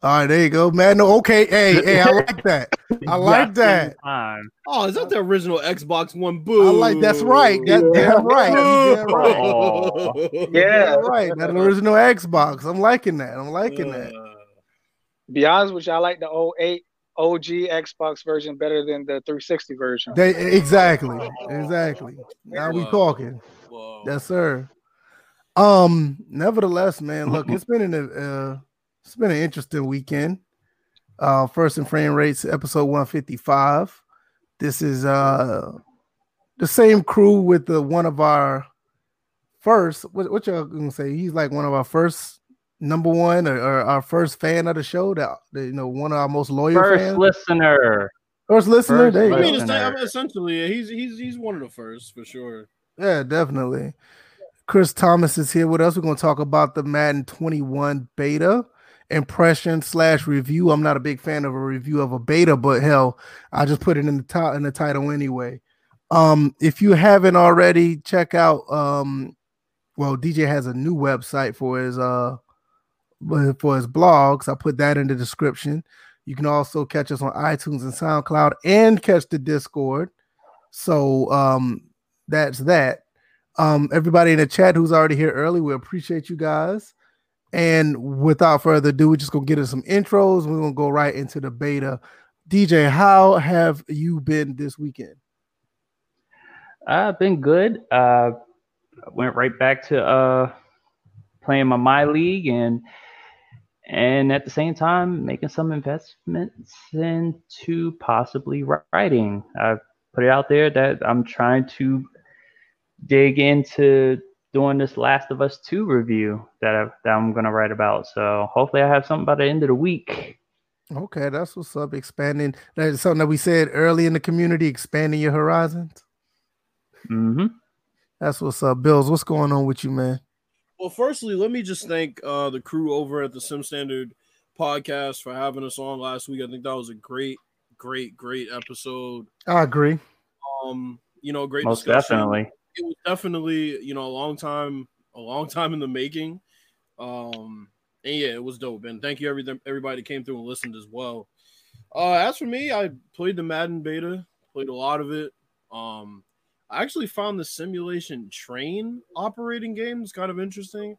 All right, there you go, man. No, okay, hey, hey, I like that. I like that. Oh, is that the original Xbox One? Boo! I like that's right. That, Yeah. Damn right. You damn right. Yeah. Damn right. That original Xbox. I'm liking that. I'm liking that. Uh, Be honest with you, I like the 08 OG Xbox version better than the 360 version. They exactly, exactly. Now we talking. whoa. Yes, sir. Um, nevertheless, man, look, it's been an uh, it's been an interesting weekend. Uh, first in frame rates, episode one fifty five. This is uh the same crew with the one of our first. What, what y'all gonna say? He's like one of our first number one or, or our first fan of the show. That, that, you know, one of our most loyal First fans. listener. first listener. first there you I mean. I mean, essentially, yeah, he's he's he's one of the first for sure. Yeah, definitely. Chris Thomas is here with us. We're going to talk about the Madden 21 beta impression slash review. I'm not a big fan of a review of a beta, but hell, I just put it in the top in the title anyway. Um, if you haven't already, check out um, well, DJ has a new website for his uh for his blogs. I put that in the description. You can also catch us on iTunes and SoundCloud and catch the Discord. So um that's that. Um, everybody in the chat who's already here early, we appreciate you guys. And without further ado, we're just gonna get into some intros. We're gonna go right into the beta. DJ, how have you been this weekend? I've been good. Uh, went right back to uh, playing my my league and and at the same time making some investments into possibly writing. I've put it out there that I'm trying to dig into doing this Last of Us 2 review that, I, that I'm going to write about. So hopefully I have something by the end of the week. Okay, that's what's up. Expanding that is something that we said early in the community, expanding your horizons. Mm-hmm. That's what's up. Bills, what's going on with you, man? Well, firstly, let me just thank uh, the crew over at the Sim Standard podcast for having us on last week. I think that was a great, great, great episode. I agree. Um, you know, great Most discussion. definitely. It was definitely, you know, a long time, a long time in the making. Um, and yeah, it was dope. And thank you everything everybody came through and listened as well. Uh, as for me, I played the Madden beta, played a lot of it. Um, I actually found the simulation train operating games kind of interesting.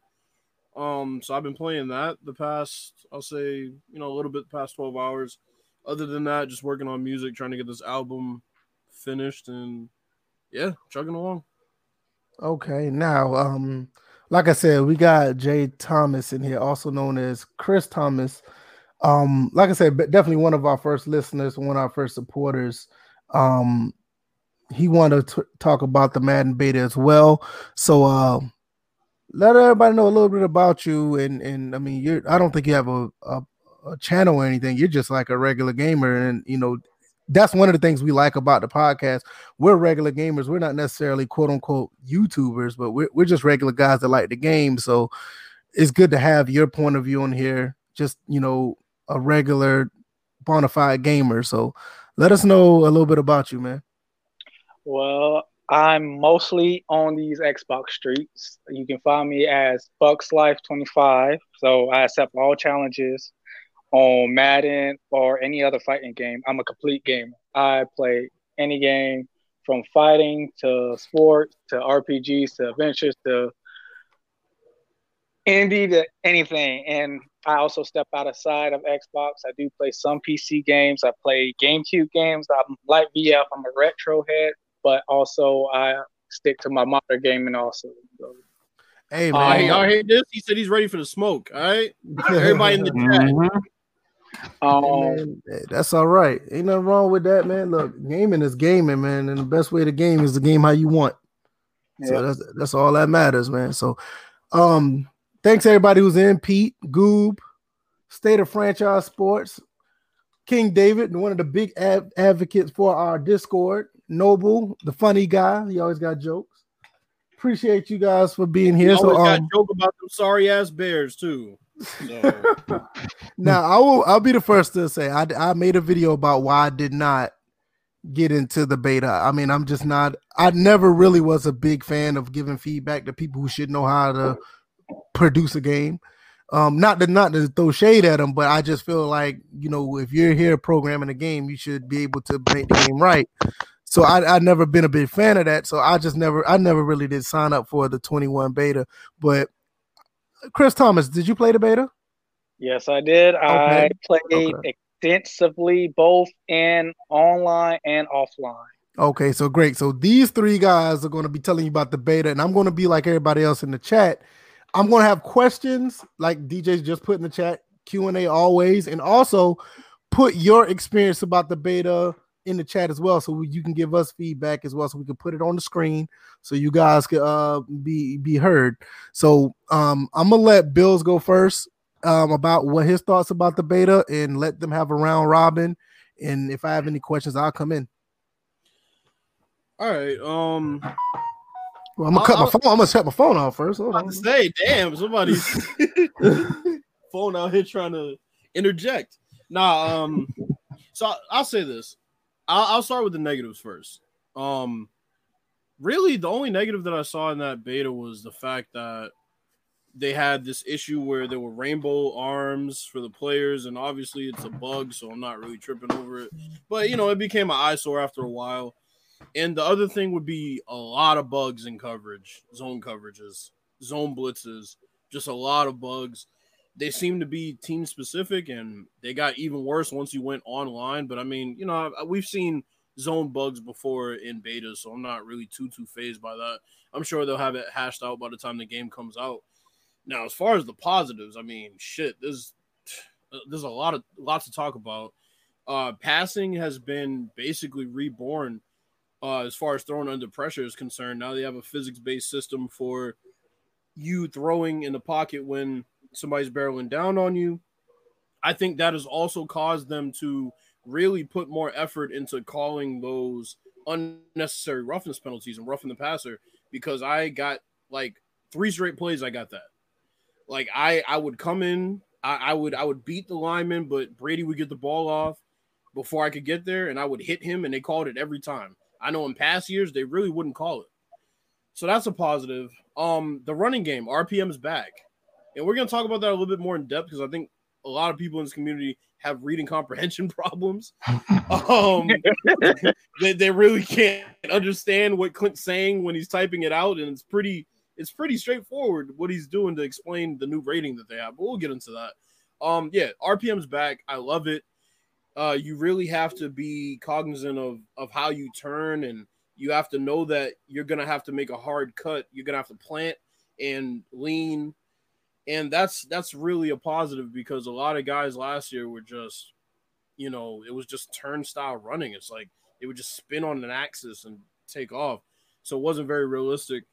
Um, so I've been playing that the past, I'll say, you know, a little bit past 12 hours. Other than that, just working on music, trying to get this album finished and yeah, chugging along. Okay, now, um, like I said, we got Jay Thomas in here, also known as Chris Thomas. Um, like I said, definitely one of our first listeners, one of our first supporters. Um, he wanted to t- talk about the Madden beta as well. So, uh, let everybody know a little bit about you. And and I mean, you're I don't think you have a, a a channel or anything. You're just like a regular gamer, and you know that's one of the things we like about the podcast. We're regular gamers. We're not necessarily quote unquote YouTubers, but we're, we're just regular guys that like the game. So it's good to have your point of view on here. Just, you know, a regular bona fide gamer. So let us know a little bit about you, man. Well, I'm mostly on these Xbox streets. You can find me as Bucks Life 25. So I accept all challenges on Madden or any other fighting game. I'm a complete gamer. I play any game from fighting to sports to RPGs to adventures to indie to anything. And I also step outside of Xbox. I do play some PC games. I play GameCube games. I'm like VF. I'm a retro head, but also I stick to my modern gaming also. So, Hey, Uh, man. y'all hear this? He said he's ready for the smoke. All right, everybody in the chat. Um, Man, that's all right. Ain't nothing wrong with that, man. Look, gaming is gaming, man, and the best way to game is to game how you want. So that's that's all that matters, man. So, um, thanks everybody who's in. Pete, Goob, State of Franchise Sports, King David, one of the big ad- advocates for our Discord. Noble, the funny guy. He always got jokes. Appreciate you guys for being He here. always So, got um, joke about them sorry ass bears too. Now I will. I'll be the first to say I I made a video about why I did not get into the beta. I mean, I'm just not. I never really was a big fan of giving feedback to people who should know how to produce a game. Um, not to not to throw shade at them, but I just feel like you know if you're here programming a game, you should be able to make the game right. So I I never been a big fan of that. So I just never I never really did sign up for the 21 beta. But Chris Thomas, did you play the beta? Yes, I did. Okay. I played okay. extensively both in online and offline. Okay, so great. So these three guys are going to be telling you about the beta, and I'm going to be like everybody else in the chat. I'm going to have questions like DJ's just put in the chat, Q and A always, and also put your experience about the beta in the chat as well, so you can give us feedback as well, so we can put it on the screen, so you guys can uh, be be heard. So um, I'm gonna let Bills go first um, about what his thoughts about the beta, and let them have a round robin. And if I have any questions, I'll come in. All right. Um. Well, I'm gonna I'll, cut my phone. I'm gonna shut my phone off first. Hold on. Say, damn, somebody's phone out here trying to interject. Nah. Um. So I'll say this. I'll, I'll start with the negatives first. Um. Really, the only negative that I saw in that beta was the fact that they had this issue where there were rainbow arms for the players, and obviously it's a bug, so I'm not really tripping over it. But you know, it became an eyesore after a while. And the other thing would be a lot of bugs in coverage, zone coverages, zone blitzes, just a lot of bugs. They seem to be team specific and they got even worse once you went online. But I mean, you know, we've seen zone bugs before in beta, so I'm not really too too phased by that. I'm sure they'll have it hashed out by the time the game comes out. Now, as far as the positives, I mean, shit, there's there's a lot of lots to talk about. Uh, passing has been basically reborn uh, as far as throwing under pressure is concerned. Now they have a physics based system for you throwing in the pocket when somebody's barreling down on you. I think that has also caused them to really put more effort into calling those unnecessary roughness penalties and roughing the passer because I got like three straight plays. I got that. Like I, I would come in, I, I would, I would beat the lineman, but Brady would get the ball off before I could get there, and I would hit him, and they called it every time. I know in past years they really wouldn't call it. So that's a positive. Um, the running game, RPM's back. And we're gonna talk about that a little bit more in depth because I think a lot of people in this community have reading comprehension problems. um, they, they really can't understand what Clint's saying when he's typing it out, and it's pretty it's pretty straightforward what he's doing to explain the new rating that they have. But we'll get into that. Um, yeah, RPM's back. I love it uh, you really have to be cognizant of of how you turn, and you have to know that you're gonna have to make a hard cut. You're gonna have to plant and lean, and that's that's really a positive because a lot of guys last year were just, you know, it was just turnstile running. It's like it would just spin on an axis and take off, so it wasn't very realistic.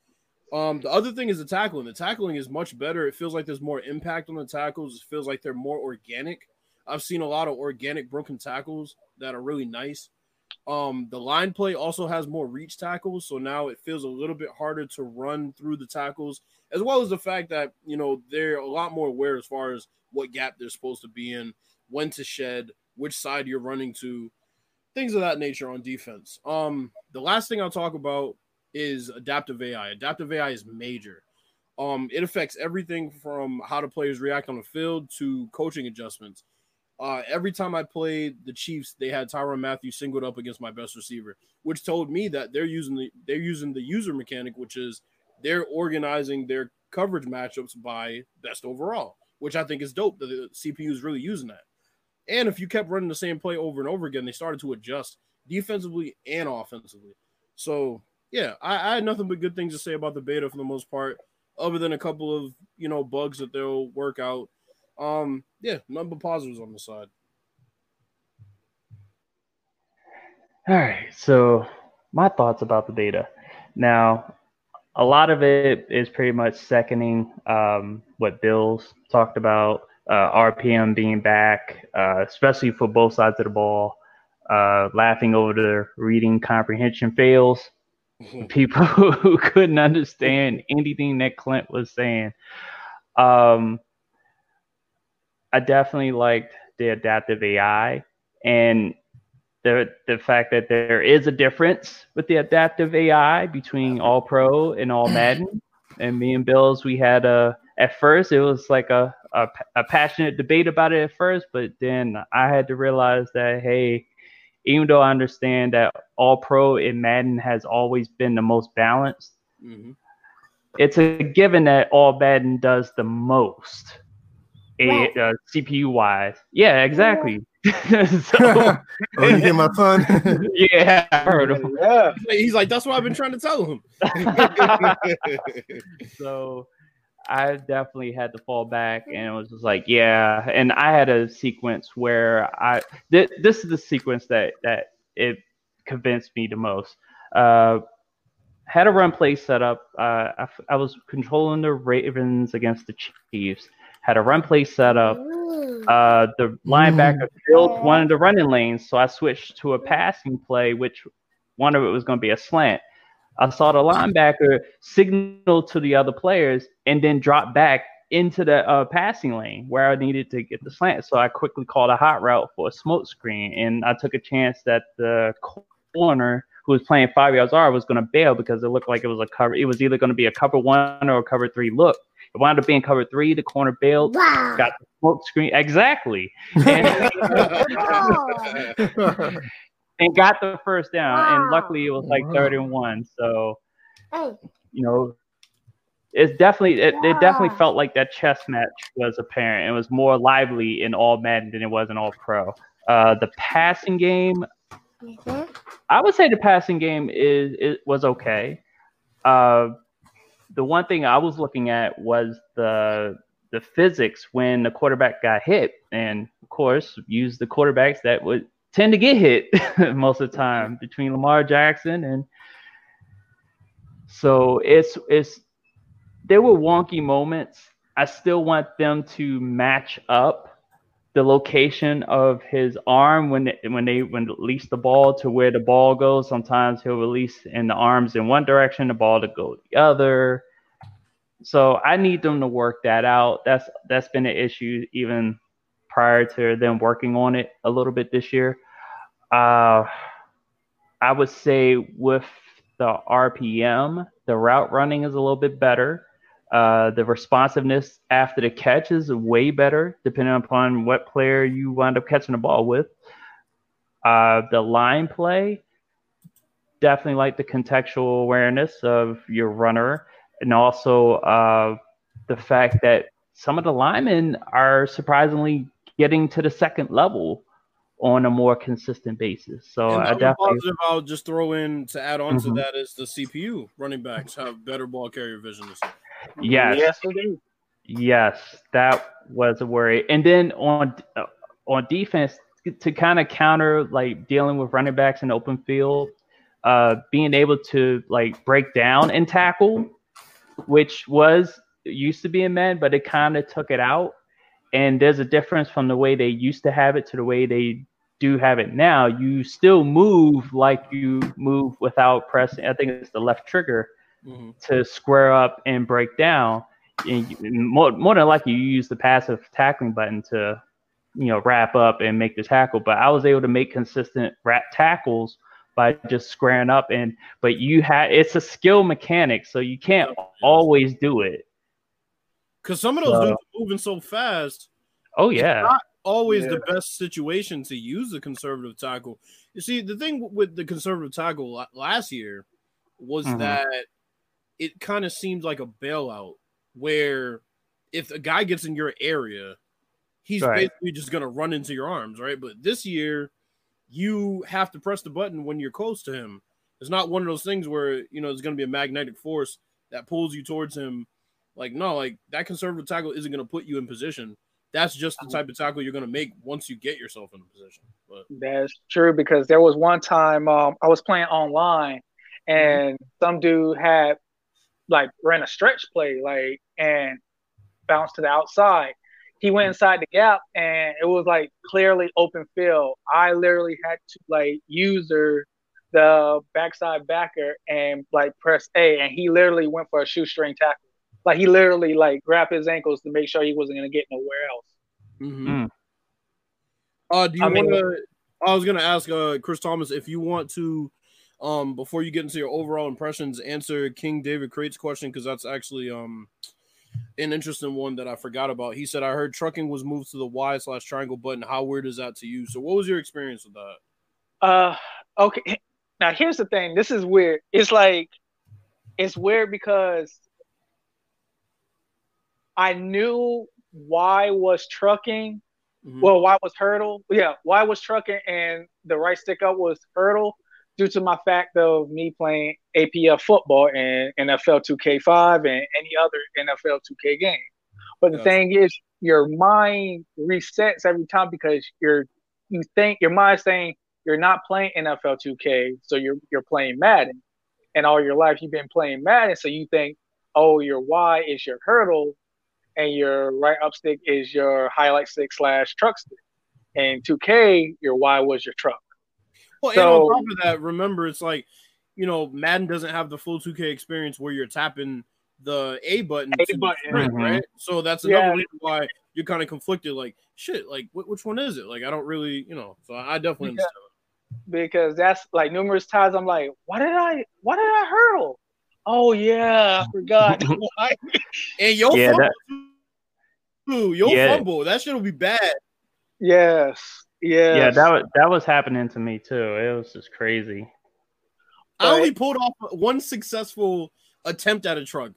Um, the other thing is the tackling. The tackling is much better. It feels like there's more impact on the tackles. It feels like they're more organic I've seen a lot of organic broken tackles that are really nice. Um, the line play also has more reach tackles, so now it feels a little bit harder to run through the tackles, as well as the fact that you know they're a lot more aware as far as what gap they're supposed to be in, when to shed, which side you're running to, things of that nature on defense. Um, the last thing I'll talk about is adaptive AI. Adaptive AI is major. Um, it affects everything from how the players react on the field to coaching adjustments. Uh, every time I played the Chiefs, they had Tyrann Mathieu singled up against my best receiver, which told me that they're using the they're using the user mechanic, which is they're organizing their coverage matchups by best overall, which I think is dope. That the CPU is really using that. And if you kept running the same play over and over again, they started to adjust defensively and offensively. So yeah, I, I had nothing but good things to say about the beta for the most part, other than a couple of you know bugs that they'll work out um, yeah, number positives on the side. All right, so my thoughts about the beta. Now, a lot of it is pretty much seconding um, what Bill's talked about. Uh, RPM being back, uh, especially for both sides of the ball, uh, laughing over the reading comprehension fails. People who couldn't understand anything that Clint was saying. Um, I definitely liked the adaptive AI and the the fact that there is a difference with the adaptive AI between All Pro and All Madden. And me and Bills, we had a at first it was like a, a, a passionate debate about it at first, but then I had to realize that hey, even though I understand that All Pro in Madden has always been the most balanced, mm-hmm. it's a given that All Madden does the most. It, uh, CPU wise, yeah, exactly. so, oh, you hear my son? yeah, I heard him. Yeah, he's like, that's what I've been trying to tell him. so I definitely had to fall back, and it was just like, yeah. And I had a sequence where I th- this is the sequence that that it convinced me the most. Uh, had a run play set up. Uh, I, I was controlling the Ravens against the Chiefs. Had a run play set up. Uh, the linebacker filled one of the running lanes, so I switched to a passing play, which one of it was going to be a slant. I saw the linebacker signal to the other players and then drop back into the uh, passing lane where I needed to get the slant. So I quickly called a hot route for a smoke screen, and I took a chance that the corner who was playing five yards R was going to bail because it looked like it was a cover. It was either going to be a cover one or a cover three look. It wound up being cover three. The corner bailed, wow. got the smoke screen exactly. And, and got the first down. Wow. And luckily, it was like wow. third and one. So, you know, it's definitely it, it, definitely felt like that chess match was apparent. It was more lively in all Madden than it was in all Pro. Uh, the passing game, mm-hmm. I would say the passing game is it was okay. Uh, the one thing I was looking at was the the physics when the quarterback got hit, and of course, use the quarterbacks that would tend to get hit most of the time between Lamar Jackson and so it's it's there were wonky moments. I still want them to match up the location of his arm when they, when they when release the ball to where the ball goes. Sometimes he'll release in the arms in one direction, the ball to go the other. So I need them to work that out. That's that's been an issue even prior to them working on it a little bit this year. Uh, I would say with the RPM, the route running is a little bit better. Uh, the responsiveness after the catch is way better, depending upon what player you wind up catching the ball with. Uh, the line play, definitely like the contextual awareness of your runner, and also uh, the fact that some of the linemen are surprisingly getting to the second level on a more consistent basis. So I definitely I'll just throw in to add on mm-hmm. to that is the CPU running backs have better ball carrier vision this year. Yes. Yes, yes, that was a worry. And then on uh, on defense to kind of counter like dealing with running backs in open field, uh, being able to like break down and tackle, which was used to be in men, but it kind of took it out and there's a difference from the way they used to have it to the way they do have it now. You still move like you move without pressing. I think it's the left trigger mm-hmm. to square up and break down. And more, more than likely, you use the passive tackling button to, you know, wrap up and make the tackle. But I was able to make consistent wrap tackles by just squaring up. And but you had it's a skill mechanic, so you can't always do it because some of those so, dudes are moving so fast. Oh yeah, not always yeah. the best situation to use the conservative tackle. You see, the thing with the conservative tackle last year was mm-hmm. that it kind of seemed like a bailout where if a guy gets in your area, he's right. basically just going to run into your arms, right? But this year, you have to press the button when you're close to him. It's not one of those things where, you know, there's going to be a magnetic force that pulls you towards him like, no, like that conservative tackle isn't going to put you in position. That's just the type of tackle you're going to make once you get yourself in a position. But that's true because there was one time um, I was playing online and mm-hmm. some dude had like ran a stretch play, like and bounced to the outside. He went inside the gap and it was like clearly open field. I literally had to like use the the backside backer and like press A, and he literally went for a shoestring tackle. Like he literally like grabbed his ankles to make sure he wasn't gonna get nowhere else. Mm-hmm. Mm. Uh, do you want to? I was gonna ask uh Chris Thomas if you want to, um, before you get into your overall impressions, answer King David Crate's question because that's actually um an interesting one that I forgot about. He said, I heard trucking was moved to the Y slash triangle button. How weird is that to you? So, what was your experience with that? Uh, okay. Now, here's the thing. This is weird. It's like, it's weird because I knew why was trucking. Mm-hmm. Well, why was hurdle? Yeah, why was trucking and the right stick up was hurdle due to my fact of me playing APF football and NFL 2K5 and any other NFL 2K game. But the thing is, your mind resets every time because you're you think your mind's saying you're not playing NFL 2K, so you're you're playing Madden, and all your life you've been playing Madden, so you think, oh, your Y is your hurdle, and your right up stick is your highlight stick slash truck stick, and 2K your Y was your truck. Well, so, and on top of that, remember it's like, you know, Madden doesn't have the full 2K experience where you're tapping the A button, A button. Sprint, mm-hmm. right? So that's another yeah. reason why you're kind of conflicted. Like, shit, like wh- which one is it? Like, I don't really, you know. So I definitely because, because that's like numerous times I'm like, why did I, why did I hurdle? Oh yeah, I forgot. and your yeah, fumble, that, your yeah. fumble, that shit will be bad. Yes. Yeah. Yeah, that was that was happening to me too. It was just crazy. I only pulled off one successful attempt at a truck,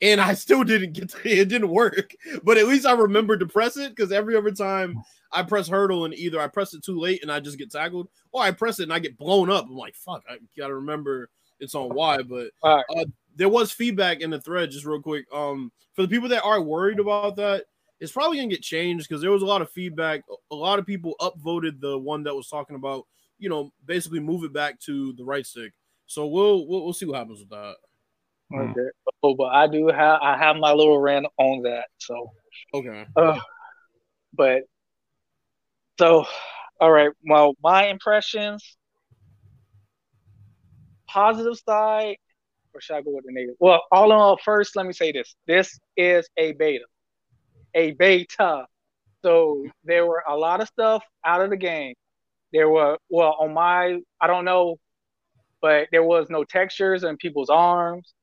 and I still didn't get to, it. Didn't work, but at least I remembered to press it because every other time I press hurdle and either I press it too late and I just get tackled, or I press it and I get blown up. I'm like, fuck, I gotta remember it's on Y. But right. uh, there was feedback in the thread, just real quick. Um, for the people that are worried about that, it's probably gonna get changed because there was a lot of feedback. A lot of people upvoted the one that was talking about, you know, basically move it back to the right stick. So we'll we'll, we'll see what happens with that. Okay. Oh, but I do have I have my little rant on that. So okay. Uh, but so all right. Well, my impressions. Positive side, or should I go with the negative? Well, all in all, first, let me say this: this is a beta a beta. So there were a lot of stuff out of the game. There were well on my I don't know, but there was no textures in people's arms.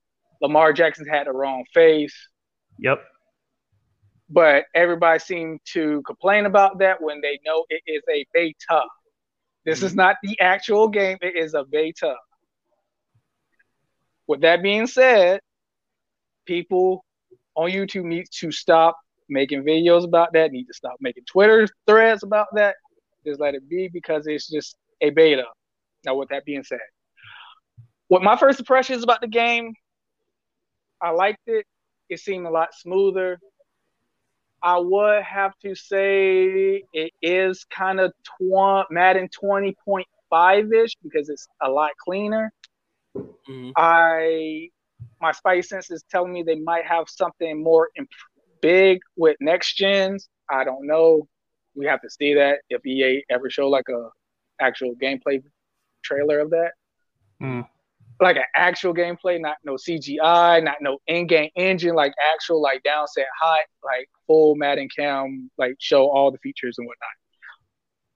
Lamar Jackson had the wrong face. Yep. But everybody seemed to complain about that when they know it is a beta. This mm-hmm. is not the actual game, it is a beta. With that being said, people on YouTube need to stop making videos about that, need to stop making Twitter threads about that. Just let it be because it's just a beta. Now, with that being said, what my first impression is about the game, I liked it. It seemed a lot smoother. I would have to say it is kind of tw- Madden 20.5 ish because it's a lot cleaner. Mm-hmm. I my spice sense is telling me they might have something more imp- big with next gens. I don't know. We have to see that if EA ever show like a actual gameplay trailer of that. Mm. Like an actual gameplay, not no CGI, not no in-game engine, like actual like downset hot, like full Madden cam, like show all the features and whatnot.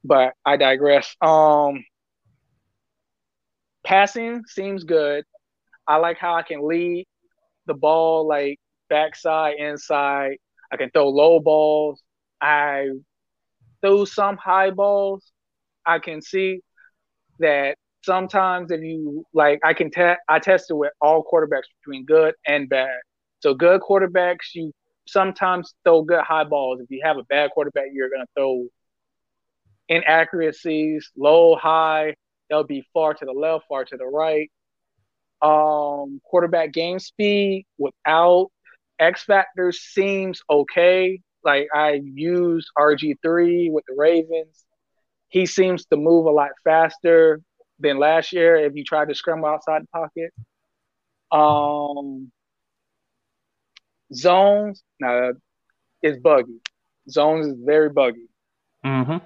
But I digress. Um passing seems good. I like how I can lead the ball like backside, inside. I can throw low balls. I throw some high balls. I can see that sometimes if you like, I can test. I tested with all quarterbacks between good and bad. So good quarterbacks, you sometimes throw good high balls. If you have a bad quarterback, you're gonna throw inaccuracies, low, high. They'll be far to the left, far to the right. Um, quarterback game speed without X Factor seems okay. Like I used RG3 with the Ravens. He seems to move a lot faster than last year if you tried to scramble outside the pocket. Um, zones, now is buggy. Zones is very buggy. Mm-hmm.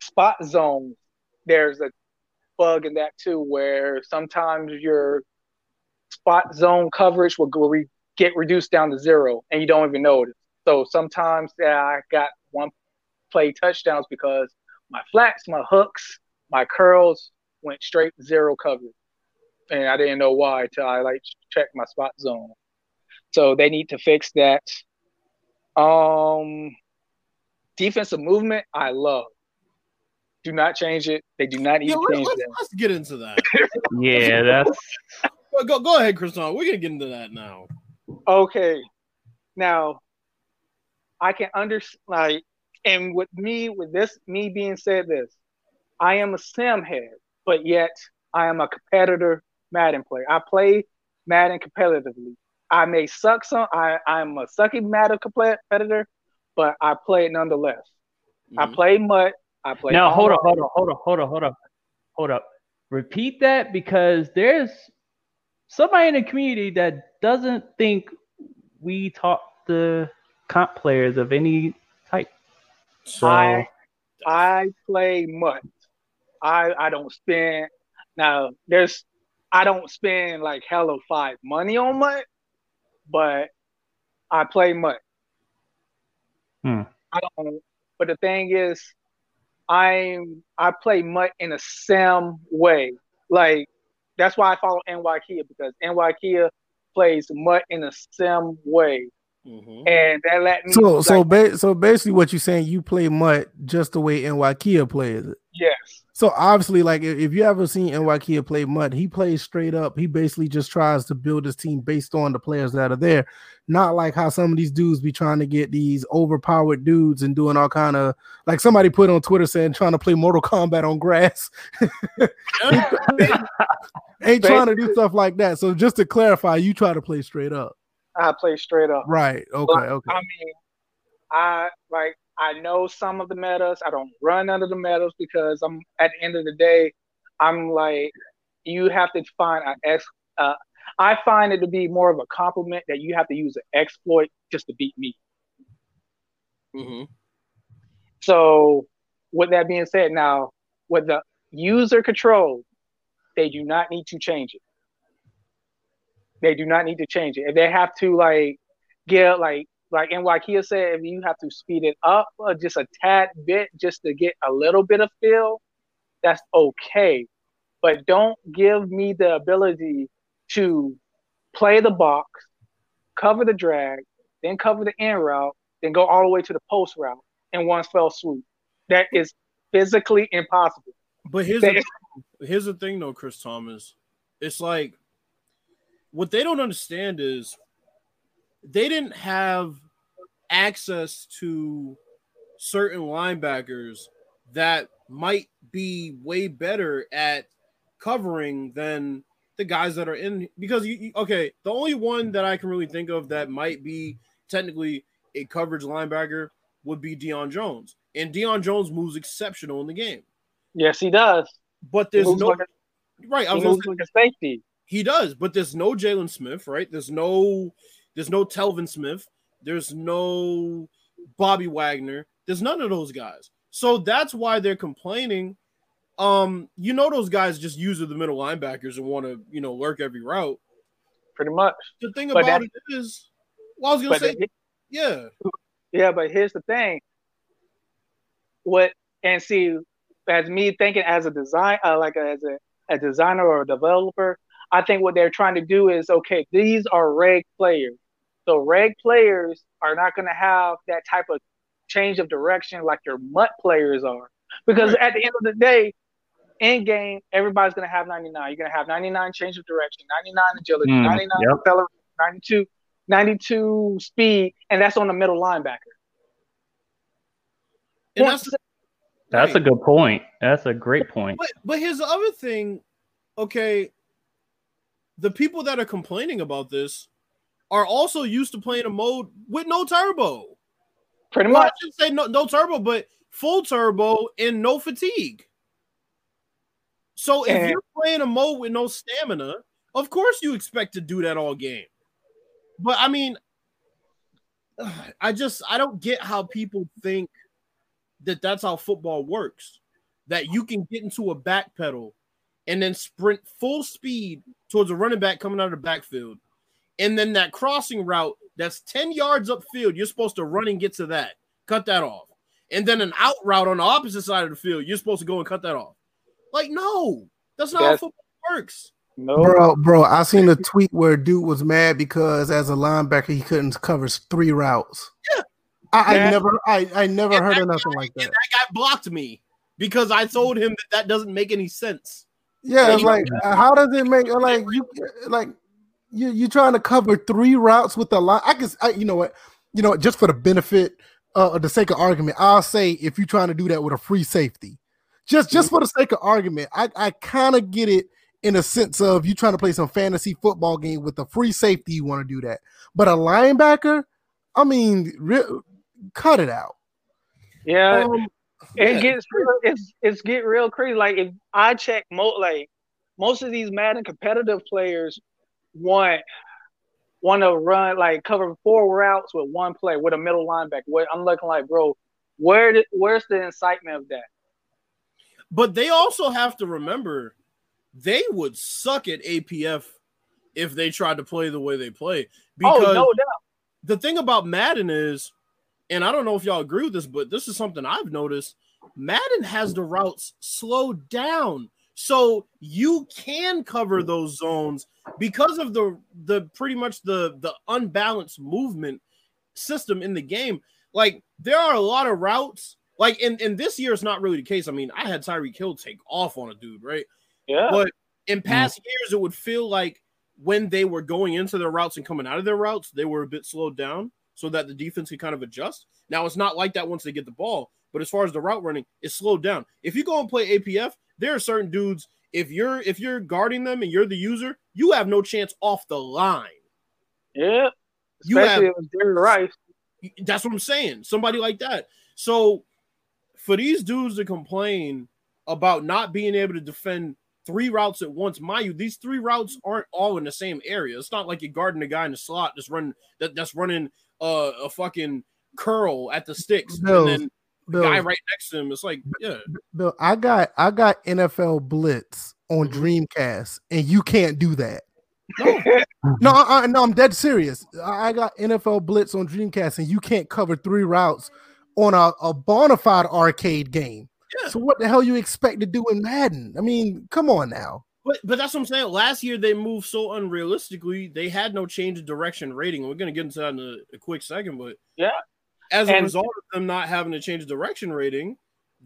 Spot zones, there's a bug in that too, where sometimes your spot zone coverage will go re- get reduced down to zero and you don't even notice. So sometimes yeah, I got one play touchdowns because my flats, my hooks, my curls went straight zero coverage. And I didn't know why until I like checked my spot zone. So they need to fix that. Um, defensive movement, I love. Do not change it. They do not need Yeah, to let, change us that. let's get into that. Yeah, that's go, go, go ahead, Kristan. We're gonna get into that now. Okay. Now, I can understand, like, and with me, with this, me being said this, I am a sim head, but yet I am a competitor Madden player. I play Madden competitively. I may suck some, I, I'm a sucky Madden competitor, but I play it nonetheless. I Mhm. play MUT. I play. now hold on, hold on, hold on, hold on, hold on, hold up. Repeat that because there's somebody in the community that doesn't think we talk to comp players of any type. So I- I play MUT. I I don't spend now. There's I don't spend like hella five money on MUT, but I play MUT. Hmm. I don't. But the thing is, I'm I play MUT in a sim way. Like that's why I follow NY Kia because NY Kia plays MUT in a sim way, Mhm. and that let me. So so ba- so basically, what you're saying, you play MUT just the way NY Kia plays it. yes. So obviously, like if, you ever seen NY Kia play MUT, he plays straight up. He basically just tries to build his team based on the players that are there, not like how some of these dudes be trying to get these overpowered dudes and doing all kind of like somebody put on Twitter saying trying to play Mortal Kombat on grass. Ain't trying to do stuff like that. So just to clarify, you try to play straight up, I play straight up. right? Okay, But, okay. I mean, I like I know some of the metas. I don't run under the metas because I'm at the end of the day, I'm like you have to find an ex. Uh, I find it to be more of a compliment that you have to use an exploit just to beat me. Mhm. So, with that being said, now with the user control, they do not need to change it. They do not need to change it. If they have to like get like like NY Kia said, if you have to speed it up just a tad bit just to get a little bit of feel, that's okay. But don't give me the ability to play the box, cover the drag, then cover the in route, then go all the way to the post route in one fell swoop. That is physically impossible. But here's the, here's the thing, though, Chris Thomas. It's like what they don't understand is they didn't have access to certain linebackers that might be way better at covering than the guys that are in because you okay the only one that i can really think of that might be technically a coverage linebacker would be Deion Jones and Deion Jones moves exceptional in the game Yes, he does. but there's no like a, right I was moves say, like a safety. he does, but there's no Jaylon Smith, right? There's no there's no Telvin Smith, there's no Bobby Wagner, there's none of those guys. So that's why they're complaining. Um, you know those guys just use the middle linebackers and want to, you know, lurk every route. Pretty much. The thing But about that- it is, well, I was gonna say, the- yeah, Yeah, but here's the thing. What and see, as me thinking as a design, uh, like as a, a designer or a developer, I think what they're trying to do is okay. These are reg players, so reg players are not going to have that type of change of direction like your MUT players are, because Right. at the end of the day, in game, everybody's going to have 99. You're going to have 99 change of direction, 99 agility, Mm, 99 yep. acceleration, 92, 92 speed, and that's on the middle linebacker. and that's That's a good point. That's a great point. But but here's the other thing. Okay, the people that are complaining about this are also used to playing a mode with no turbo. Pretty Well, I much. should say no, no turbo, but full turbo and no fatigue. So if And- you're playing a mode with no stamina, of course you expect to do that all game. But I mean, I just I don't get how people think that that's how football works. That you can get into a back pedal and then sprint full speed towards a running back coming out of the backfield. And then that crossing route that's 10 yards upfield, you're supposed to run and get to that, cut that off. And then an out route on the opposite side of the field, you're supposed to go and cut that off. Like, no, that's not how That's- football works. No, Bro, bro, I seen a tweet where dude was mad because as a linebacker he couldn't cover three routes. Yeah. I, I never, I, I never And heard of nothing like that. that guy blocked me because I told him that that doesn't make any sense. Yeah, it's like how does it make like you like you you're trying to cover three routes with a line? I guess I, you know what, you know what, just for the benefit uh, of the sake of argument, I'll say if you're trying to do that with a free safety, just just for the sake of argument, I I kind of get it in a sense of you trying to play some fantasy football game with a free safety, you want to do that, but a linebacker, I mean, re- cut it out. yeah, Um, it yeah. gets real, it's it's get real crazy. Like if I check mo like most of these Madden competitive players want want to run like cover four routes with one play with a middle linebacker. What I'm looking like, bro, where did, where's the incitement of that? But they also have to remember they would suck at APF if they tried to play the way they play. Because oh no doubt. the thing about Madden is, and I don't know if y'all agree with this, but this is something I've noticed. Madden has the routes slowed down. So you can cover those zones because of the the pretty much the the unbalanced movement system in the game. Like there are a lot of routes. Like in, in this year, it's not really the case. I mean, I had Tyreek Hill take off on a dude, right? Yeah. But in mm-hmm. past years, it would feel like when they were going into their routes and coming out of their routes, they were a bit slowed down so that the defense could kind of adjust. Now it's not like that once they get the ball, but as far as the route running, it's slowed down. If you go and play APF, there are certain dudes. If you're if you're guarding them and you're the user, you have no chance off the line. yeah. You Especially have if Jerry Rice. that's what I'm saying. Somebody like that. So for these dudes to complain about not being able to defend three routes at once, mind you, these three routes aren't all in the same area. It's not like you're guarding a guy in the slot that's running that, that's running uh, a fucking curl at the sticks, Bills, and then the Bill, guy right next to him. It's like, yeah, Bill, I got I got NFL Blitz on Mhm. Dreamcast, and you can't do that. no, No, I, I, no, I'm dead serious. I I got NFL Blitz on Dreamcast, and you can't cover three routes on a, a bona fide arcade game. Yeah. So what the hell you expect to do in Madden? I mean, come on now. But but that's what I'm saying. Last year they moved so unrealistically. They had no change of direction rating. We're gonna get into that in a, a quick second, but Yeah. As a And- result of them not having to change direction rating,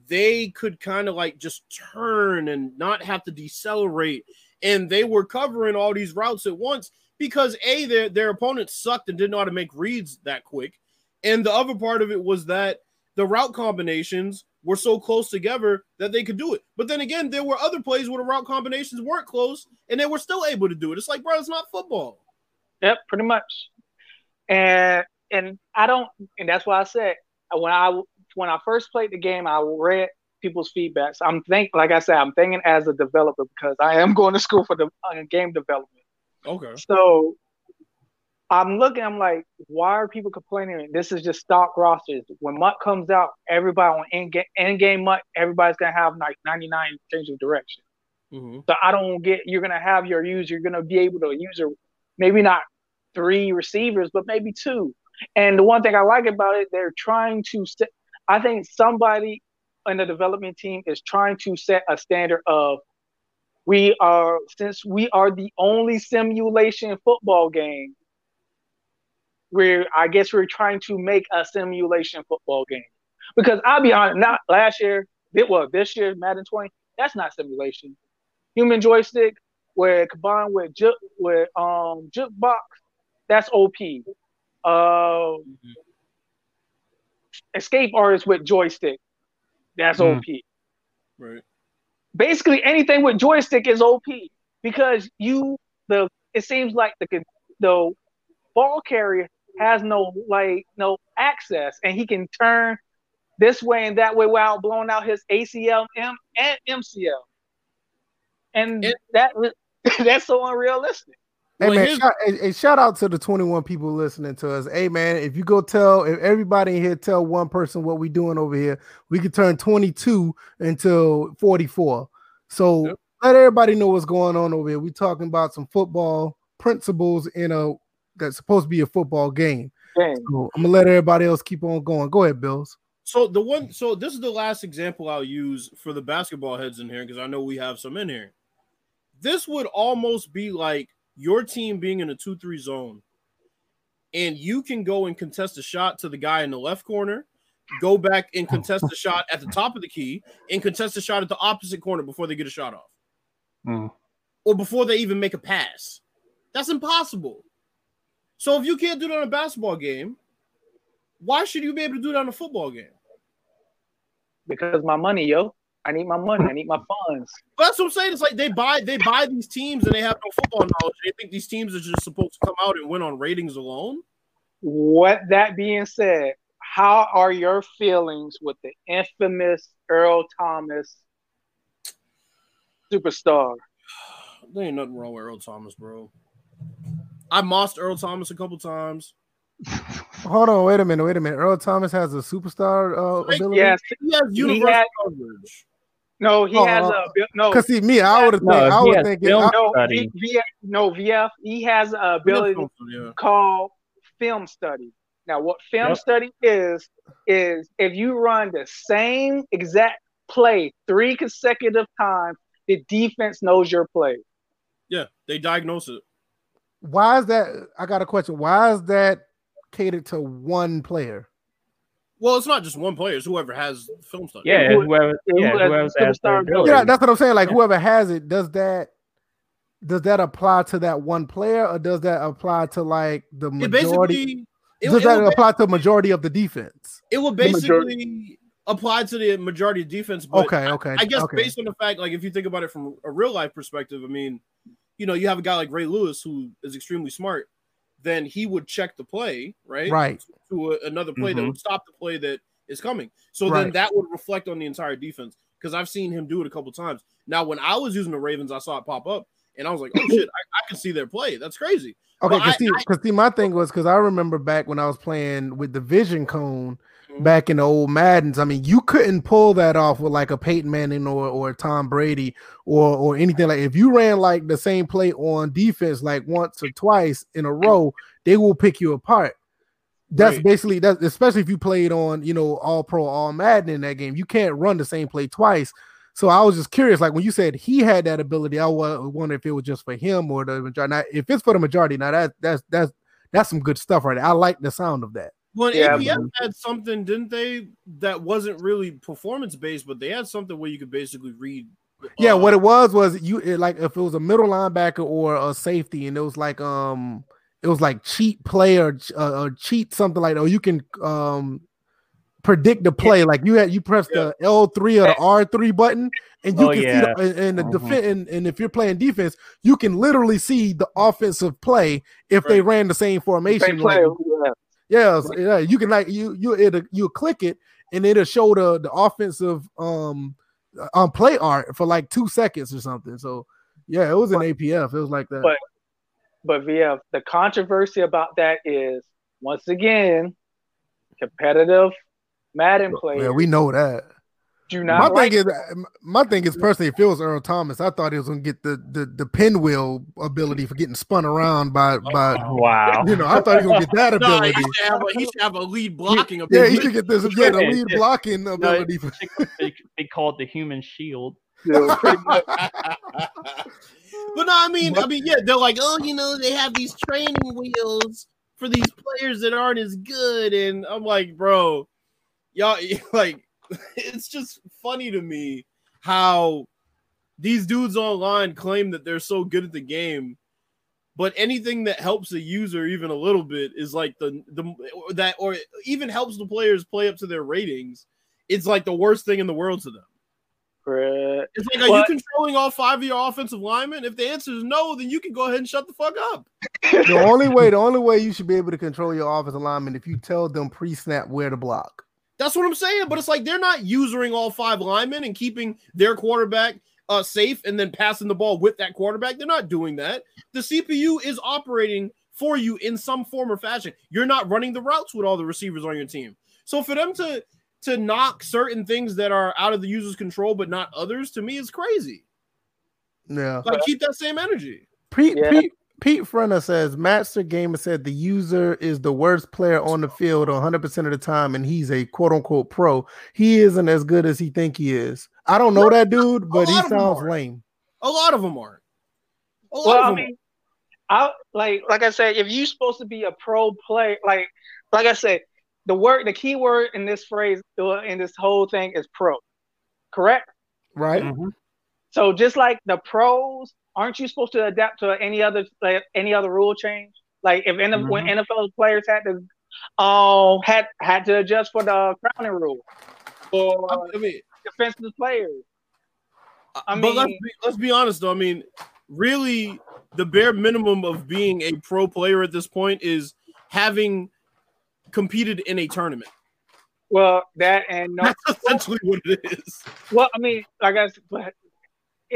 they could kind of like just turn and not have to decelerate. And they were covering all these routes at once because a their their opponents sucked and didn't know how to make reads that quick. And the other part of it was that the route combinations were so close together that they could do it. But then again, there were other plays where the route combinations weren't close and they were still able to do it. It's like, bro, it's not football. Yep, pretty much. And and I don't, and that's why I said when I when I first played the game, I read people's feedbacks. I'm think, like I said, I'm thinking as a developer because I am going to school for the uh, game development. Okay. So I'm looking, I'm like, why are people complaining? This is just stock rosters. When MUT comes out, everybody on end game, end game MUT, everybody's gonna have like 99 change of direction. hmm So I don't get you're gonna have your user, you're gonna be able to use your maybe not three receivers, but maybe two. And the one thing I like about it, they're trying to set I think somebody in the development team is trying to set a standard of we are since we are the only simulation football game where I guess we're trying to make a simulation football game. Because I'll be honest, not last year, it well, this year, Madden 20, that's not simulation. Human joystick, where combined with with um jukebox, that's OP. Um, escape artist with joystick, that's Mm. OP. Right. Basically, anything with joystick is OP because you the it seems like the the ball carrier has no like no access, and he can turn this way and that way without blowing out his ACL M- and MCL, and It- that that's so unrealistic. Hey Well, man, here's- shout, hey, hey, shout out to the 21 people listening to us. Hey man, if you go tell if everybody in here tell one person what we doing over here, we could turn 22 until 44. So Yep. let everybody know what's going on over here. We talking about some football principles in a that's supposed to be a football game. Dang. So I'm gonna let everybody else keep on going. Go ahead, Bills. So the one, so this is the last example I'll use for the basketball heads in here because I know we have some in here. this would almost be like your team being in a 2-3 zone and you can go and contest a shot to the guy in the left corner, go back and contest a shot at the top of the key, and contest a shot at the opposite corner before they get a shot off, Mm. or before they even make a pass. That's impossible. So if you can't do that in a basketball game, why should you be able to do that in a football game? Because my money, yo. I need my money. I need my funds. But that's what I'm saying. It's like they buy they buy these teams and they have no football knowledge. They think these teams are just supposed to come out and win on ratings alone. What that being said, how are your feelings with the infamous Earl Thomas superstar? There ain't nothing wrong with Earl Thomas, bro. I mossed Earl Thomas a couple times. Hold on, wait a minute, wait a minute. Earl Thomas has a superstar uh, ability. Yes. He has universal had- coverage. No, he Oh, has a no. Cause see, me, I would have No, think, I would think, film- I, no, study. V- VF, no, VF. He has a ability Yeah. called film study. Now, what film Yep. study is is if you run the same exact play three consecutive times, the defense knows your play. Yeah, they diagnose it. why is that? I got a question. Why is that catered to one player? Well, it's not just one player; it's whoever has film study. Yeah, Who- whoever, yeah, has whoever's the has the superstar ability. Yeah, that's what I'm saying. Like Yeah. whoever has it, does that does that apply to that one player, or does that apply to like the majority? basically it, does it that apply to the majority of the defense? it will basically apply to the majority of defense. But Okay, okay. I guess okay. based on the fact, like if you think about it from a real life perspective, I mean, you know, you have a guy like Ray Lewis who is extremely smart. Then he would check the play, right? Right. To a, another play that Mhm. would stop the play that is coming. So then that would reflect on the entire defense because I've seen him do it a couple times. Now, when I was using the Ravens, I saw it pop up, and I was like, "Oh shit, I, I can see their play. That's crazy." Okay, because see, I- 'cause see, my thing was because I remember back when I was playing with the Vision Cone Mhm. back in the old Maddens. I mean, you couldn't pull that off with like a Peyton Manning or or Tom Brady or or anything like. If you ran like the same play on defense like once or twice in a row, they will pick you apart. That's Right. basically that. Especially if you played on you know All Pro, All Madden in that game, you can't run the same play twice. So I was just curious, like when you said he had that ability, I wonder if it was just for him or the majority. Now, if it's for the majority, now that that's that's that's some good stuff right there. I like the sound of that. Well, Yeah, APF had something, didn't they? That wasn't really performance based, but they had something where you could basically read. Yeah, uh, what it was was you it, like if it was a middle linebacker or a safety, and it was like um it was like cheat play or, ch- uh, or cheat something like that. Or you can um predict the play. Like you had you press the L three or the R three button, and you Oh, can see the, and, and the Mhm. defense. And, and if you're playing defense, you can literally see the offensive play if they ran the same formation. Same like- play. Yeah. yeah, yeah, you can like you you it'll you click it and it'll show the the offensive um um play art for like two seconds or something. So yeah, it was an APF. It was like that. But- But VF, the controversy about that is once again, competitive Madden players yeah, we know that. Do My not like thing is, my thing is personally, if it was Earl Thomas, I thought he was gonna get the the the pinwheel ability for getting spun around by by. Oh, wow. You know, I thought he was gonna get that Nah, he ability. should have a, he should have a lead blocking Yeah, ability. Yeah, he should get this. Yeah, the lead yeah. blocking ability. for- they, they call it the human shield. Yeah, but no, I mean, I mean, yeah, they're like, oh, you know, they have these training wheels for these players that aren't as good, and I'm like, bro, y'all, like, it's just funny to me how these dudes online claim that they're so good at the game, but anything that helps the user even a little bit is like the the that or even helps the players play up to their ratings. It's like the worst thing in the world to them. Bruh. It's like, are But- you controlling all five of your offensive linemen? If the answer is no, then you can go ahead and shut the fuck up. the only way, the only way you should be able to control your offensive lineman if you tell them pre-snap where to block. That's what I'm saying. But it's like they're not using all five linemen and keeping their quarterback uh, safe and then passing the ball with that quarterback. They're not doing that. The CPU is operating for you in some form or fashion. You're not running the routes with all the receivers on your team. So for them to to knock certain things that are out of the user's control but not others, to me is crazy. Yeah. Like keep that same energy. Pete, Yeah. Pete, Pete Frenner says Master Gamer said the user is the worst player on the field 100% of the time, and he's a quote unquote pro. He isn't as good as he think he is. I don't know that dude, but he lot of them sounds lame. A lot of them aren't. A lot Well, of I mean, I like like I said, if you're supposed to be a pro player, like like I said, the word, the key word in this phrase, uh, in this whole thing is pro, correct? Right? Mhm. So just like the pros, aren't you supposed to adapt to any other like, any other rule change? Like if N- when NFL players had to um had had to adjust for the crowning rule or I mean, defensive players. I but let's be, let's be honest though. I mean, really, the bare minimum of being a pro player at this point is having competed in a tournament. Well, that and no, That's essentially what it is. well, I mean, like I said, but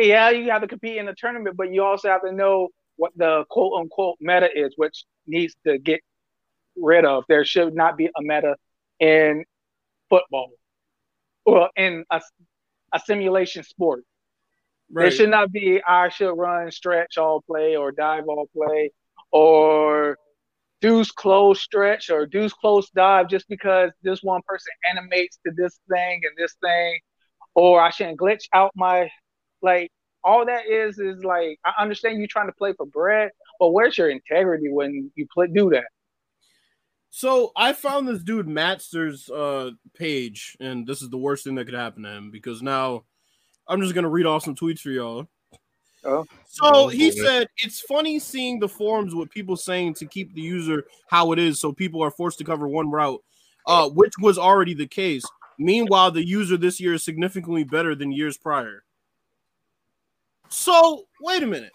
yeah, you have to compete in the tournament, but you also have to know what the quote unquote meta is, which needs to get rid of. There should not be a meta in football or in a, a simulation sport. There should not be I should run stretch all play or dive all play or deuce close stretch or deuce close dive just because this one person animates to this thing and this thing or I shouldn't glitch out my like all that is is like I understand you trying to play for bread, but where's your integrity when you play do that? So I found this dude Matster's uh page, and this is the worst thing that could happen to him because now I'm just gonna read off some tweets for y'all. Oh. So he said it's funny seeing the forums with people saying to keep the user how it is, so people are forced to cover one route, uh, which was already the case. Meanwhile, the user this year is significantly better than years prior. So wait a minute.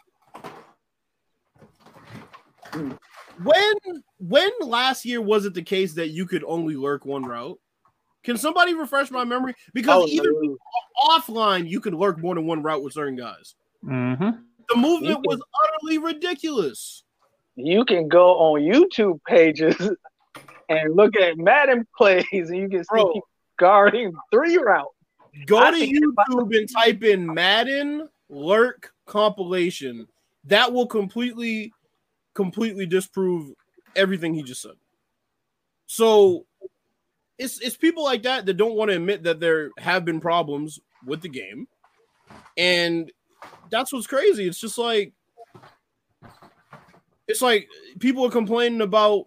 When when last year was it the case that you could only lurk one route? Can somebody refresh my memory? Because Oh, even no. offline, you could lurk more than one route with certain guys. Mhm. The movement You was utterly ridiculous. you can go on YouTube pages and look at Madden plays and you can see Bro. people guarding three route. Go I to think if I- YouTube and type in Madden lurk compilation. That will completely, completely disprove everything he just said. So it's it's people like that that don't want to admit that there have been problems with the game. And that's what's crazy. It's just like it's like people are complaining about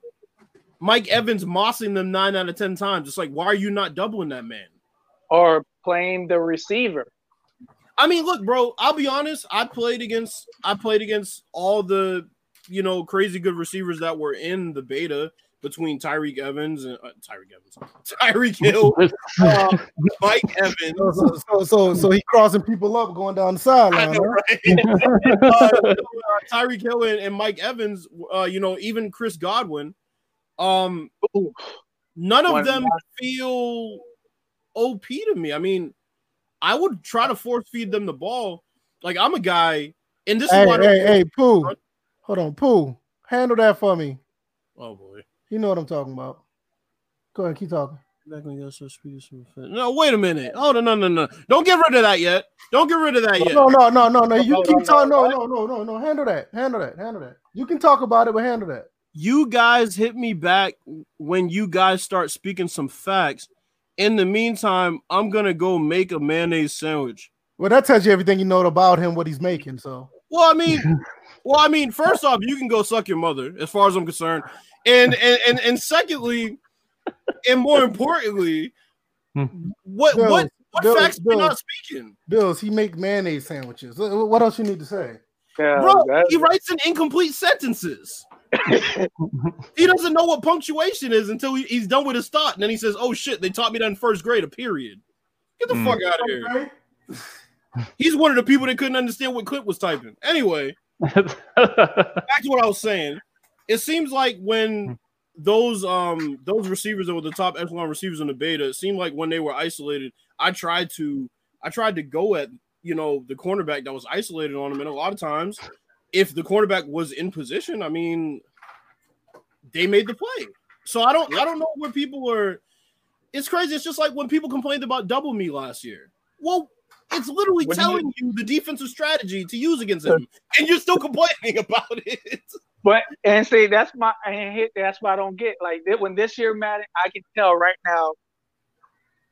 Mike Evans mossing them nine out of ten times. It's like, why are you not doubling that man? Or playing the receiver. I mean, look, bro. I'll be honest. I played against I played against all the you know crazy good receivers that were in the beta between Tyreek Evans and uh, Tyreek Evans, Tyreek Hill, uh, Mike So, Evans. so, so, so, so he crossing people up going down the I sideline. know, right? uh, uh, Tyreek Hill and, and Mike Evans. Uh, you know, even Chris Godwin. Um, none of them feel OP to me. I mean, I would try to force feed them the ball. Like I'm a guy, and this Hey, is why I don't- hey, hey, Pooh. Hold on, Pooh. Handle that for me. Oh boy. You know what I'm talking about. Go ahead, keep talking. No, wait a minute. Oh no, no, no, no! Don't get rid of that yet. Don't get rid of that yet. No, no, no, no, no. You No, keep no, talking. no, No, no, no, no, no. Handle that. Handle that. Handle that. You can talk about it, but handle that. You guys hit me back when you guys start speaking some facts. In the meantime, I'm gonna go make a mayonnaise sandwich. Well, that tells you everything you know about him, what he's making. So Well, I mean, well, I mean, first off, you can go suck your mother, as far as I'm concerned, and and and, and secondly, and more importantly, Hmm. what Bill, what what Bill, facts are we Bill. not speaking, Bills, he make mayonnaise sandwiches. What what else you need to say? Yeah, bro? He writes in incomplete sentences. he doesn't know what punctuation is until he, he's done with his thought, and then he says, "Oh shit, they taught me that in first grade." A period. Get the Mm. fuck out of here. He's one of the people that couldn't understand what Clint was typing. Anyway, back to what I was saying. It seems like when those um those receivers that were the top echelon receivers in the beta, it seemed like when they were isolated, I tried to I tried to go at you know the cornerback that was isolated on him, and a lot of times, if the cornerback was in position, I mean, they made the play. So I don't I don't know where people were. It's crazy. It's just like when people complained about double me last year. Well, it's literally What do you- telling you the defensive strategy to use against him, and you're still complaining about it. But and see, that's my and hit. That's why I don't get like that. When this year Madden, I can tell right now.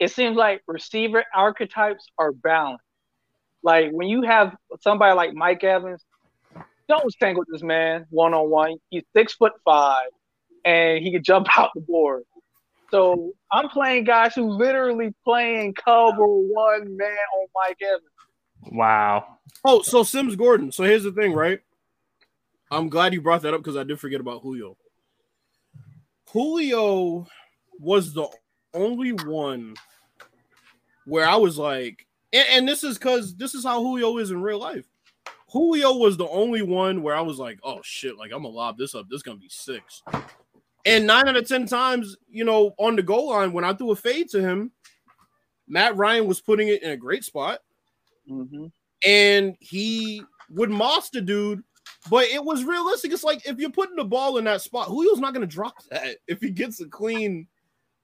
It seems like receiver archetypes are balanced. Like when you have somebody like Mike Evans, don't tangle this man one on one. He's six foot five, and he can jump out the board. So I'm playing guys who literally playing cover one man on Mike Evans. Wow. Oh, so Sims Gordon. So here's the thing, right? I'm glad you brought that up because I did forget about Julio. Julio was the only one where I was like, and, and this is because this is how Julio is in real life. Julio was the only one where I was like, oh shit, like I'm gonna lob this up. This is gonna be six. And nine out of ten times, you know, on the goal line, when I threw a fade to him, Matt Ryan was putting it in a great spot. Mm-hmm. And he would moss the dude, but it was realistic. It's like if you're putting the ball in that spot, Julio's not gonna drop that if he gets a clean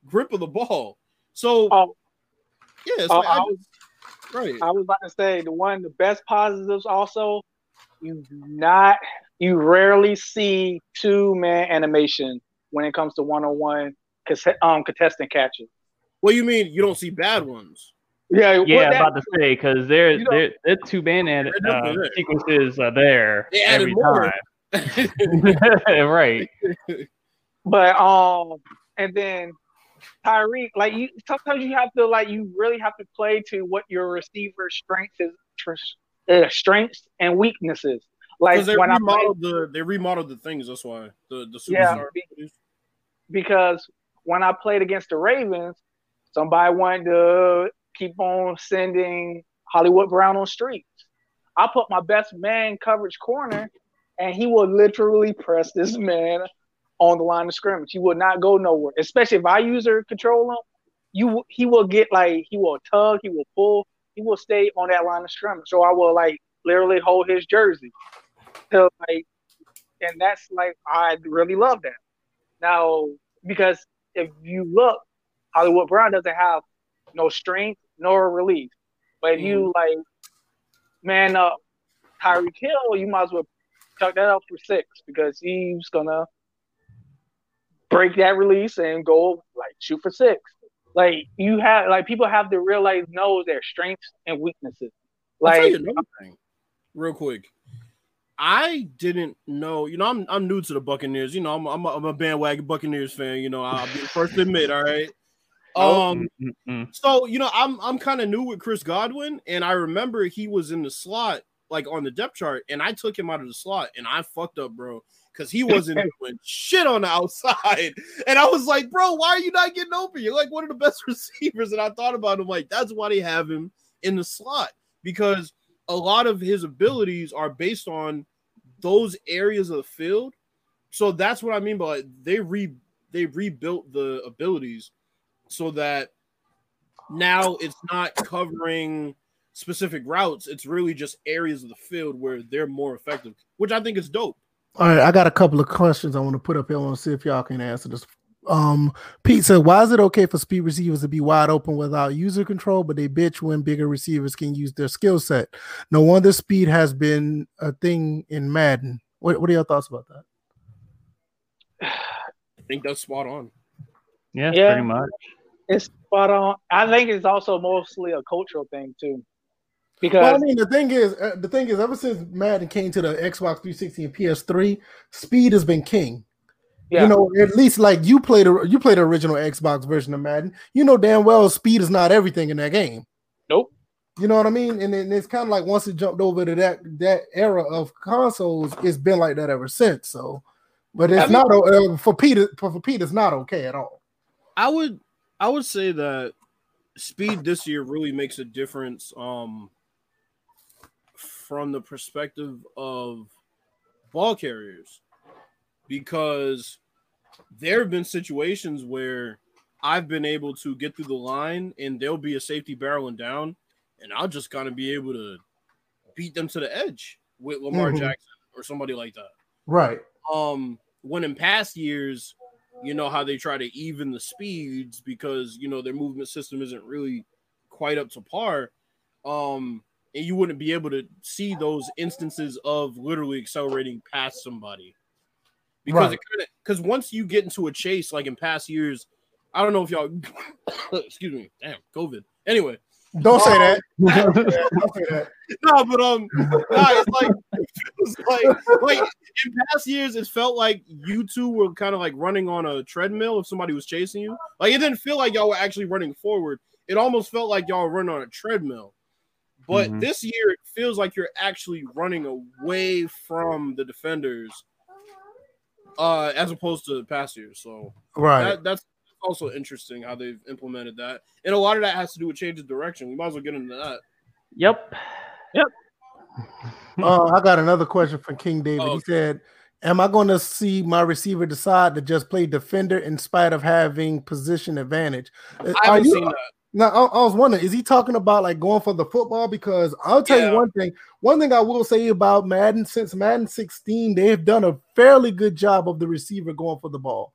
grip of the ball. So Oh, yeah, it's like, I I was just- right. I was about to say the one the best positives also you do not you rarely see two man animation when it comes to one on one um contestant catches. What do you mean you don't see bad ones? Yeah, Yeah, what about to say because there, You know- there, there two band ad, They're uh, sequences are there They every more. time. right. but um and then Tyreek, like you sometimes you have to like you really have to play to what your receiver's strengths is uh, strengths and weaknesses. Like they when I play, remodeled the they remodeled the things. That's why the the Yeah. superstar. because when I played against the Ravens, somebody wanted to keep on sending Hollywood Brown on streets. I put my best man coverage corner, and he will literally press this man on the line of scrimmage. He will not go nowhere, especially if I use or control him. You, he will get like he will tug, he will pull, he will stay on that line of scrimmage. So I will like literally hold his jersey. So like, and that's like I really love that. Now because if you look, Hollywood Brown doesn't have no strength nor release. But if you mm-hmm. like man up Tyreek Hill, you might as well chuck that up for six because he's gonna break that release and go like shoot for six. Like you have like people have to realize know their strengths and weaknesses. I'll tell Like you another thing, real quick. I didn't know. You know, I'm I'm new to the Buccaneers. You know, I'm I'm a, I'm a bandwagon Buccaneers fan. You know, I'll be the first to admit. All right. Um. Mm-mm. So you know, I'm I'm kind of new with Chris Godwin, and I remember he was in the slot, like on the depth chart, and I took him out of the slot, and I fucked up, bro, because he wasn't doing shit on the outside, and I was like, bro, why are you not getting open? You're like one of the best receivers, and I thought about him like that's why they have him in the slot because a lot of his abilities are based on those areas of the field. So that's what I mean by they re they rebuilt the abilities so that now it's not covering specific routes. It's really just areas of the field where they're more effective, which I think is dope. All right, I got a couple of questions I want to put up here. I want to see if y'all can answer this. Um, Pete said, "Why is it okay for speed receivers to be wide open without user control, but they bitch when bigger receivers can use their skill set? No wonder speed has been a thing in Madden. What, what are your thoughts about that? I think that's spot on. Yeah, Yeah. pretty much. it's spot on. I think it's also mostly a cultural thing too. Because Well, I mean, the thing is, uh, the thing is, ever since Madden came to the Xbox 360 and PS3, speed has been king. yeah, You know, at least like you played the you played the original Xbox version of Madden. You know damn well speed is not everything in that game. nope. You know what I mean? And then it's kind of like once it jumped over to that that era of consoles, it's been like that ever since. So, but it's I mean- not uh, for Pete. For, for Pete, it's not okay at all. I would I would say that speed this year really makes a difference um from the perspective of ball carriers because there have been situations where I've been able to get through the line and there'll be a safety barreling down and I'll just kind of be able to beat them to the edge with Lamar Mhm. Jackson or somebody like that Right. um when in past years you know how they try to even the speeds because you know their movement system isn't really quite up to par um and you wouldn't be able to see those instances of literally accelerating past somebody because Right. it kind of because once you get into a chase like in past years i don't know if y'all excuse me damn covid anyway Don't say that. Don't say that. no, but um, nah, it's like it like, like in past years, it felt like you two were kind of like running on a treadmill if somebody was chasing you. Like it didn't feel like y'all were actually running forward. It almost felt like y'all were running on a treadmill. But Mhm. this year, it feels like you're actually running away from the defenders, uh, as opposed to past years. So Right. that, that's also interesting how they've implemented that, and a lot of that has to do with change of direction. We might as well get into that. Yep. Yep. uh, I got another question from King David. Oh. He said, Am I going to see my receiver decide to just play defender in spite of having position advantage? Uh, I are haven't you- seen that. Now, I, I was wondering, is he talking about like going for the football? Because I'll tell Yeah. you one thing. One thing I will say about Madden, since Madden 16, they've done a fairly good job of the receiver going for the ball.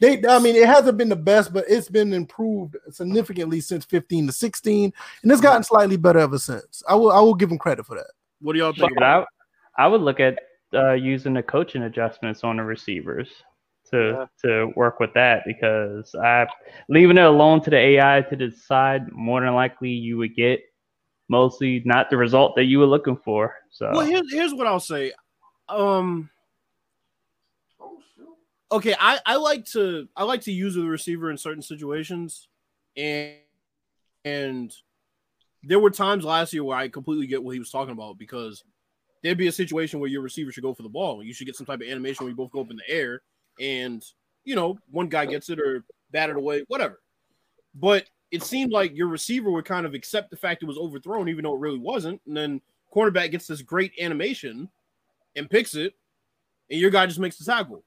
They, I mean, it hasn't been the best, but it's been improved significantly since 15 to 16, and it's gotten slightly better ever since. I will, I will give him credit for that. What do y'all think? About I, I would look at uh, using the coaching adjustments on the receivers to to work with that because I leaving it alone to the AI to decide more than likely you would get mostly not the result that you were looking for. So Well, here's here's what I'll say. Um Okay, I, I like to I like to use the receiver in certain situations and and there were times last year where I completely get what he was talking about because there'd be a situation where your receiver should go for the ball. You should get some type of animation where you both go up in the air and you know, one guy gets it or bat it away, whatever. But it seemed like your receiver would kind of accept the fact it was overthrown, even though it really wasn't. And then cornerback gets this great animation and picks it, and your guy just makes the tackle.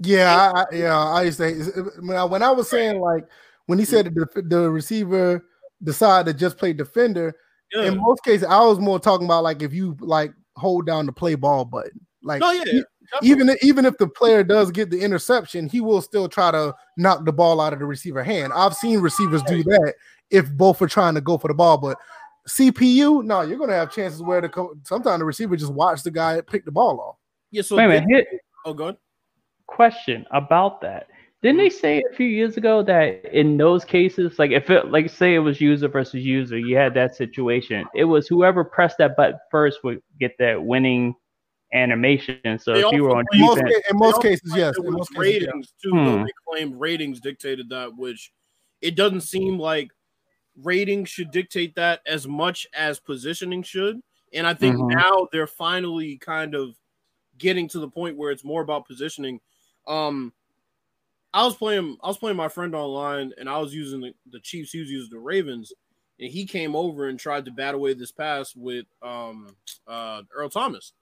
Yeah, I, I, yeah. I used to when I, when I was saying like when he said the, the receiver decided to just play defender. Yeah. In most cases, I was more talking about like if you like hold down the play ball button, like no, yeah. Even even if the player does get the interception, he will still try to knock the ball out of the receiver hand. I've seen receivers do that if both are trying to go for the ball, but CPU, no, you're gonna have chances where the co- sometimes the receiver just watch the guy pick the ball off. yeah. So wait a minute. Here, oh, good. question about that. Didn't they say a few years ago that in those cases, like if it, like say it was user versus user, you had that situation. It was whoever pressed that button first would get that winning animation. So They if you were on play- In most, defense, in most cases, yes. there In was most cases, yeah. ratings too. though. Hmm. They claimed ratings dictated that, which it doesn't seem like ratings should dictate that as much as positioning should. And I think Mhm. now they're finally kind of getting to the point where it's more about positioning. Um, I was playing, I was playing my friend online, and I was using the, the Chiefs. He was using the Ravens, and he came over and tried to bat away this pass with um uh Earl Thomas,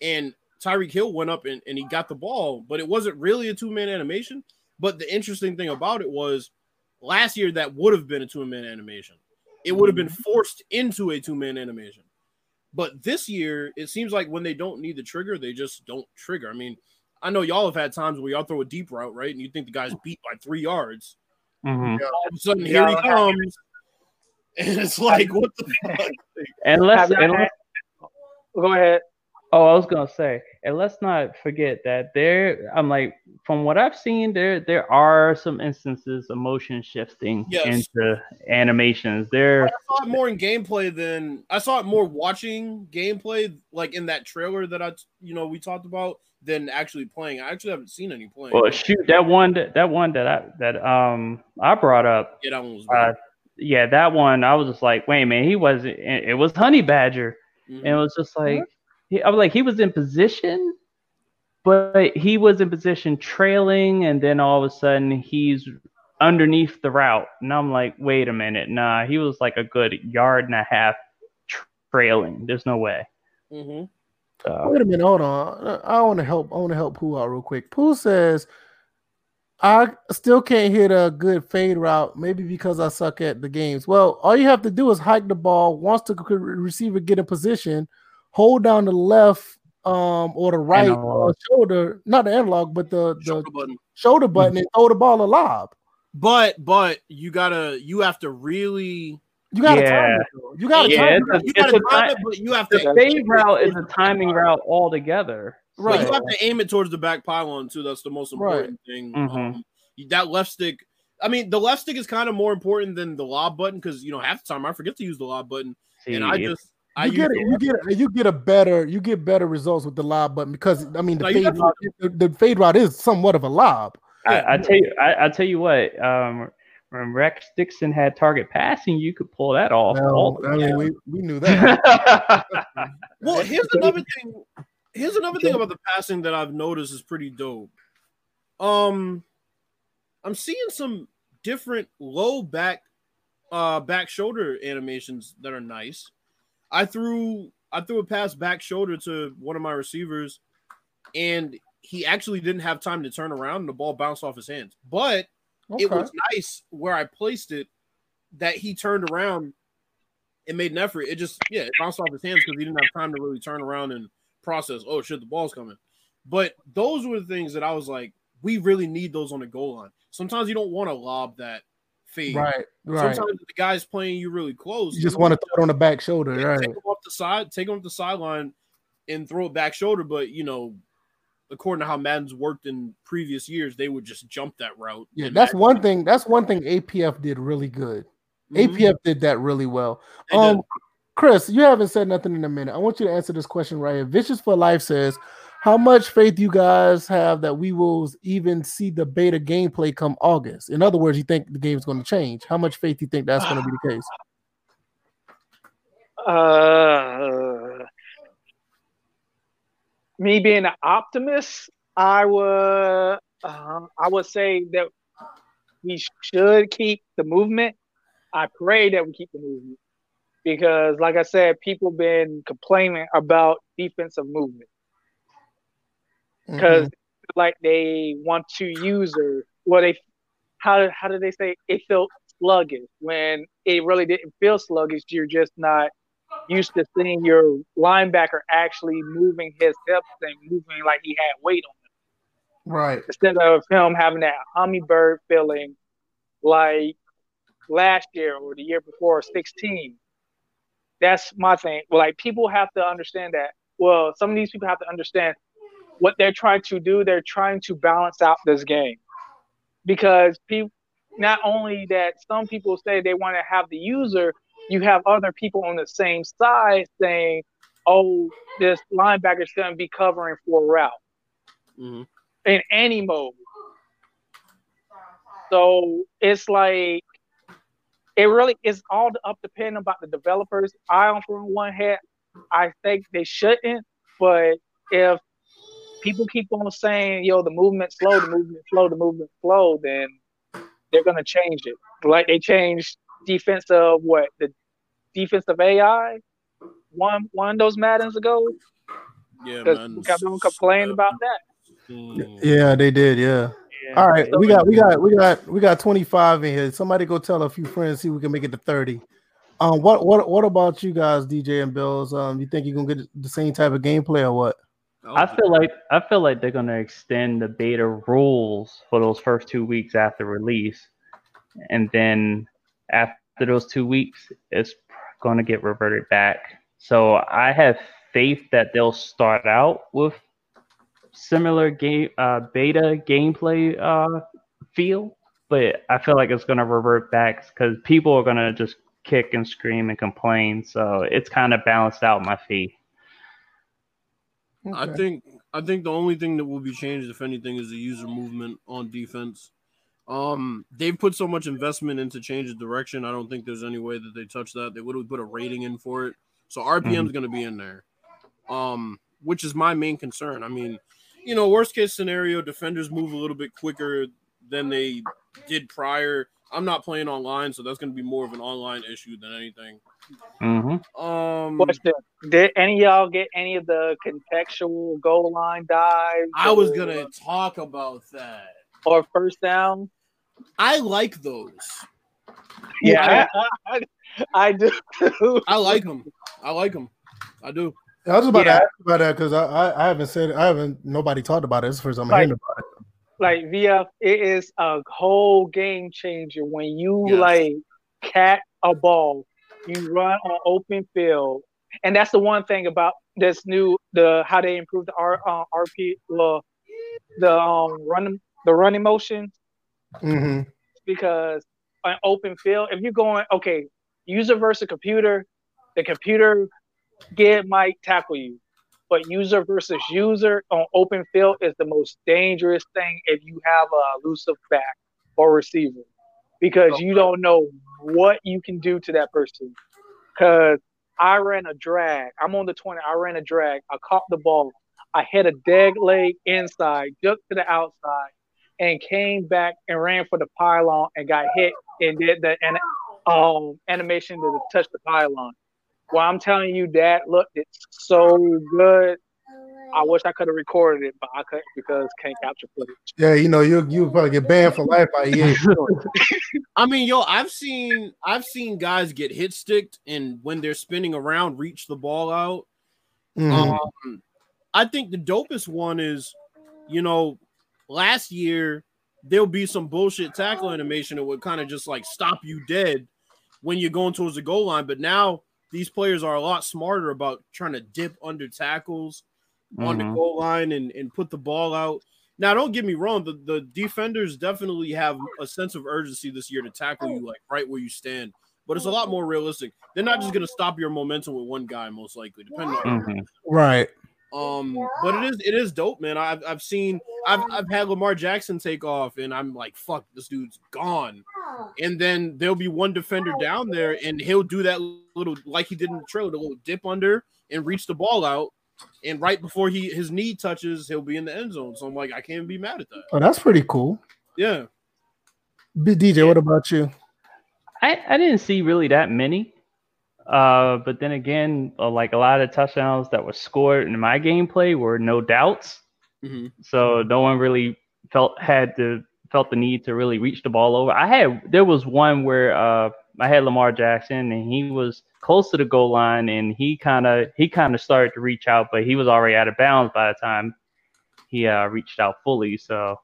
and Tyreek Hill went up and, and he got the ball, but it wasn't really a two man animation. But the interesting thing about it was last year that would have been a two man animation. It would have been forced into a two man animation. But this year, it seems like when they don't need the trigger, they just don't trigger. I mean, I know y'all have had times where y'all throw a deep route, right? And you think the guy's beat by three yards. Mhm. All of a sudden, Yeah. here he comes. And it's like, what the fuck? unless, Have y'all unless had- Go ahead. Oh, I was gonna say, and let's not forget that there. I'm like, from what I've seen, there there are some instances of motion shifting Yes. into animations. There, I saw it more in gameplay than I saw it more watching gameplay, like in that trailer that I, you know, we talked about, than actually playing. I actually haven't seen any playing. well, shoot, that one, that, that one that I that um I brought up, yeah, that one was. uh, yeah, that one, I was just like, wait, man, he wasn't. It it was Honey Badger, Mhm. and it was just like, he, I was like, he was in position, but he was in position trailing, and then all of a sudden he's underneath the route, and I'm like, wait a minute, nah, he was like a good yard and a half trailing. There's no way. Mhm. So, Wait a minute, hold on. I want to help. I want to help Pooh out real quick. Pooh says, "I still can't hit a good fade route, maybe because I suck at the games." Well, all you have to do is hike the ball. Once the receiver get in position, hold down the left um or the right uh, shoulder, not the analog, but the the Shoulder button. shoulder button, and throw the ball a lob. But but you gotta you have to really You got to Yeah. time it. though. You got to Yeah, time it. a- you gotta a time it, but you have the to fade route is a timing route altogether. But Right. you have to aim it towards the back pylon too. That's the most important thing. Mhm. Um, that left stick. I mean, the left stick is kind of more important than the lob button because you know half the time I forget to use the lob button, See, and I just I You get it. You get it. You get a better. You get better results with the lob button because I mean the No, fade definitely route, the, the fade route is somewhat of a lob. I, I tell you, I, I tell you what. Um, when Rex Dickson had target passing, you could pull that off. Well, all I mean, we, we knew that. Well, here's another thing. Here's another thing about the passing that I've noticed is pretty dope. Um, I'm seeing some different low back, uh, back shoulder animations that are nice. I threw I threw a pass back shoulder to one of my receivers, and he actually didn't have time to turn around, and the ball bounced off his hands. But it was nice where I placed it that he turned around and made an effort. It just yeah, it bounced off his hands because he didn't have time to really turn around and process. Oh shit, the ball's coming. But those were the things that I was like, we really need those on the goal line. Sometimes you don't want to lob that fade. Right, right. Sometimes the guy's playing you really close. You just want to throw it on the back shoulder, Yeah, right? take him off the side, take him off the sideline, and throw it back shoulder. But you know, according to how Madden's worked in previous years, they would just jump that route. Yeah, that's Madden- one thing. That's one thing APF did really good. Mhm. APF did that really well. They did. Um, Chris, you haven't said nothing in a minute. I want you to answer this question right here. Vicious for Life says, "How much faith you guys have that we will even see the beta gameplay come August? In other words, you think the game's going to change? How much faith do you think that's going to be the case?" Uh, me being an optimist, I would uh, I would say that we should keep the movement. I pray that we keep the movement because, like I said, people been complaining about defensive movement because mm-hmm. like they want to use her. Well, they how how did they say it felt sluggish when it really didn't feel sluggish. You're just not used to seeing your linebacker actually moving his hips and moving like he had weight on him right. instead of him having that hummingbird feeling like last year or the year before 16 that's my thing well like people have to understand that well some of these people have to understand what they're trying to do they're trying to balance out this game because people not only that some people say they want to have the user you have other people on the same side saying oh this linebacker is going to be covering for a route Mhm. in any mode. So it's like it really is all up depending about the developers. I on one hand, I think they shouldn't, but if people keep on saying, yo, the movement slow, the movement slow, the movement slow, then they're gonna change it. Like they changed defensive what the defensive AI one one of those Maddens ago Yeah, because man. everyone complained about that. Mm. Yeah, they did. Yeah. All right, we got we got we got we got 25 in here. Somebody go tell a few friends see if we can make it to 30. Um, what what what about you guys, DJ and Bills? Um, you think you're gonna get the same type of gameplay or what? I feel like I feel like they're gonna extend the beta rules for those first two weeks after release, and then after those two weeks, it's gonna get reverted back. So I have faith that they'll start out with similar game uh, beta gameplay uh, feel, but I feel like it's gonna revert back because people are gonna just kick and scream and complain. So it's kind of balanced out my faith. I think I think the only thing that will be changed, if anything, is the user movement on defense. Um, they've put so much investment into change of direction. I don't think there's any way that they touch that. They would have put a rating in for it, so RPM is going to be in there. Um, which is my main concern. I mean, you know, worst case scenario, defenders move a little bit quicker than they did prior. I'm not playing online, so that's going to be more of an online issue than anything. hmm Um, Question: Did any of y'all get any of the contextual goal line dives? I was or- gonna talk about that. or first down. I like those. Yeah, I, I do. I like them. I like them. I do. I was just about Yeah. to ask about that because I, I I haven't said I haven't nobody talked about it. It's the first time I'm Like- hearing about it. Like VF, it is a whole game changer when you Yes. like cat a ball, you run on open field, and that's the one thing about this new the how they improved the R uh, RP well, the um run the running motion. Hmm because on open field, if you're going okay, user versus computer, the computer Gid might tackle you, but user versus user on open field is the most dangerous thing if you have a elusive back or receiver because you don't know what you can do to that person. Because I ran a drag. I'm on the 20. I ran a drag. I caught the ball. I hit a dead leg inside, jumped to the outside, and came back and ran for the pylon and got hit and did the and um animation to touch the pylon. Well, I'm telling you that look, it's so good. I wish I could have recorded it, but I couldn't because can't capture footage. Yeah, you know, you you probably get banned for life by EA. I mean, yo, I've seen I've seen guys get hit sticked and when they're spinning around, reach the ball out. Mhm. Um, I think the dopest one is, you know, last year there'll be some bullshit tackle animation that would kind of just like stop you dead when you're going towards the goal line. But now these players are a lot smarter about trying to dip under tackles on the Mhm. goal line and, and put the ball out. Now, don't get me wrong, the, the defenders definitely have a sense of urgency this year to tackle you like right where you stand, but it's a lot more realistic. They're not just gonna stop your momentum with one guy, most likely, depending on Mhm. right. um, but it is it is dope, man. I've I've seen I've I've had Lamar Jackson take off, and I'm like, fuck, this dude's gone. And then there'll be one defender down there, and he'll do that little like he did in the trailer, the little dip under and reach the ball out. And right before he his knee touches, he'll be in the end zone. So I'm like, I can't be mad at that. Oh, that's pretty cool. Yeah. B- DJ, what about you? I, I didn't see really that many. Uh, but then again, uh, like a lot of touchdowns that were scored in my gameplay were no doubts. Mhm. So no one really felt had to felt the need to really reach the ball over. I had there was one where uh I had Lamar Jackson and he was close to the goal line and he kind of he kind of started to reach out, but he was already out of bounds by the time he uh reached out fully. So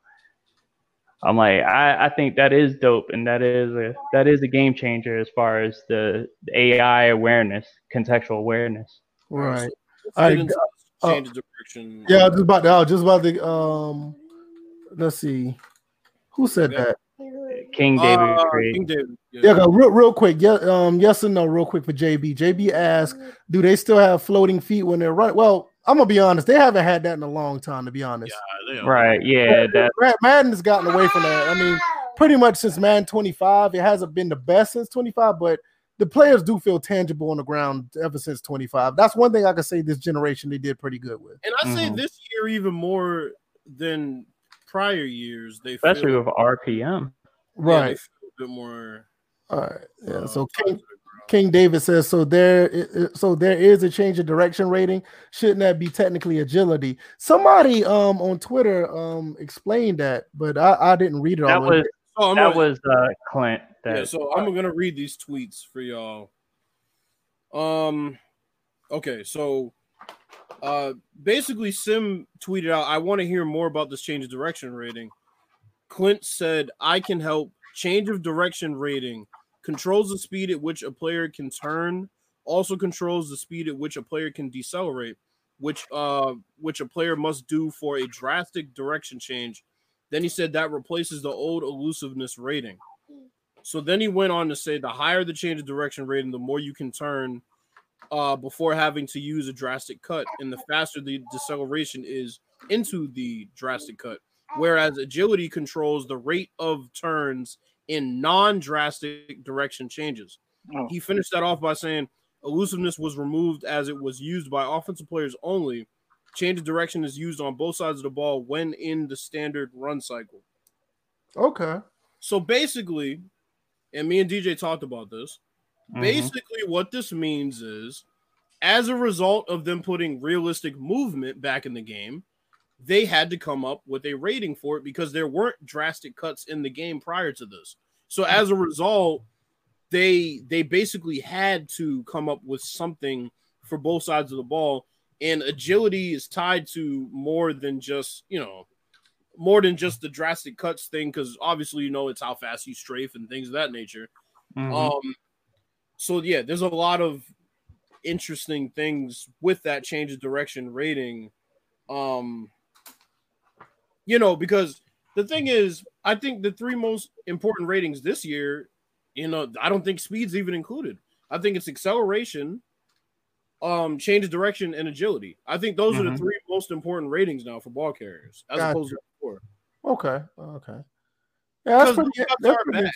I'm like, I, I think that is dope, and that is a that is a game changer as far as the, the AI awareness, contextual awareness. Right. I- get into this uh, direction. Yeah, just about to, I was just about to um let's see. Who said Yeah. that? King David Uh, King David. Yeah. Yeah, go real, real quick. Yeah, um, yes and no, real quick for JB. JB asked, do they still have floating feet when they're running? Well, I'm gonna be honest, they haven't had that in a long time, to be honest. Yeah. Right? Yeah, that Brad Madden has gotten away from that. I mean, pretty much since Madden 25, it hasn't been the best since 25, but the players do feel tangible on the ground ever since 25. That's one thing I can say this generation they did pretty good with. And I say Mhm. this year even more than prior years. They especially feel, with RPM. Right. feel a bit more. All right. Yeah. uh, So King, to the ground. King David says so there i- i- so there is a change of direction rating. Shouldn't that be technically agility? Somebody um on Twitter um explained that, but I, I didn't read it That all. was So I'm that gonna, was uh, Clint. That yeah. So I'm gonna read these tweets for y'all. Um. Okay. So, uh, basically, Sim tweeted out, "I want to hear more about this change of direction rating." Clint said, "I can help. Change of direction rating controls the speed at which a player can turn. Also controls the speed at which a player can decelerate, which uh, which a player must do for a drastic direction change." Then he said that replaces the old elusiveness rating. So then he went on to say the higher the change of direction rating, the more you can turn uh, before having to use a drastic cut, and the faster the deceleration is into the drastic cut. Whereas agility controls the rate of turns in non-drastic direction changes. Oh. He finished that off by saying elusiveness was removed as it was used by offensive players only. Change of direction is used on both sides of the ball when in the standard run cycle. Okay. So basically, and me and DJ talked about this. Mhm. Basically, what this means is, as a result of them putting realistic movement back in the game, they had to come up with a rating for it because there weren't drastic cuts in the game prior to this. So as a result, they they basically had to come up with something for both sides of the ball. And agility is tied to more than just you know more than just the drastic cuts thing because obviously you know it's how fast you strafe and things of that nature. Mhm. Um, so yeah, there's a lot of interesting things with that change of direction rating. Um, you know, because the thing is, I think the three most important ratings this year, you know, I don't think speed's even included. I think it's acceleration, um, change of direction, and agility. I think those are Mhm. the three most important ratings now for ball carriers, as Gotcha. opposed to before. Okay, okay. Yeah, that's pretty, that's pretty.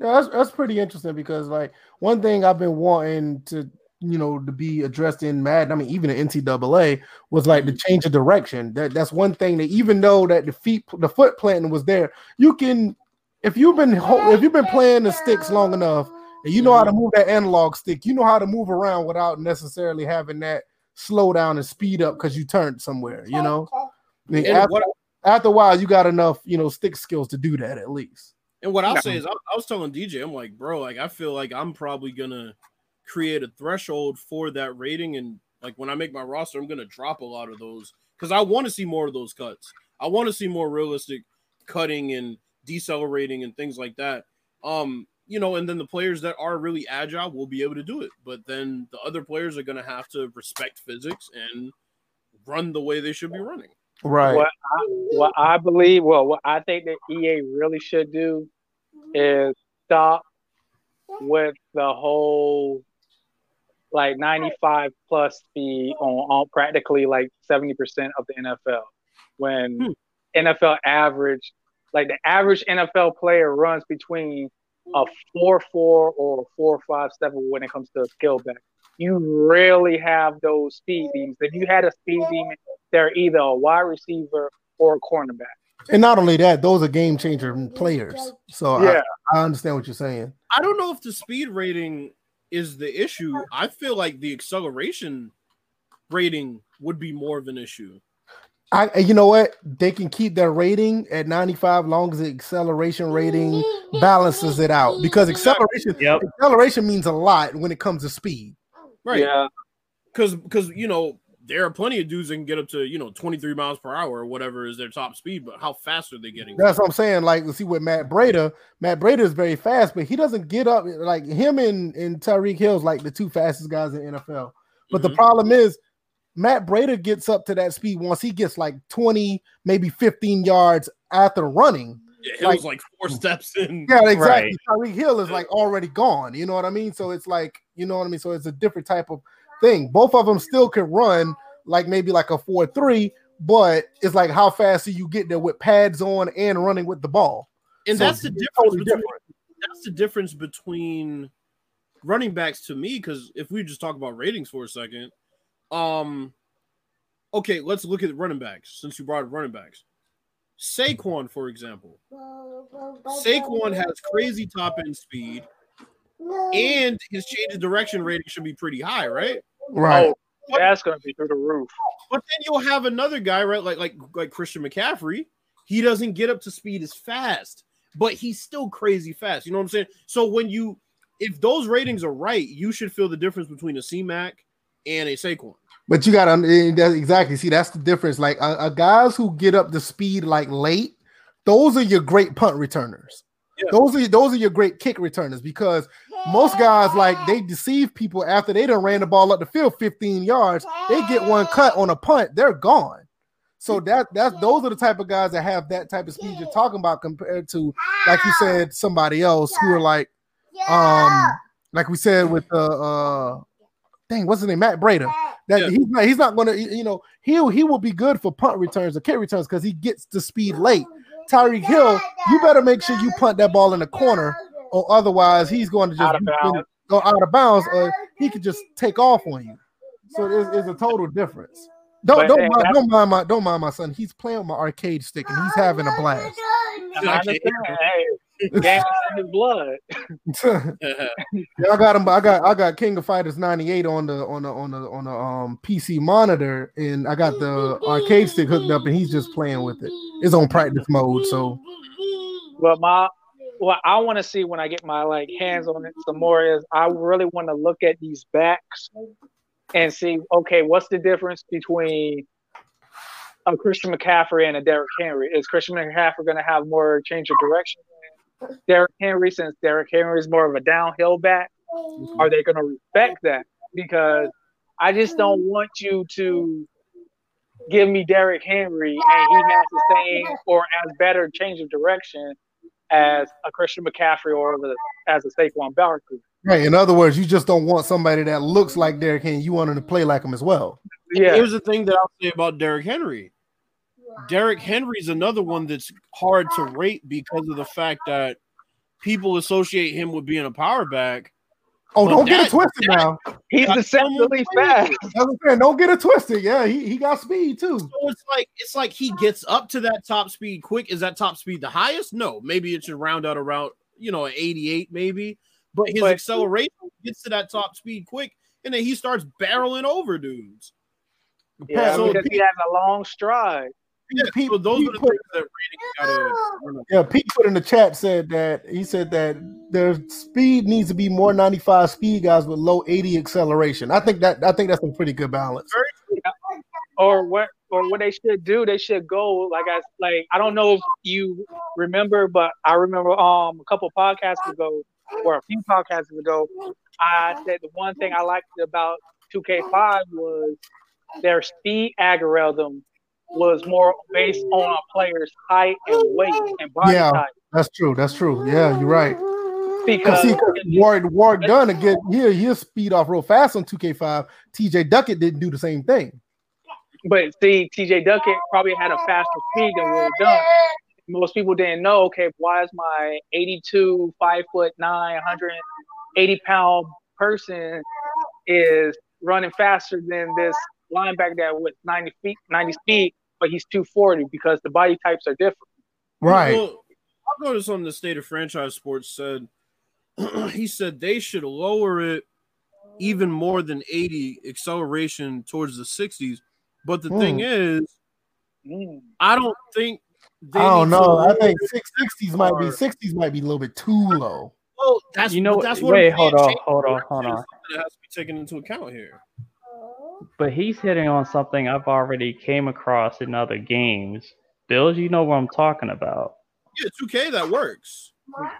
Yeah, that's, that's pretty interesting because like one thing I've been wanting to you know to be addressed in Madden, I mean even in NCAA was like the mm-hmm. change of direction. That that's one thing that even though that the feet the foot planting was there, you can if you've been if you've been playing the sticks long enough and you know how to mm-hmm. move that analog stick, you know how to move around without necessarily having that slow down and speed up because you turned somewhere. You know, I mean, after, after a while, you got enough you know stick skills to do that at least. And what I'll No. say is, I, I was telling DJ, I'm like, bro, like I feel like I'm probably gonna create a threshold for that rating, and like when I make my roster, I'm gonna drop a lot of those because I want to see more of those cuts. I want to see more realistic cutting and decelerating and things like that. Um, you know, and then the players that are really agile will be able to do it, but then the other players are gonna have to respect physics and run the way they should be running. Right. What I, what I believe, well, what I think that EA really should do is stop with the whole like 95 plus speed on, on practically like 70% of the NFL. When Hmm. NFL average, like the average NFL player runs between a 4 4 or a 4 5 7 when it comes to a skill back. You rarely have those speed demons. If you had a speed demon, they're either a wide receiver or a cornerback. And not only that, those are game changer players. So Yeah. I, I understand what you're saying. I don't know if the speed rating is the issue. I feel like the acceleration rating would be more of an issue. I you know what? They can keep their rating at 95 long as the acceleration rating balances it out because acceleration Yep. acceleration means a lot when it comes to speed. Right. Yeah. Because because you know, there are plenty of dudes that can get up to, you know, 23 miles per hour or whatever is their top speed, but how fast are they getting? That's what I'm saying. Like, see with Matt Breida, Matt Breida is very fast, but he doesn't get up like him and, and Tyreek Hill's like the two fastest guys in NFL. But the Mhm. problem is Matt Breida gets up to that speed once he gets like 20, maybe 15 yards after running. Yeah, Hill's like, four steps in. Yeah, exactly. Tyreek Hill is like already gone. You know what I mean? So it's like, you know what I mean? So it's a different type of thing. Both of them still can run like maybe like a 4-3, but it's like how fast do you get there with pads on and running with the ball? And So that's the difference totally between different. that's the difference between running backs to me because if we just talk about ratings for a second um okay let's look at running backs since you brought up running backs Saquon for example. Saquon has crazy top end speed and his change of direction rating should be pretty high right? Right. Oh, that's gonna be through the roof. but then you'll have another guy right like like like Christian McCaffrey. He doesn't get up to speed as fast but he's still crazy fast. You know what I'm saying? So when you if those ratings are right you should feel the difference between a C-Mac and a Saquon But you gotta eh, exactly see that's the difference. Like uh, uh, guys who get up to speed like late, those are your great punt returners. Yeah. Those are those are your great kick returners because most guys like they deceive people after they done ran the ball up the field 15 yards. They get one cut on a punt, they're gone. So that that those are the type of guys that have that type of speed you're talking about compared to like you said somebody else who are like um like we said with the uh dang what's his name Matt Breida that Yeah. he's not he's not gonna you know he'll he will be good for punt returns or kick returns because he gets the speed late. Tyreek Hill, you better make sure you punt that ball in the corner, or otherwise he's going to just Out of bounds. go out of bounds, or he could just take off on you. So it's, it's a total difference. Don't But, don't hey, mind, don't mind my don't mind my son. He's playing with my arcade stick and he's having a blast. I. Hey, game in his blood. Yeah, I got him. I got I got King of Fighters '98 on the on the on the on the um PC monitor, and I got the arcade stick hooked up, and he's just playing with it. It's on practice mode, so But my what I want to see when I get my like hands on it some more is I really want to look at these backs and see okay what's the difference between a Christian McCaffrey and a Derrick Henry. Is Christian McCaffrey going to have more change of direction? Than Derrick Henry, since Derrick Henry is more of a downhill back, mm-hmm. are they going to respect that? Because I just don't mm-hmm. want you to give me Derrick Henry and he has the same or as better change of direction as a Christian McCaffrey or the, as a Saquon Barkley. Right. In other words, you just don't want somebody that looks like Derrick Henry. You want him to play like him as well. Yeah. Here's the thing that I'll say about Derrick Henry. Derrick Henry's another one that's hard to rate because of the fact that people associate him with being a power back. Oh, But don't get it twisted now. He's Got deceptively fast. That's what I'm saying. Don't get it twisted. Yeah, he, he got speed too. So it's like it's like he gets up to that top speed quick. Is that top speed the highest? No, maybe it should round out around you know an 88 maybe. But his But- acceleration gets to that top speed quick, and then he starts barreling over dudes. Yeah, So because he has a long stride. Yeah, Pete- so those Pete are the put- things that ratings gotta. Yeah, Pete put in the chat said that he said that their speed needs to be more 95 speed guys with low 80 acceleration. I think that I think that's a pretty good balance. or what or what they should do they should go like i like i don't know if you remember but i remember um a couple podcasts ago or a few podcasts ago i said the one thing i liked about 2k5 was their speed algorithm was more based on a player's height and weight and body Yeah. type That's true. That's true. Yeah, you're right. because see, Warrick Dunn to get here, he'll speed off real fast on 2K5. TJ Duckett didn't do the same thing. But see, TJ Duckett probably had a faster speed than Will Dunn. Most people didn't know, okay, why is my 82, 5 foot 9, 180 pound person is running faster than this linebacker that with 90 feet, 90 speed, but he's 240 because the body types are different. Right. Well, I'll go to something the state of franchise sports said. he said they should lower it even more than 80 acceleration towards the 60s. But the thing is, Mm. I don't think they I don't know. I think it six sixties might be sixties might be a little bit too low. Well, that's You know That's what wait, hold on, hold on, hold on. something That has to be taken into account here. But he's hitting on something I've already came across in other games. Bills, you know what I'm talking about. Yeah, 2K that works.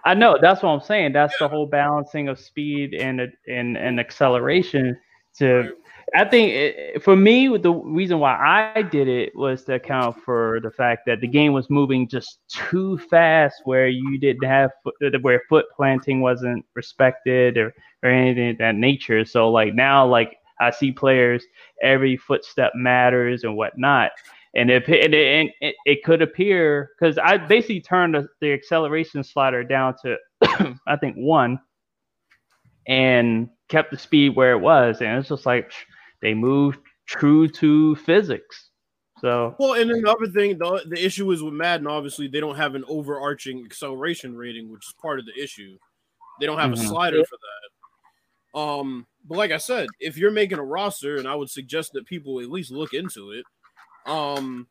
I know that's what I'm saying. That's the whole balancing of speed and and and acceleration. To I think it, for me, the reason why I did it was to account for the fact that the game was moving just too fast, where you didn't have where foot planting wasn't respected or or anything of that nature. So like now, like I see players, every footstep matters and whatnot. And if it, and it, it could appear because I basically turned the, the acceleration slider down to I think one, and kept the speed where it was, and it's just like they moved true to physics. So Well, and another thing, the, the issue is with Madden, obviously, they don't have an overarching acceleration rating, which is part of the issue. They don't have Mhm. a slider for that. Um, but like I said, if you're making a roster, and I would suggest that people at least look into it, um,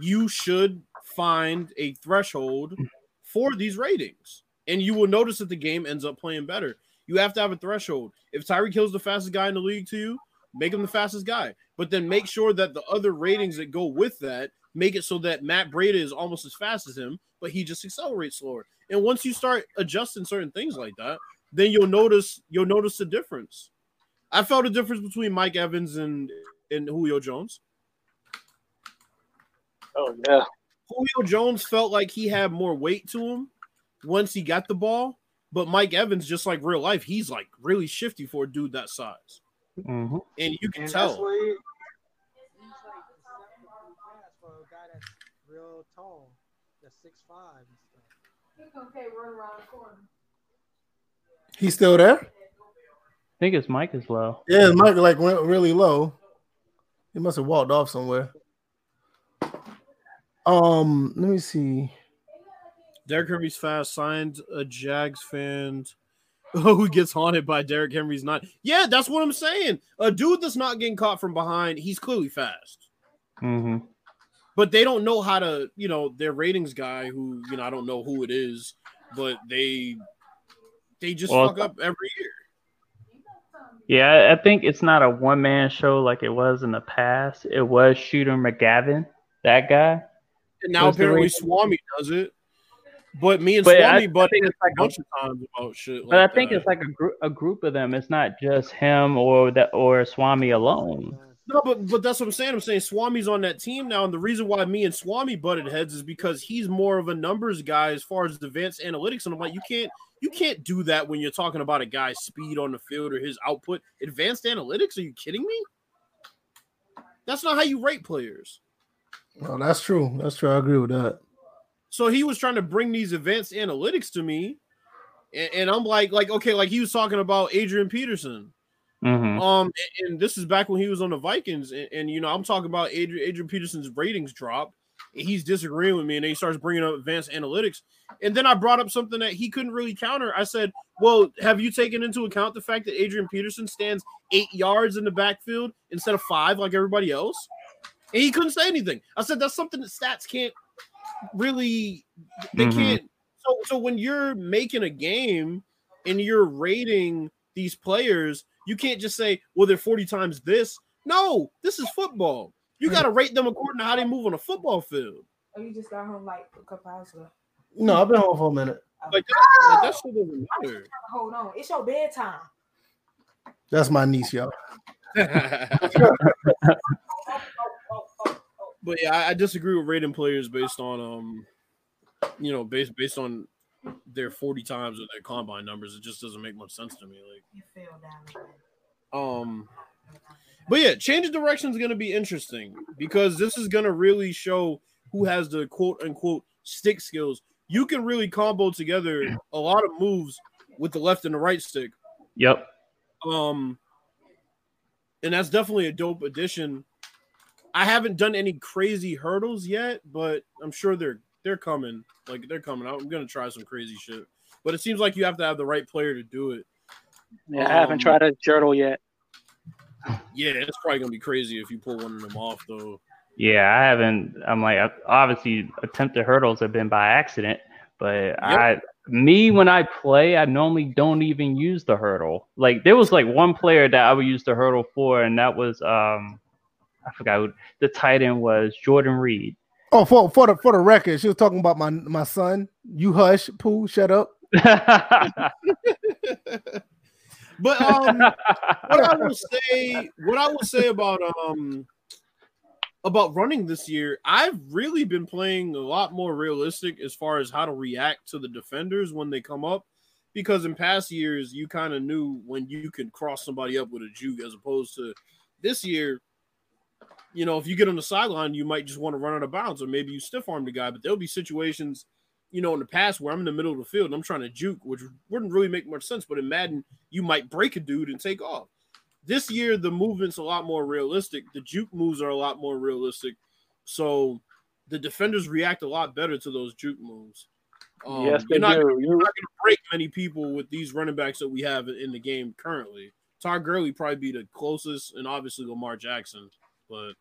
you should find a threshold for these ratings, and you will notice that the game ends up playing better. You have to have a threshold. If Tyreek Hill's the fastest guy in the league to you, make him the fastest guy. But then make sure that the other ratings that go with that make it so that Matt Breida is almost as fast as him, but he just accelerates slower. And once you start adjusting certain things like that, then you'll notice you'll notice the difference. I felt a difference between Mike Evans and and Julio Jones. Oh yeah. Julio Jones felt like he had more weight to him once he got the ball, but Mike Evans, just like real life, he's like really shifty for a dude that size, mhm. and you can And tell. that's what he- he's like seven foot fast for a guy that's real tall, that's six five and stuff. Okay, run around the corner. He's still there? I think his mic is low. Yeah, his mic like went really low. He must have walked off somewhere. Um, let me see. Derrick Henry's fast signed a Jags fan who gets haunted by Derrick Henry's not. Yeah, that's what I'm saying. A dude that's not getting caught from behind, he's clearly fast. Mm-hmm. But they don't know how to, you know, their ratings guy who, you know, I don't know who it is, but they they just Well, fuck up every year. Yeah, I- think it's not a one man show like it was in the past. It was Shooter McGavin, that guy. And now apparently? Swami does it. But me and But I- Swami I it's like a- bunch of times about shit. But I think that. it's like a group a group of them. It's not just him or that or Swami alone. No, but but that's what I'm saying. I'm saying Swami's on that team now, and the reason why me and Swami butted heads is because he's more of a numbers guy as far as advanced analytics. And I'm like, you can't you can't do that when you're talking about a guy's speed on the field or his output. Advanced analytics? Are you kidding me? That's not how you rate players. No, that's true. That's true. I agree with that. So he was trying to bring these advanced analytics to me, and, and I'm like, like okay, like he was talking about Adrian Peterson. Mhm. Um, and, and this is back when he was on the Vikings, and, and, you know, I'm talking about Adrian, Adrian Peterson's ratings drop. He's disagreeing with me, and then he starts bringing up advanced analytics. And then I brought up something that he couldn't really counter. I said, "Well, have you taken into account the fact that Adrian Peterson stands eight yards in the backfield instead of five, like everybody else?" And he couldn't say anything. I said, "That's something that stats can't really. They Mhm. can't." So, so when you're making a game and you're rating these players, you can't just say, well, they're 40 times this. No, this is football. You got to rate them according to how they move on a football field. Oh, you just got home like a couple hours ago. No, I've been home for a minute. Like that, like, that shit doesn't matter. Hold on, it's your bedtime. That's my niece, y'all. but yeah, I, I disagree with rating players based on um, you know, based based on their 40 times or their combine numbers. It just doesn't make much sense to me. Like You fell down. Um, but yeah, change of direction is going to be interesting because this is going to really show who has the quote unquote stick skills. You can really combo together a lot of moves with the left and the right stick. Yep. Um, and that's definitely a dope addition. I haven't done any crazy hurdles yet, but I'm sure they're they're coming. Like they're coming. I'm gonna try some crazy shit. But it seems like you have to have the right player to do it. Yeah, I haven't Um, tried a journal yet. Yeah, it's probably gonna be crazy if you pull one of them off though. Yeah, I haven't. I'm like, obviously, attempted hurdles have been by accident, but I, me, when I play, I normally don't even use the hurdle. Like, there was like one player that I would use the hurdle for, and that was, um, I forgot who the tight end was, Jordan Reed. Oh, for for the for the record, she was talking about my my son. You hush, poo, shut up. But um, what I will say, what I will say about um about running this year, I've really been playing a lot more realistic as far as how to react to the defenders when they come up. Because in past years, you kind of knew when you could cross somebody up with a juke, as opposed to this year. You know, if you get on the sideline, you might just want to run out of bounds, or maybe you stiff arm the guy. But there'll be situations, you know, in the past where I'm in the middle of the field and I'm trying to juke, which wouldn't really make much sense. But in Madden, you might break a dude and take off. This year, the movement's a lot more realistic. The juke moves are a lot more realistic. So the defenders react a lot better to those juke moves. Um, yes, they you're not, do. you're not going to break many people with these running backs that we have in the game currently. Todd Gurley probably be the closest, and obviously Lamar Jackson. But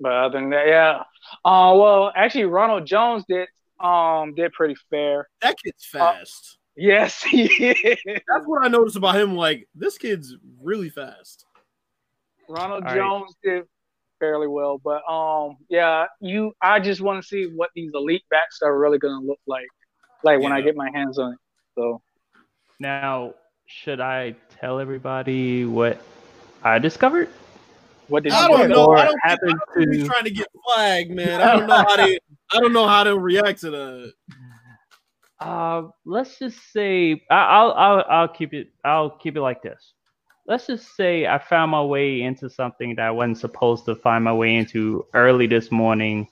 but other than that, yeah. Uh, well, actually, Ronald Jones did um did pretty fair. that kid's fast. Yes, he. That's what I noticed about him. Like this kid's really fast. Ronald All right. Jones did fairly well, but um, yeah, you. I just want to see what these elite backs are really going to look like, like when I get my hands on it. So now, should I tell everybody what I discovered? What did I you don't know. I don't think, I happen don't think he's to- trying to get flagged, man. I don't know how they. I don't know how to react to that. Uh, let's just say I- I'll I'll I'll keep it I'll keep it like this. Let's just say I found my way into something that I wasn't supposed to find my way into early this morning.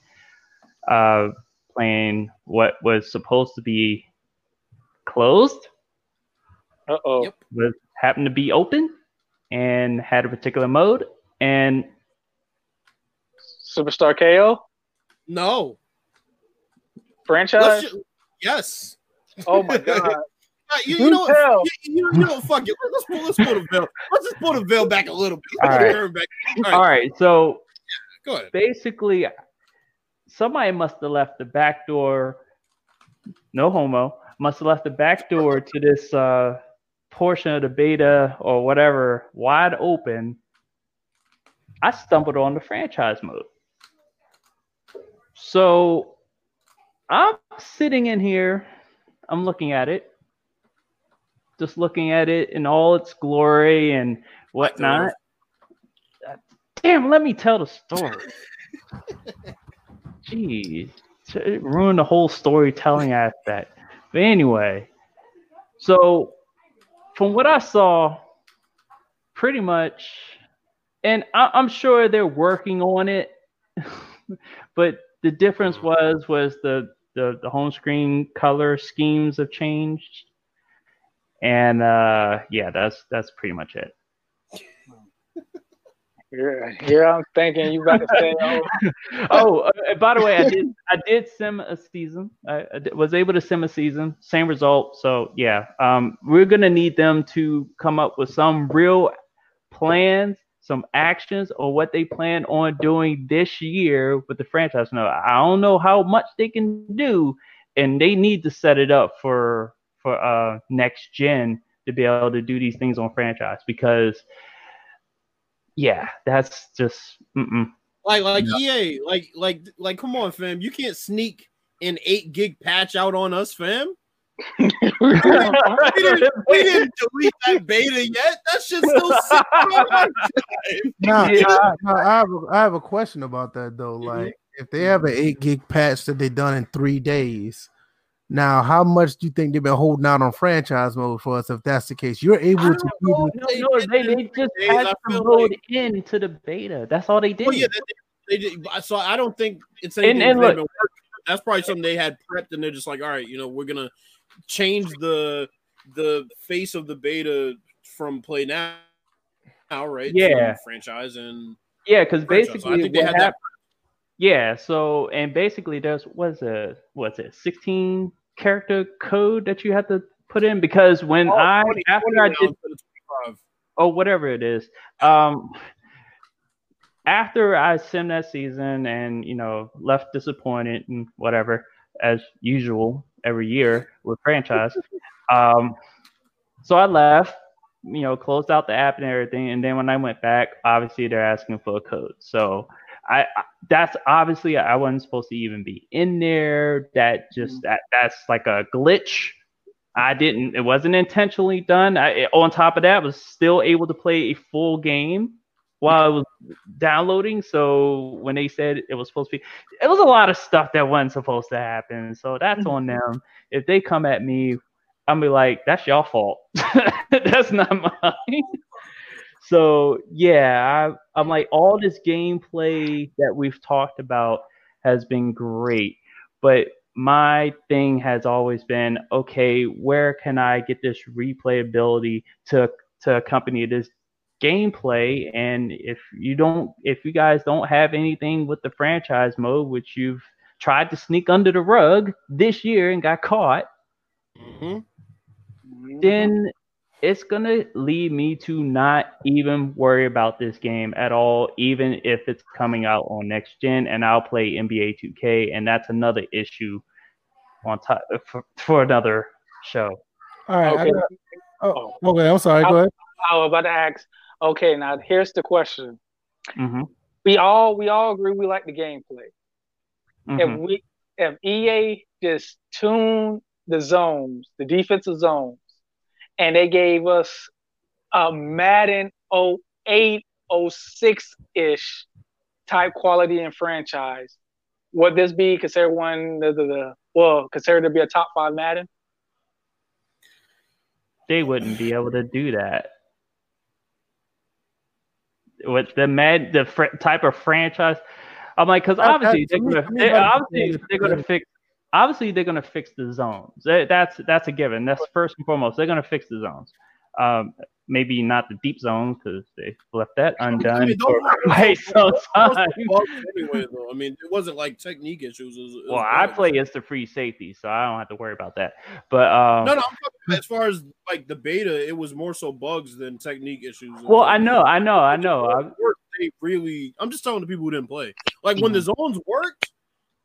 Uh, playing what was supposed to be closed Uh oh. Yep. was happened to be open and had a particular mode and Superstar KO No. franchise. Let's yes. oh my god. Uh, You, Do you know, what? you, you, you know, fuck it. Let's pull, let's pull the veil. Let's just pull the veil back a little bit. All right. Back. All right. All right. so go ahead. basically somebody must have left the back door no homo must have left the back door to this uh, portion of the beta or whatever wide open i stumbled on the franchise mode so i'm sitting in here i'm looking at it just looking at it in all its glory and whatnot Damn, let me tell the story. Jeez, it ruined the whole storytelling aspect. But anyway, so from what I saw, pretty much, and I, I'm sure they're working on it, but the difference was was the the, the home screen color schemes have changed, and uh, yeah, that's that's pretty much it. Yeah, yeah, I'm thinking you about to say, oh, oh, uh, by the way, I did I did sim a season. I, I did- was able to sim a season, same result. So yeah, um, we're gonna need them to come up with some real plans, some actions, or what they plan on doing this year with the franchise. No, I don't know how much they can do, and they need to set it up for for uh next gen to be able to do these things on franchise because. Yeah, that's just mm-mm. Like like EA, like like like come on, fam. You can't sneak an eight gig patch out on us, fam. We didn't, we didn't delete that beta yet. That shit's still sitting on our drive. Now, Yeah. I, I have a, I have a question about that though. Mhm. Like, if they have an eight gig patch that they done in three days, now how much do you think they've been holding out on franchise mode for us? If that's the case, you're able to. don't know. the- No, no, they, they just Days, had I to load like- into the beta. That's all they did. Well, yeah, they, they did. So I don't think it's anything and they've look- That's probably something they had prepped, and they're just like, all right, you know, we're gonna change the the face of the beta from play now, now right? Yeah. franchise and yeah, because basically, I think they what had that. yeah. So and basically, there's what's a what's it, 16 character code that you have to put in because when Oh, I 20 after 20 I did instead of 25. or whatever it is. Um, after I sim that season and you know left disappointed and whatever as usual every year with franchise. Um, so I left, you know, closed out the app and everything, and then when I went back, obviously they're asking for a code. So I, that's obviously I wasn't supposed to even be in there. That just that that's like a glitch. I didn't. It wasn't intentionally done. I, on top of that, was still able to play a full game while I was downloading. So when they said it was supposed to be, it was a lot of stuff that wasn't supposed to happen. So that's mm-hmm. on them. If they come at me, I'm be like, that's your fault. that's not mine. So yeah, I, I'm like, all this gameplay that we've talked about has been great, but my thing has always been okay where can i get this replayability to to accompany this gameplay and if you don't if you guys don't have anything with the franchise mode which you've tried to sneak under the rug this year and got caught Mhm. then it's gonna lead me to not even worry about this game at all, even if it's coming out on next gen, and I'll play NBA 2K, and that's another issue on top for, for another show. All right. Okay. got- oh, okay. I'm sorry. Go ahead. I was about to ask. Okay, now here's the question. hmm We all we all agree we like the gameplay. hmm If we if EA just tuned the zones, the defensive zones, and they gave us a Madden 08, 06 ish type quality and franchise, would this be considered one the, the, the well considered to be a top five Madden? They wouldn't be able to do that. With the mad the fr- type of franchise, I'm like, because obviously they're gonna, they- obviously they're gonna fix. Obviously, they're gonna fix the zones. That's that's a given. That's first and foremost. They're gonna fix the zones. Um, maybe not the deep zones because they left that undone I mean, for those- quite some time. anyway, though. I mean, it wasn't like technique issues. It was, it was Well, I play as the free safety, so I don't have to worry about that. But um, No, no. I'm talking as far as like the beta, it was more so bugs than technique issues. well, I know, I know, I know. I, They really. I'm just telling the people who didn't play. Like when the Mm-hmm. zones worked,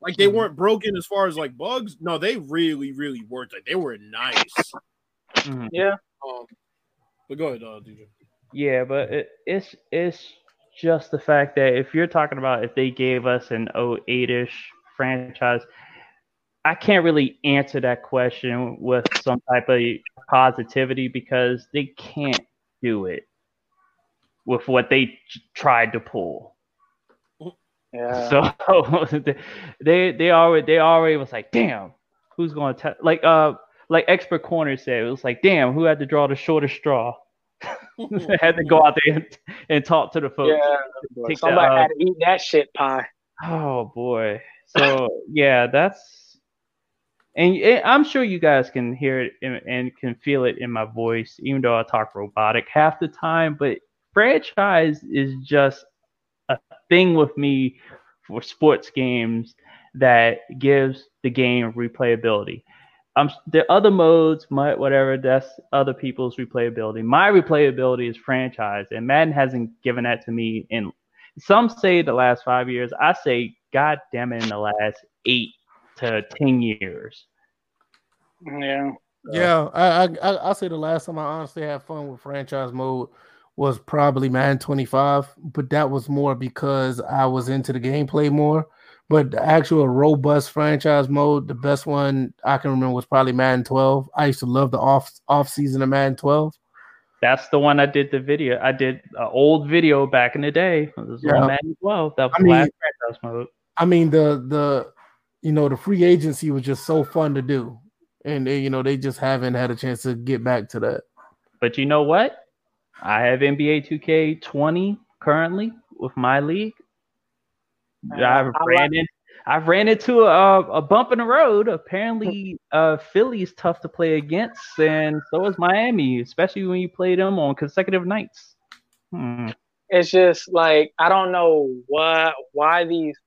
like they weren't broken as far as like bugs. No, they really, really worked. Like they were nice. mhm. Yeah. Um, but go ahead, uh, DJ. Yeah, but it, it's it's just the fact that if you're talking about if they gave us an 08-ish franchise, I can't really answer that question with some type of positivity because they can't do it. with what they tried to pull. Yeah. So they they already they already was like, damn, who's going to tell like uh like expert corner said it was like, damn, who had to draw the shortest straw? had to go out there and, and talk to the folks. yeah. The, Somebody uh, had to eat that shit pie. Oh boy. So yeah, that's and it, I'm sure you guys can hear it and, and can feel it in my voice, even though I talk robotic half the time. But franchise is just a thing with me for sports games that gives the game replayability. Um, the other modes, my, whatever, that's other people's replayability. My replayability is franchise, and Madden hasn't given that to me in some say the last five years. I say, God damn it, in the last eight to ten years. Yeah. Yeah, I, I I I say the last time I honestly had fun with franchise mode was probably Madden 25, but that was more because I was into the gameplay more. But the actual robust franchise mode, the best one I can remember was probably Madden 12. I used to love the off off season of Madden 12. That's the one I did the video. I did an old video back in the day. It was Yeah. Madden 12. That was I mean- last franchise mode. I mean the the you know the free agency was just so fun to do, and they, you know they just haven't had a chance to get back to that. But you know what? I have NBA 2K20 currently with my league. I've I ran in, I've ran into a, a bump in the road. Apparently, uh, Philly's tough to play against, and so is Miami, especially when you play them on consecutive nights. Hmm. it's just like I don't know what why these.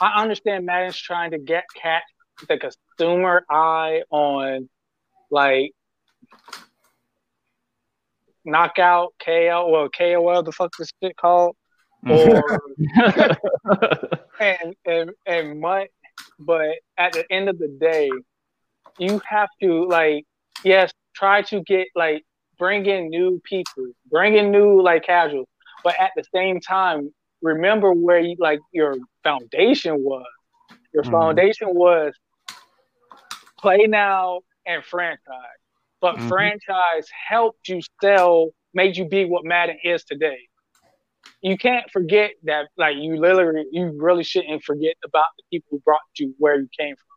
I understand Madden's trying to get catch the consumer eye on like knockout KO well KOL the fuck this shit called or and and and much but at the end of the day you have to like yes try to get like bring in new people bring in new like casuals but at the same time remember where you like your foundation was your Mhm. foundation was play now and franchise but Mhm. franchise helped you sell made you be what madden is today you can't forget that like you literally you really shouldn't forget about the people who brought you where you came from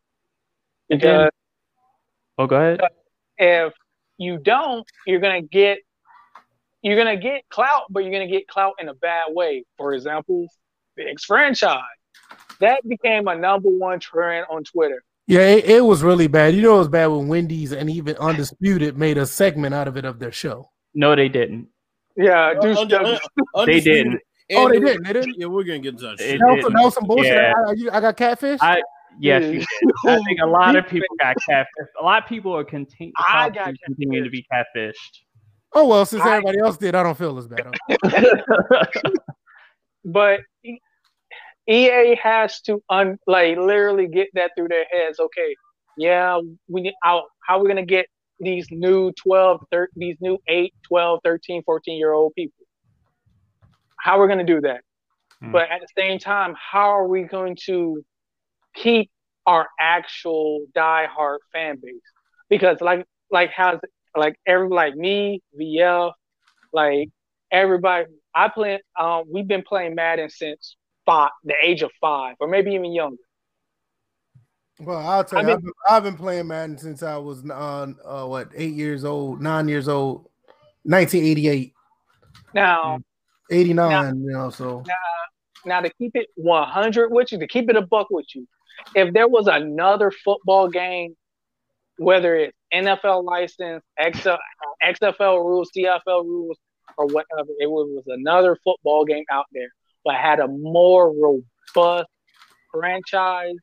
And then- because oh, go ahead. if you don't you're gonna get you're gonna get clout but you're gonna get clout in a bad way for example Biggs franchise that became a number one trend on twitter Yeah, it, it was really bad. You know, it was bad when Wendy's and even Undisputed made a segment out of it of their show. No, they didn't. Yeah dude, Under- dude, They didn't. Oh, they didn't. They didn't. Yeah, we're gonna get into that. It shit. That was, didn't. that was some bullshit. Yeah. I, I- I got catfish. I yes, you did. I think a lot of people got catfished. A lot of people are continu- I got continuing to be catfished. oh well, since I- everybody else did, I don't feel as bad. But ea has to un like literally get that through their heads okay yeah we need how, how are we gonna get these new 12 13 these new 8 12 13 14 year old people. How are we going to do that? Hmm. but at the same time how are we going to keep our actual diehard fan base? Because like like how's like every like me vl like everybody i play um we've been playing madden since five the age of five or maybe even younger Well, I'll tell I you, mean- I've, been, I've been playing Madden since I was uh, uh what eight years old, nine years old, 1988, now 89. You know, so now to keep it 100 with you to keep it a buck with you if there was another football game whether it's nfl license XL, xfl rules cfl rules or whatever it was another football game out there but had a more robust franchise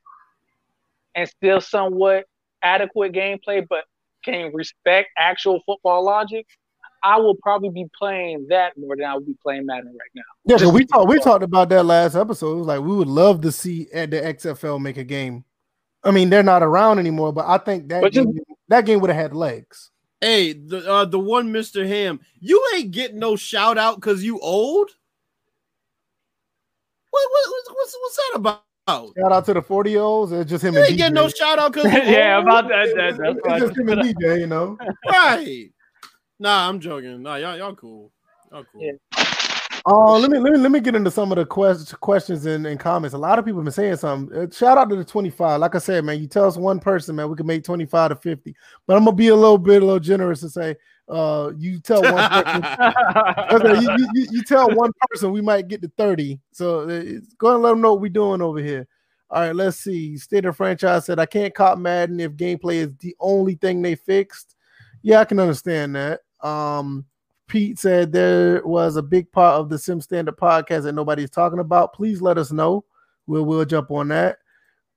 and still somewhat adequate gameplay but can respect actual football logic i will probably be playing that more than i would be playing madden right now yeah, 'cause Just we talked we talked about that last episode. It was like we would love to see at the XFL make a game. I mean, they're not around anymore, but I think that But just- game, that game would have had legs. Hey, the uh, the one Mr. Ham, you ain't getting no shout out because you old. What, what what's, what's what's that about? Shout out to the 40 year olds. It's just him You and ain't DJ. getting no shout out because yeah, about that. that that's it's just him and DJ, you know. right. Nah, I'm joking. Nah, y'all y'all cool. Y'all cool. Yeah. Uh, let me let me let me get into some of the quest- questions and, and comments. A lot of people have been saying something. Uh, shout out to the 25. Like I said, man, you tell us one person, man, we can make 25 to 50. But I'm gonna be a little bit a little generous and say, uh, you tell one person, Okay, you, you- you- tell one person we might get to 30. So uh, it's- go and let them know what we're doing over here. All right, let's see. State of franchise said I can't cop Madden if gameplay is the only thing they fixed. Yeah, I can understand that. Um, Pete said there was a big part of the Sim Standard podcast that nobody's talking about. Please let us know. We'll we'll jump on that.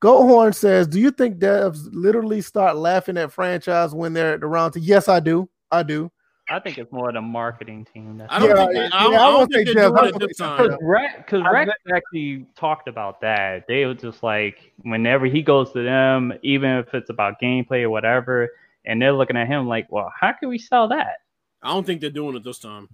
Goathorn says, "Do you think devs literally start laughing at franchise when they're at the round? To yes, I do. I do. I think it's more the marketing team. That's I don't Yeah, think they, yeah, I, yeah, I, I don't think they're Jeff, doing it this time. Because Rex, Rex actually talked about that. They were just like, whenever he goes to them, even if it's about gameplay or whatever, and they're looking at him like, well, how can we sell that? I don't think they're doing it this time.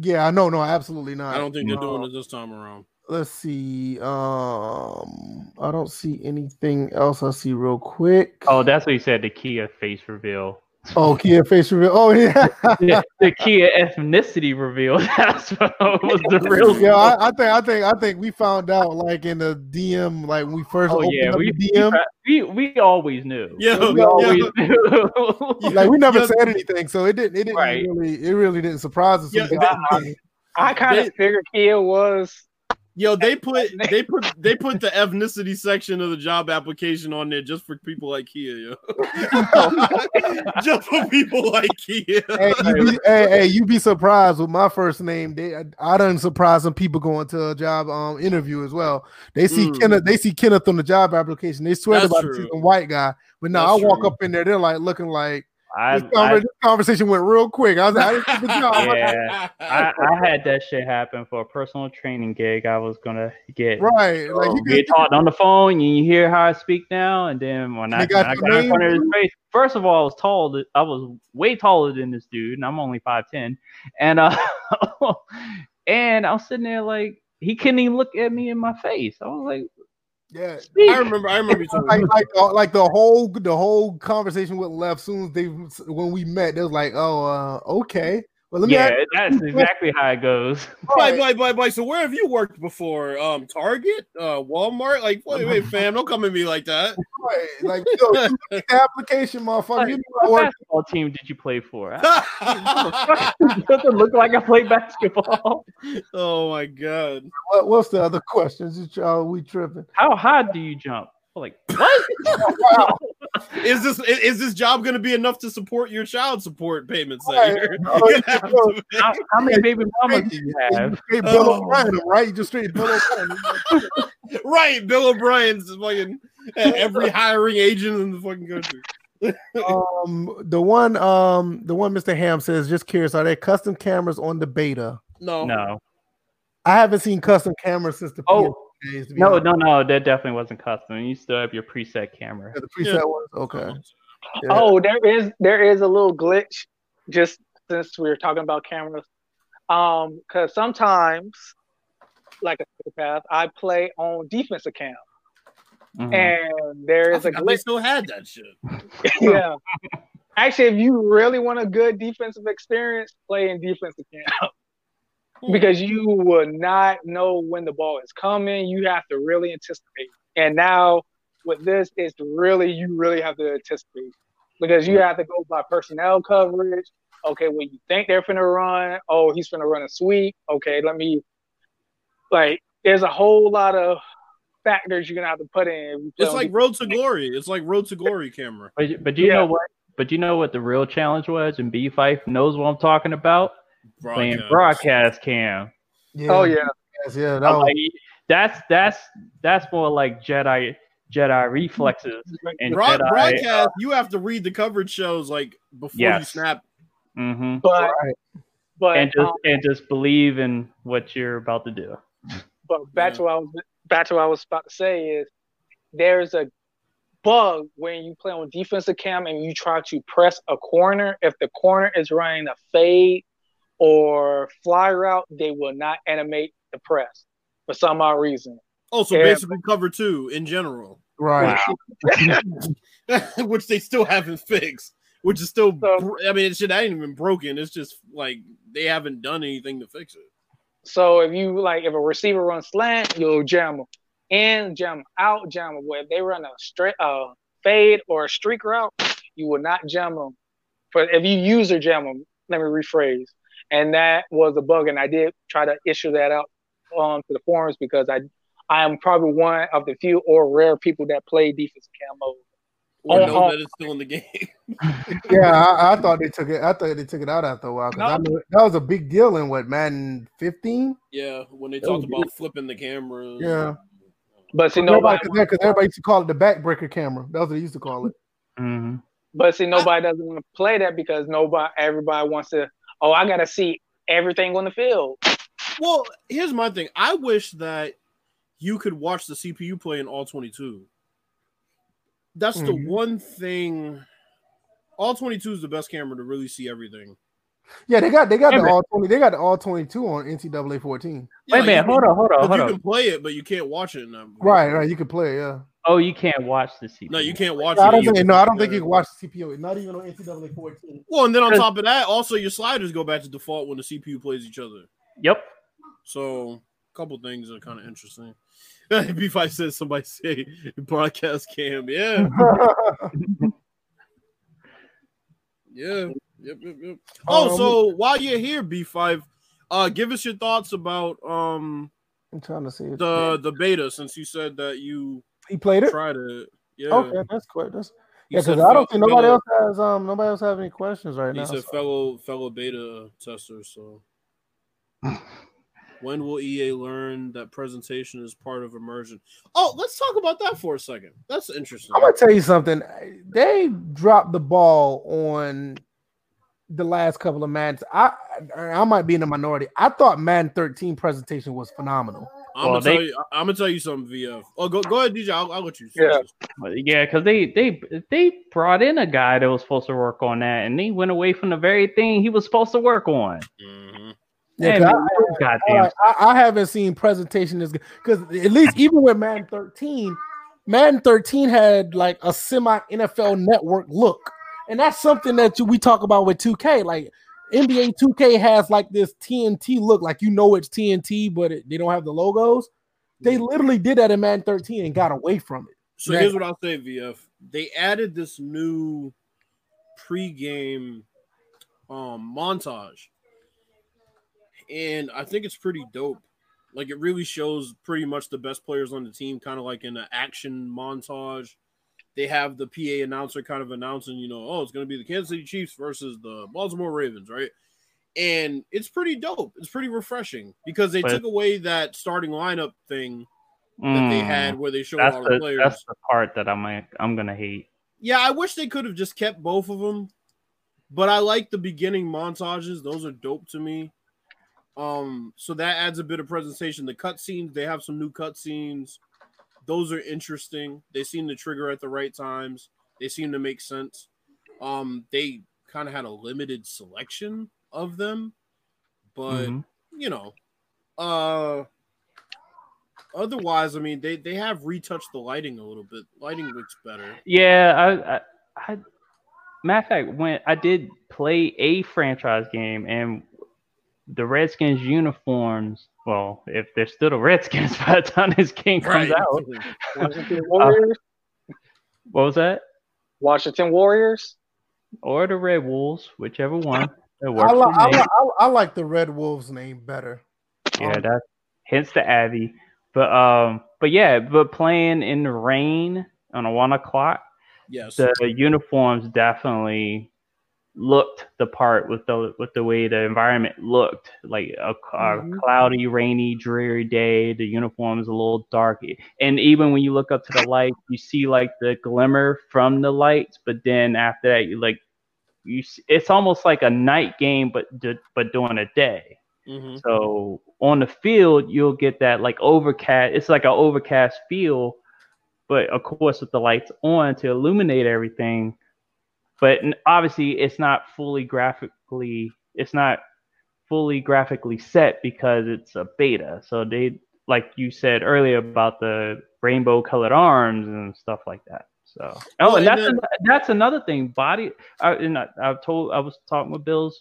Yeah, no, no, absolutely not. I don't think they're No. doing it this time around. Let's see. Um, I don't see anything else. I see real quick. Oh, that's what he said. The Kia face reveal. Oh, Kia face reveal. Oh yeah, the, the Kia ethnicity reveal. That's what was the real. yeah. I, I think I think I think we found out like in the DM, like when we first Oh opened yeah, up we, the DM. we we always knew. Yeah, We yeah. always knew. like we never Yeah. said anything, so it didn't. It didn't Right. really. It really didn't surprise us. Yeah, when we got they- the game. I kind of figured Kia was. Yo, they put they put they put the ethnicity section of the job application on there just for people like Kia, yo. just for people like Kia. hey, you be, hey, hey, you be surprised with my first name. They, I, I done surprised some people going to a job um interview as well. They see Mm. Kenneth, they see Kenneth on the job application. They swear That's about true. to see some white guy, but now That's I walk true. up in there, they're like looking like I, this, I, this conversation went real quick. I was like, I didn't get job. yeah, I, I had that shit happen for a personal training gig I was gonna get. Right, like you get talked on the phone, and you hear how I speak now, and then when I, when got I your got in front of his face, first of all, I was tall. I was way taller than this dude, and I'm only five ten, and uh, and I was sitting there like he couldn't even look at me in my face. I was like, yeah. "Speak." I remember I remember you Like, like, like the whole the whole conversation with left soon as they when we met. They was like, "Oh, uh, okay." Well, let me yeah, ask- that's exactly how it goes. Bye, bye, bye, bye. So where have you worked before? Um, Target, uh, Walmart. Like, wait, wait, fam, don't come at me like that. right, like yo, you make the application, motherfucker. Like, You know I what work basketball team did you play for? It doesn't look like I play basketball. oh my god. What, what's the other questions? You try- we tripping? How high do you jump? I'm like, what? Wow. Is this is this job going to be enough to support your child support payments? Right. Oh, gonna yeah, have bro. to how, how many baby mamas do you You have? straight Bill Oh. O'Brien, right? You just straight Bill O'Brien. right, Bill O'Brien's fucking every hiring agent in the fucking country. um, the one, um, the one Mr. Ham says, just curious, are there custom cameras on the beta? No, No. I haven't seen custom cameras since the Oh, PS days. To be no, honest. no, no. That definitely wasn't custom. You still have your preset camera. Yeah, the preset Yeah. ones. Okay. Yeah. Oh, there is there is a little glitch. Just since we were talking about cameras, um, because sometimes, like a path, I play on defensive cam, Mhm. and there I is a forgot they still had that shit. yeah. Actually, if you really want a good defensive experience, play in defensive cam because you will not know when the ball is coming. You have to really anticipate. And now with this, it's really you really have to anticipate because you have to go by personnel coverage. Okay, when you think they're finna run, oh, he's finna run a sweep. Okay, let me like. There's a whole lot of factors you're gonna have to put in. if you play It's like. Road to Glory. It's like Road to Glory camera. But, but you Yeah. know what? But you know what the real challenge was, and B Fife knows what I'm talking about. Playing broadcast cam. Yeah. Oh yeah, Yes, yeah. That was, like, that's that's that's more like Jedi Jedi reflexes and Broad- Jedi. broadcast, you have to read the coverage shows like before you Yes. snap. hmm but Right. but and just um, and just believe in what you're about to do. But back Yeah. to what I was back to what I was about to say is there's a bug when you play on defensive cam and you try to press a corner. If the corner is running a fade or fly route, they will not animate the press for some odd reason. Oh, so Yeah. basically cover two in general, right. which they still haven't fixed. Which is still, So- I mean, it should ain't even broken. It's just like they haven't done anything to fix it. So if you like, if a receiver runs slant, you'll jam them in, jam 'em out, jam them. Where if they run a straight, uh, fade or a streak route, you will not jam them. But if you user jam them, let me rephrase. And that was a bug, and I did try to issue that out on to the forums because I, I am probably one of the few or rare people that play defensive camo. Or Oh, know oh. that it's still in the game. Yeah, I, I thought they took it. I thought they took it out after a while because I No. knew that was a big deal in what Madden 15. yeah, when they talked was about flipping the cameras. Yeah. But see, nobody, because everybody used to call it the backbreaker camera. That's what they used to call it. hmm but see, nobody doesn't want to play that because nobody, everybody wants to. Oh, I gotta see everything on the field. Well, here's my thing. I wish that you could watch the CPU play in all 22. That's the Mhm. one thing. All 22 is the best camera to really see everything. Yeah, they got they got Wait a the minute. all twenty. They got the all twenty two on NCAA fourteen. Yeah, Wait a minute, hold on, hold on, hold you on. You can play it, but you can't watch it. In that Right, right. You can play. It, yeah. Oh, you can't watch the CPU. No, you can't watch I it. don't think. No, I don't think you can watch the CPU. Not even on NCAA fourteen. Well, and then on top of that, also your sliders go back to default when the CPU plays each other. Yep. So a couple things are kind of interesting. B5 says somebody say broadcast cam. Yeah, yeah. Yep, yep, yep. Oh, Um, so while you're here, B5, uh give us your thoughts about um I'm trying to see the the beta since you said that you he played it. tried it. Yeah. Okay, that's quick. That's You yeah, because I don't fel- think nobody fellow- else has um nobody else have any questions right He now. said so- fellow fellow beta tester. So when will EA learn that presentation is part of immersion? Oh, let's talk about that for a second. That's interesting. I'm gonna tell you something. They dropped the ball on the last couple of Maddens. I I might be in the minority. I thought Madden 13 presentation was phenomenal. I'm Well, gonna they- tell you. I'm gonna tell you something. VF. Oh, go go ahead, DJ. I'll, I'll let you. Yeah. Yeah, because they they they brought in a guy that was supposed to work on that, and he went away from the very thing he was supposed to work on. Mhm. Yeah, Man, 'cause man, I- goddamn. I, I haven't seen presentation as good because at least even with Madden 13, Madden 13 had like a semi NFL network look, and that's something that you, we talk about with 2K. Like NBA 2K has like this TNT look, like you know it's TNT, but it, they don't have the logos. They literally did that in Madden 13 and got away from it. So here's what I'll say, VF. They added this new pregame um montage. And I think it's pretty dope. Like it really shows pretty much the best players on the team, kind of like in an action montage. They have the PA announcer kind of announcing, you know, oh, it's going to be the Kansas City Chiefs versus the Baltimore Ravens, right? And it's pretty dope. It's pretty refreshing because they But- took away that starting lineup thing that they Mm, had where they showed all the the, players. that's the part that I'm I'm gonna hate. Yeah, I wish they could have just kept both of them, but I like the beginning montages; those are dope to me. Um, so that adds a bit of presentation. The cutscenes, they have some new cutscenes; those are interesting. They seem to trigger at the right times. They seem to make sense. Um, they kind of had a limited selection of them, but Mhm. you know, uh, otherwise, I mean, they they have retouched the lighting a little bit. Lighting looks better. Yeah, I, I, I matter of fact, when I did play a franchise game and the Redskins uniforms, well, if they're still the Redskins by the time this game comes out, Washington Warriors. what was that? Washington Warriors. Or the Red Wolves, whichever one. It I, works li- for I, me. li- I, I like the Red Wolves name better. Yeah, Um, that's hence the Abbey. But um, but yeah, but playing in the rain on a one o'clock, Yes. the uniforms definitely looked the part with the with the way the environment looked like a, a Mhm. cloudy rainy dreary day the uniform is a little dark and even when you look up to the light you see like the glimmer from the lights but then after that you like you it's almost like a night game but but during a day Mhm. so on the field, you'll get that like overcast. It's like an overcast feel, but of course with the lights on to illuminate everything. But obviously, it's not fully graphically. It's not fully graphically set because it's a beta. So they, like you said earlier about the rainbow colored arms and stuff like that. So oh, Well, and and that's then- an- that's another thing. Body. I, and I, I've told. I was talking with Bills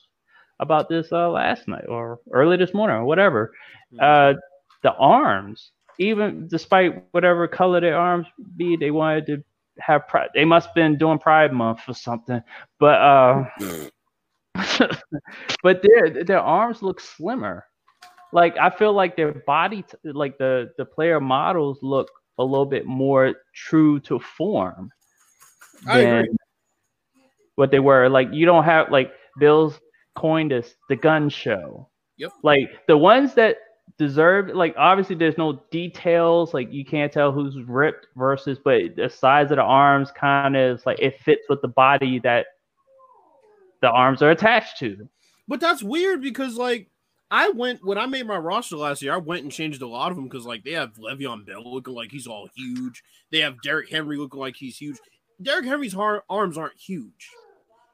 about this uh, last night or early this morning or whatever. Uh, the arms, even despite whatever color their arms be, they wanted to have pride. They must have been doing Pride Month or something. But uh, but their their arms look slimmer. Like I feel like their body, t- like the the player models look a little bit more true to form than what they were. Like you don't have like Bill's coined this the gun show. Yep. Like the ones that deserve like obviously there's no details like you can't tell who's ripped versus but the size of the arms kind of like it fits with the body that the arms are attached to. But that's weird because like I went when I made my roster last year. I went and changed a lot of them because like they have Le'Veon Bell looking like he's all huge. They have Derrick Henry looking like he's huge. Derrick Henry's har- arms aren't huge.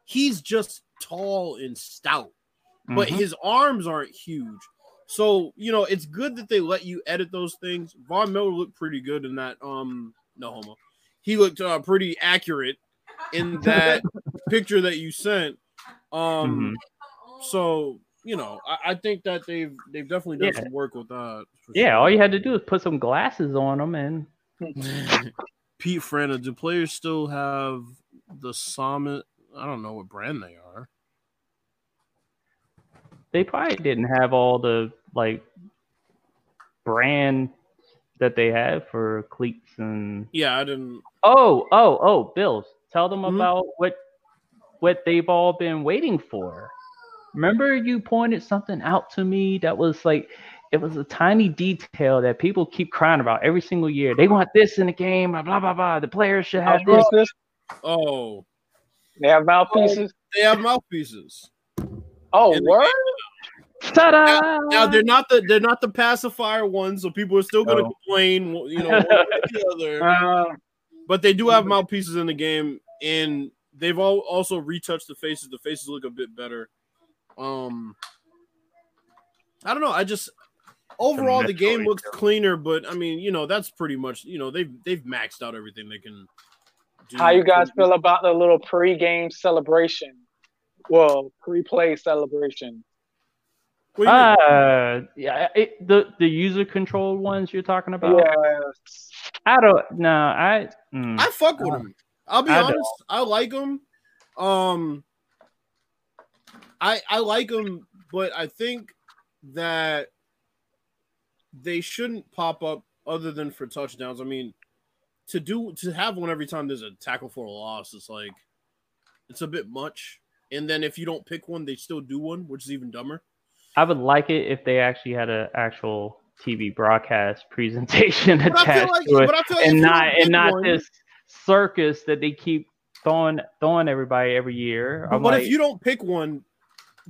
He's just tall and stout, but Mhm. his arms aren't huge. So you know it's good that they let you edit those things. Von Miller looked pretty good in that. Um, no homo. He looked uh, pretty accurate in that picture that you sent. Um, Mhm. so you know, I, I think that they've they've definitely done Yeah. some work with that. Yeah, sure. all you had to do is put some glasses on them and Pete Frana, do players still have the Summit? I don't know what brand they are. they probably didn't have all the like brand that they have for cleats and Yeah, I didn't. oh oh oh bills tell them Mhm. about what what they've all been waiting for remember you pointed something out to me that was like it was a tiny detail that people keep crying about every single year they want this in the game blah blah blah, blah. the players should have this Mouthpieces? Oh, They have mouthpieces. they have mouthpieces. Oh, in the word? Ta-da! Now they're not the they're not the pacifier ones, so people are still going to No. complain. You know, one way or the other. Uh, But they do have mouthpieces in the game, and they've all also retouched the faces. The faces look a bit better. Um, I don't know. I just overall the game looks cleaner, but I mean, you know, that's pretty much you know they've they've maxed out everything they can. do. how you guys feel about the little pre-game celebration? Well, pre-play celebration. What do you mean? Uh, yeah, it, the the user controlled ones you're talking about. Yes. I don't. No, I. mm. I fuck with him. I'll be I don't. honest. I like them. Um, I I like them, but I think that they shouldn't pop up other than for touchdowns. I mean, to do to have one every time there's a tackle for a loss, it's like it's a bit much. And then if you don't pick one, they still do one, which is even dumber. I would like it if they actually had an actual TV broadcast presentation But attached like, to it, but I feel like if and not and not one- this circus that they keep throwing throwing everybody every year. But, but like, if you don't pick one,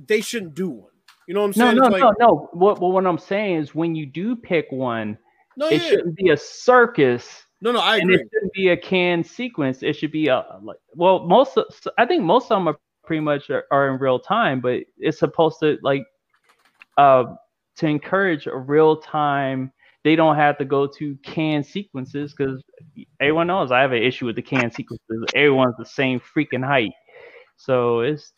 they shouldn't do one. You know what I'm saying? no, It's like, no, no. What, what what I'm saying is when you do pick one, no, it yeah. shouldn't be a circus. no, no, I and agree. it shouldn't be a canned sequence. It should be a like. Well, most of, I think most of them are pretty much are, are in real time, but it's supposed to like uh to encourage a real time. They don't have to go to canned sequences because everyone knows I have an issue with the canned sequences. Everyone's the same freaking height, so it's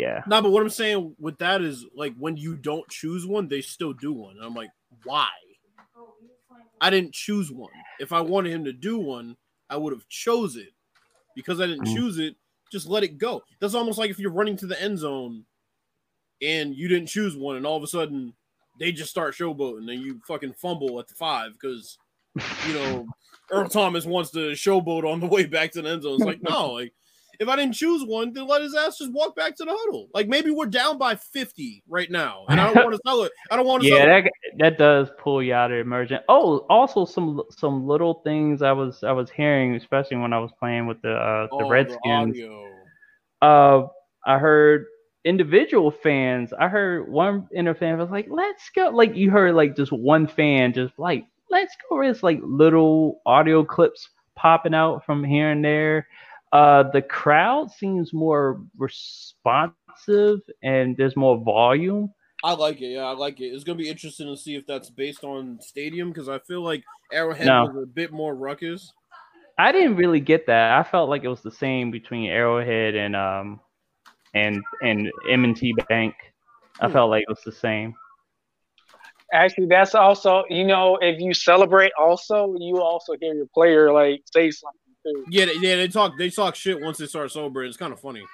yeah. No, but what I'm saying with that is like when you don't choose one, they still do one. And I'm like, why? I didn't choose one. If I wanted him to do one, I would have chose it. Because I didn't Mm. choose it, just let it go. That's almost like if you're running to the end zone and you didn't choose one, and all of a sudden they just start showboating and you fucking fumble at the five because you know Earl Thomas wants to showboat on the way back to the end zone. It's like, no, like if I didn't choose one, then let his ass just walk back to the huddle. Like maybe we're down by 50 right now, and I don't want to sell it. I don't want to Yeah, sell it. that that does pull you out of emergent. Oh, also some some little things I was I was hearing, especially when I was playing with the uh, the Oh, Redskins. audio. uh, I heard individual fans. I heard one inner fan was like, "Let's go!" Like you heard like just one fan just like, "Let's go!" It's like little audio clips popping out from here and there. Uh, the crowd seems more responsive and there's more volume. I like it. Yeah, I like it. It's gonna be interesting to see if that's based on stadium because I feel like Arrowhead No. was a bit more ruckus. I didn't really get that. I felt like it was the same between Arrowhead and um and and M&T Bank. I Hmm. felt like it was the same. Actually, that's also you know if you celebrate, also you also hear your player like say something too. Yeah, they, yeah, they talk they talk shit once they start sober. It's kind of funny.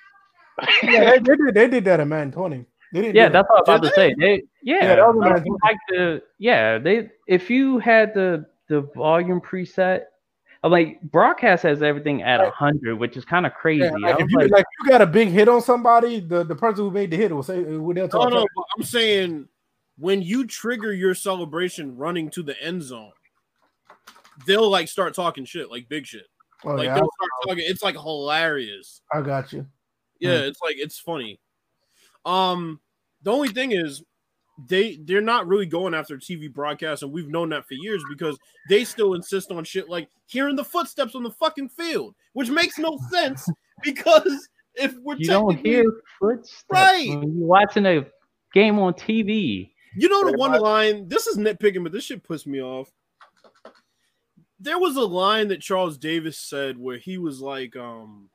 Yeah, they, they did. They did that at Madden Twenty. They. Yeah, do that's what I was about to say. They, yeah, Yeah, that was like, nice. you like the, yeah, they. If you had the the volume preset, I'm like broadcast has everything at a Right. hundred, which is kind of crazy. Yeah, I like was if you like, like you got a big hit on somebody, the, the person who made the hit will say will they'll No, talk. no, but I'm saying when you trigger your celebration running to the end zone, they'll like start talking shit, like big shit. Oh, like yeah, they'll start talking. It's like hilarious. I, I got you. Yeah, Hmm. it's like it's funny. Um, the only thing is they they're not really going after TV broadcasts, and we've known that for years because they still insist on shit like hearing the footsteps on the fucking field, which makes no sense because if we're you don't hear footsteps Right. when you're watching a game on TV. You know the Pretty one much. line. This is nitpicking, but this shit puts me off. There was a line that Charles Davis said where he was like, um,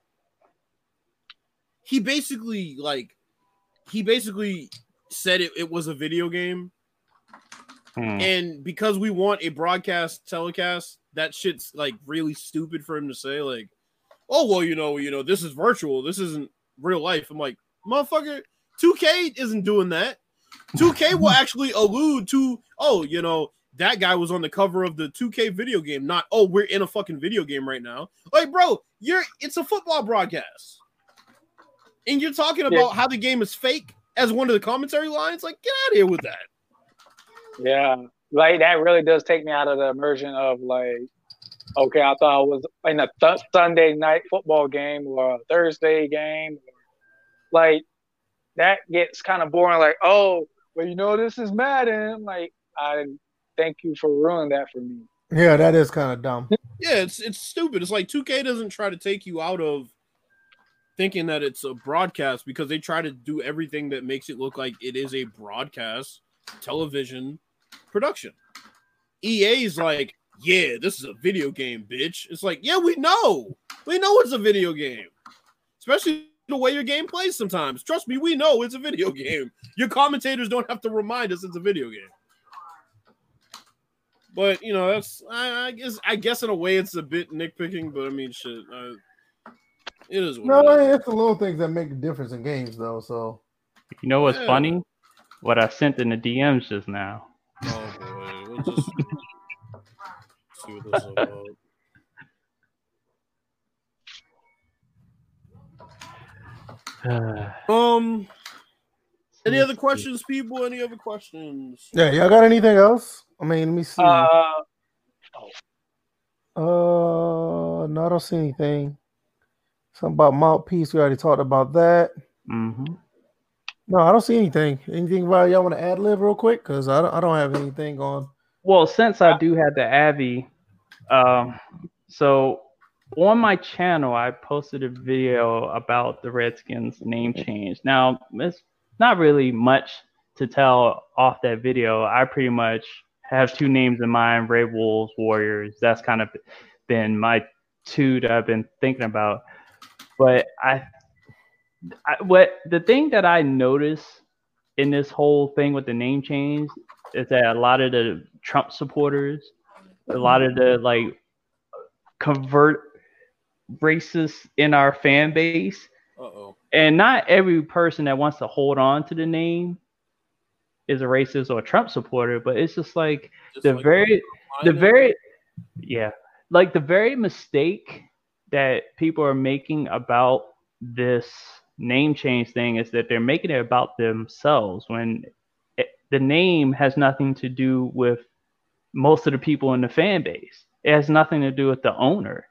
he basically like, he basically said it, it was a video game, Hmm. and because we want a broadcast telecast, that shit's like really stupid for him to say. Like, oh well, you know, you know, this is virtual. This isn't real life. I'm like, motherfucker, 2K isn't doing that. 2K will actually allude to, oh, you know, that guy was on the cover of the 2K video game, not oh, we're in a fucking video game right now. Like, bro, you're it's a football broadcast. And you're talking Yeah. about how the game is fake as one of the commentary lines. Like, get out of here with that. Yeah, like that really does take me out of the immersion of like, okay, I thought I was in a th- Sunday night football game or a Thursday game. Like that gets kind of boring. Like, oh, well, you know, this is Madden. Like, I thank you for ruining that for me. Yeah, that is kind of dumb. Yeah, it's it's stupid. It's like 2K doesn't try to take you out of thinking that it's a broadcast because they try to do everything that makes it look like it is a broadcast television production. EA's like, yeah, this is a video game, bitch. It's like, yeah, we know. We know it's a video game. Especially the way your game plays sometimes. Trust me, we know it's a video game. Your commentators don't have to remind us it's a video game. But you know, that's I, I guess I guess in a way it's a bit nitpicking, but I mean, shit, it is. What No, it is. it's the little things that make a difference in games, though. So You know what's Yeah. funny? What I sent in the DMs just now. Oh boy, we'll just see what this is about. Um, any other questions, people? Any other questions? yeah, y'all got anything else? I mean, let me see. Uh, Uh, no, I don't see anything. Something about mouthpiece. We already talked about that. hmm No, I don't see anything. Anything about y'all want to add lib real quick? Because I don't, I don't have anything on. Well, since I do have the Avi, um, so on my channel, I posted a video about the Redskins name change. Now, it's not really much to tell off that video. I pretty much have two names in mind Red Wolves, Warriors. That's kind of been my two that I've been thinking about. But I, I what the thing that I notice in this whole thing with the name change is that a lot of the Trump supporters, a lot of the like convert racists in our fan base, Uh oh. and not every person that wants to hold on to the name is a racist or a Trump supporter, but it's just like the very the very yeah like the very mistake that people are making about this name change thing is that they're making it about themselves when it, the name has nothing to do with most of the people in the fan base. It has nothing to do with the owner.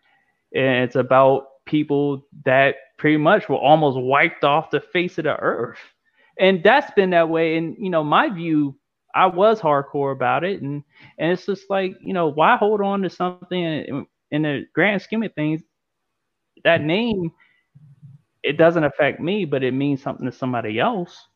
And it's about people that pretty much were almost wiped off the face of the earth. And that's been that way. And you know my view i was hardcore about it. And and it's just like, you know, why hold on to something in, in the grand scheme of things? That name, it doesn't affect me, but it means something to somebody else.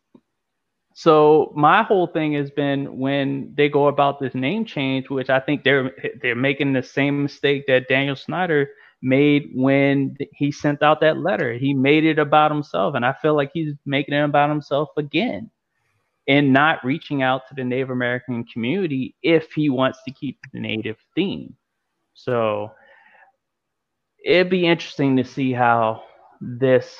So my whole thing has been when they go about this name change, which I think they're they're making the same mistake that Daniel Snyder made when he sent out that letter. He made it about himself, and I feel like he's making it about himself again. and not reaching out to the Native American community if he wants to keep the native theme. So it'd be interesting to see how this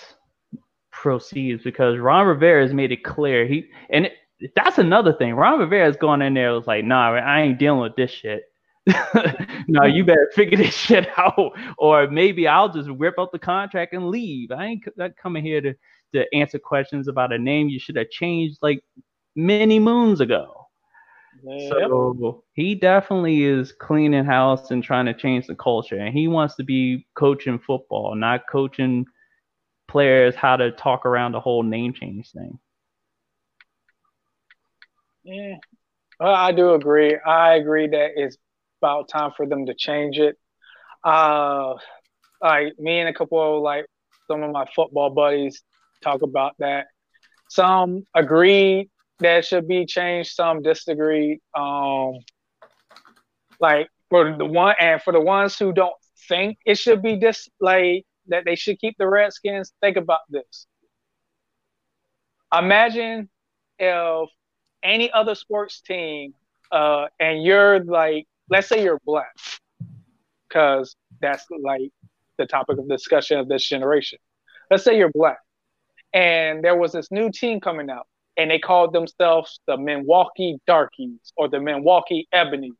proceeds because Ron Rivera has made it clear he and it, that's another thing. Ron Rivera has gone in there was like, nah, I ain't dealing with this shit. no, you better figure this shit out, or maybe I'll just rip up the contract and leave. I ain't not coming here to to answer questions about a name you should have changed like many moons ago. So he definitely is cleaning house and trying to change the culture, and he wants to be coaching football, not coaching players how to talk around the whole name change thing. Yeah, well, I do agree. I agree that it's about time for them to change it. Uh, like me and a couple of like some of my football buddies talk about that. Some agreed that should be changed. Some disagreed. Um, like for the one and for the ones who don't think it should be this like that they should keep the Redskins. Think about this. Imagine if any other sports team, uh, and you're like, let's say you're black, because that's like the topic of discussion of this generation. Let's say you're black, and there was this new team coming out, and they called themselves the Milwaukee Darkies or the Milwaukee Ebonies.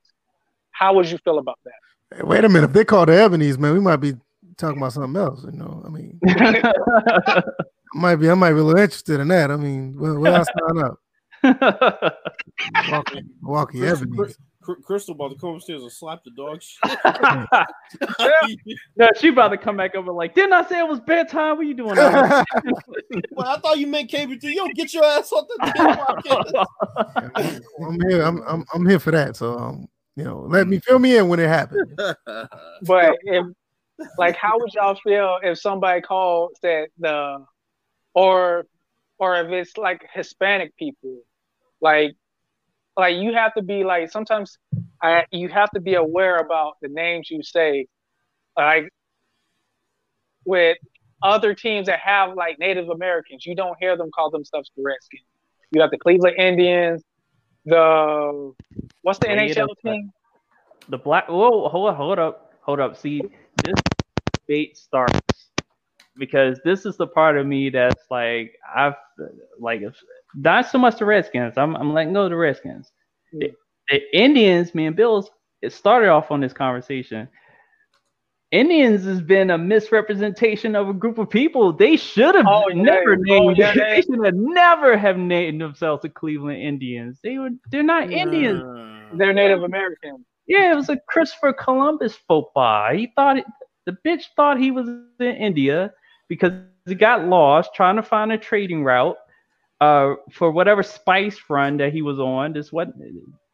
How would you feel about that? Hey, wait a minute. If they call the Ebonies, man, we might be talking about something else. You know, I mean, I might be, I might be a little interested in that. I mean, well, well I sign up. Milwaukee, Milwaukee Ebonies. Cr- Crystal about to come upstairs and slap the dog shit. no, she about to come back over like, didn't I say it was bedtime? What you doing? well, I thought you meant KBT. Yo, get your ass off the damn. I'm here. I'm, I'm I'm here for that. So um, you know, let me fill me in when it happens. But if like how would y'all feel if somebody called said the or or if it's like Hispanic people, like like you have to be like sometimes I, you have to be aware about the names you say, like with other teams that have like Native Americans, you don't hear them call themselves the Redskins. You have the Cleveland Indians, the what's the NHL team? the black. Whoa, hold up, hold up, hold up. See, this debate starts because this is the part of me that's like I've like if not so much the Redskins. I'm I'm letting go of the Redskins. The, the Indians, me and Bills, it started off on this conversation. Indians has been a misrepresentation of a group of people. They should have Oh, yeah. never Oh, named. yeah, they they- should have never have named themselves the Cleveland Indians. They were. They're not Indians. They're Native Americans. Yeah, it was a Christopher Columbus faux pas. He thought it, the bitch thought he was in India because he got lost trying to find a trading route uh, for whatever spice run that he was on. This wasn't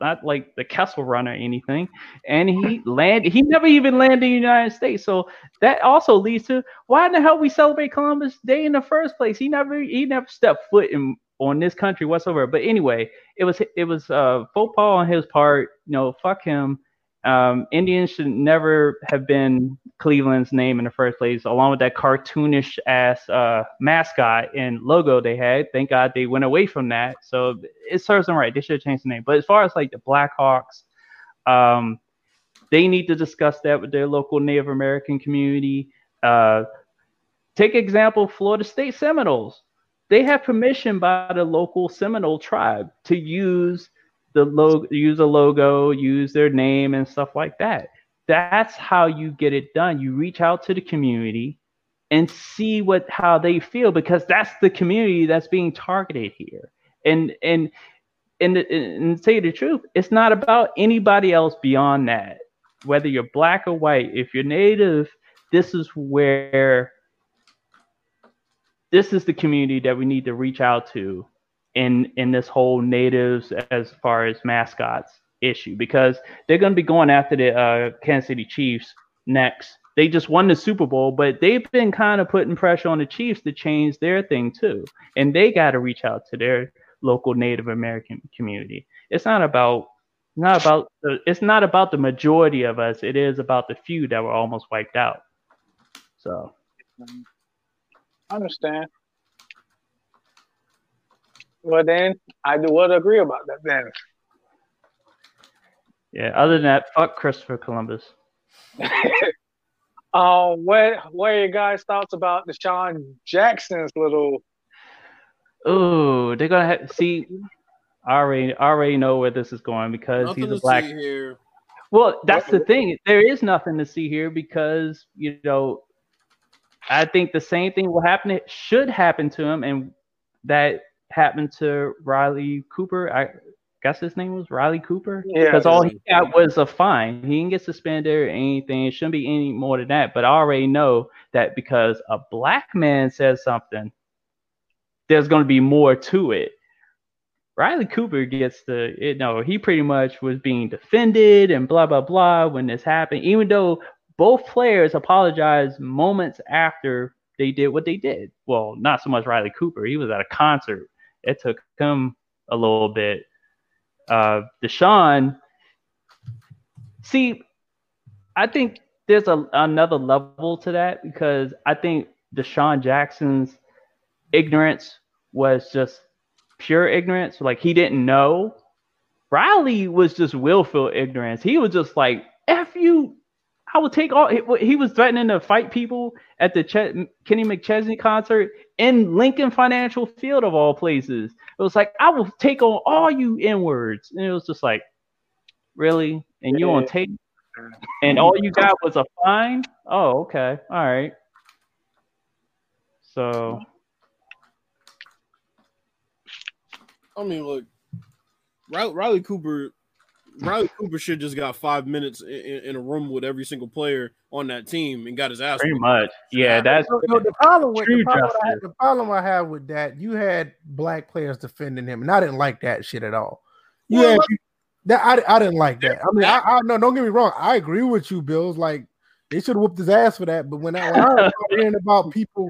not like the Kessel run or anything. And he landed. He never even landed in the United States. So that also leads to why in the hell we celebrate Columbus Day in the first place? He never he never stepped foot in on this country whatsoever. But anyway, it was it was uh faux pas on his part. You know, fuck him. Um, Indians should never have been Cleveland's name in the first place, along with that cartoonish ass uh, mascot and logo they had. Thank God they went away from that. So it serves them right. They should have changed the name. But as far as like the Blackhawks, um, they need to discuss that with their local Native American community. Uh, take example, Florida State Seminoles. They have permission by the local Seminole tribe to use the logo, use a logo, use their name and stuff like that. That's how you get it done. You reach out to the community and see what how they feel because that's the community that's being targeted here. And and and, and tell you the truth, it's not about anybody else beyond that. Whether you're black or white, if you're native, this is where this is the community that we need to reach out to in in this whole natives as far as mascots issue because they're going to be going after the uh, Kansas City Chiefs next. They just won the Super Bowl, but they've been kind of putting pressure on the Chiefs to change their thing too, and they got to reach out to their local Native American community. It's not about not about the, it's not about the majority of us. It is about the few that were almost wiped out. So I understand. Well, then I do would agree about that. Then Yeah. Other than that, fuck Christopher Columbus. uh, what what are your guys' thoughts about DeSean Jackson's little? Ooh, they're gonna have see. I already I already know where this is going because Nothing he's a to black. see here. Well, that's the thing. There is nothing to see here because you know, I think the same thing will happen. It should happen to him, and that happened to Riley Cooper. I guess his name was Riley Cooper. Yeah, because all he got was a fine. He didn't get suspended or anything. It shouldn't be any more than that. But I already know that because a black man says something, there's going to be more to it. Riley Cooper gets the, you know, he pretty much was being defended and blah, blah, blah when this happened, even though both players apologized moments after they did what they did. Well, not so much Riley Cooper. He was at a concert. It took him a little bit. Uh, DeSean, see, I think there's a, another level to that because I think DeSean Jackson's ignorance was just pure ignorance. Like he didn't know. Riley was just willful ignorance. He was just like, F you. I will take all. He, he was threatening to fight people at the Ch- Kenny McChesney concert in Lincoln Financial Field of all places. It was like, I will take on all you N words. And it was just like, really? And you on tape? And all you got was a fine? Oh, okay. All right. So I mean, look, Riley, Riley Cooper, Riley Cooper should just got five minutes in, in, in a room with every single player on that team and got his ass. pretty whooped. much. Yeah, that's No, no, the problem with the problem, I, justice. the problem I have with that, you had black players defending him, and I didn't like that shit at all. You Well, had that I, I didn't like that. I mean, I, I no, don't get me wrong. I agree with you, Bills. Like they should have whooped his ass for that. But when I, when I was hearing about people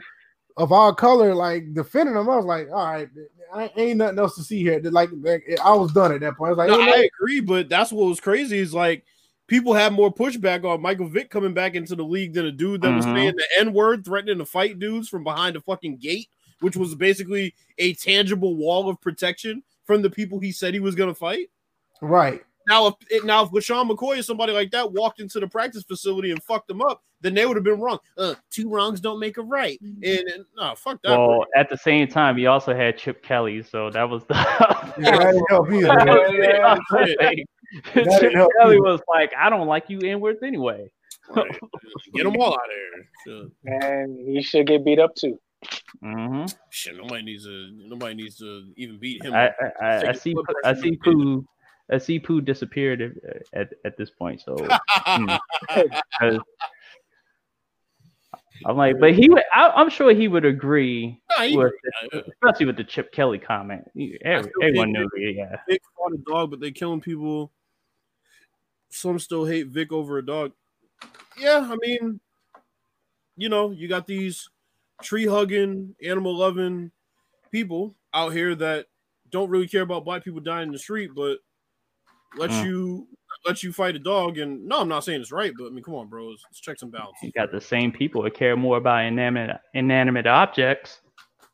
of all color like defending him, I was like, all right, I ain't nothing else to see here. Like, like, I was done at that point. I was like, No, ain't I agree, but that's what was crazy is like people had more pushback on Michael Vick coming back into the league than a dude that was Mhm. saying the N word, threatening to fight dudes from behind a fucking gate, which was basically a tangible wall of protection from the people he said he was going to fight. right. Now, if it, now if LeSean McCoy or somebody like that walked into the practice facility and fucked them up, then they would have been wrong. Uh, two wrongs don't make a right. And, and no, fuck that. well. bro. At the same time, you also had Chip Kelly, so that was the. Yeah, that didn't help either. man. Yeah, That Chip Kelly was like, "I don't like you N-words anyway." right. Get them all out of there. Shit. And he should get beat up too. hmm Shit, nobody needs to. Nobody needs to even beat him. I, up. I, I, I see. I see. medication. Pooh. See. Pooh disappeared at, at this point. So mm, 'cause I'm like, but he would. I, I'm sure he would agree Nah, he- with, especially with the Chip Kelly comment. Every- everyone knew. Yeah. Vic fought a dog, but they killing people. Some still hate Vic over a dog. Yeah, I mean, you know, you got these tree hugging, animal loving people out here that don't really care about black people dying in the street, but let Mm. you let you fight a dog. And no, I'm not saying it's right, but I mean, come on, bros, let's, check some balance. You got the same people that care more about inanimate inanimate objects.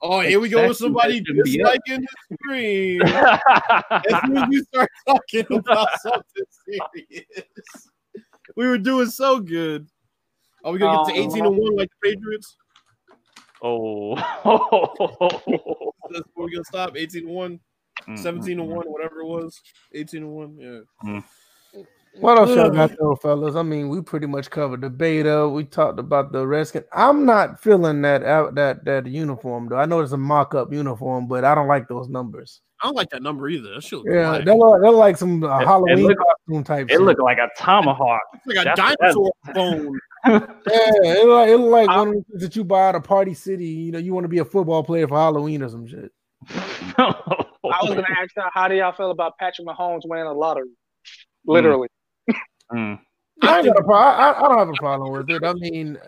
Oh, here we go with somebody that shouldn't be up. disliking the screen. as soon as you start talking about something serious. We were doing so good. Are we gonna get to Oh. 18 and 1 like the Patriots? oh. That's where we gonna stop. 18 and 1, Mm-hmm. 17 to 1, mm-hmm. whatever it was. 18 to 1. Yeah. Mm-hmm. What else y'all got though, fellas? I mean, we pretty much covered the beta. We talked about the Redskin. I'm not feeling that out that that uniform though. I know it's a mock-up uniform, but I don't like those numbers. I don't like that number either. That shit looks Yeah, black. they look, they look like some uh, It- it Halloween look- costume type. It shit. looked like a tomahawk. It's like a That's- dinosaur bone. yeah, it look, it look like one of the things that you buy at a party city. You know, you want to be a football player for Halloween or some shit. I was gonna ask y'all, how do y'all feel about Patrick Mahomes winning a lottery? Literally. Mm. I, ain't got a pro- I, I don't have a problem with it. I mean,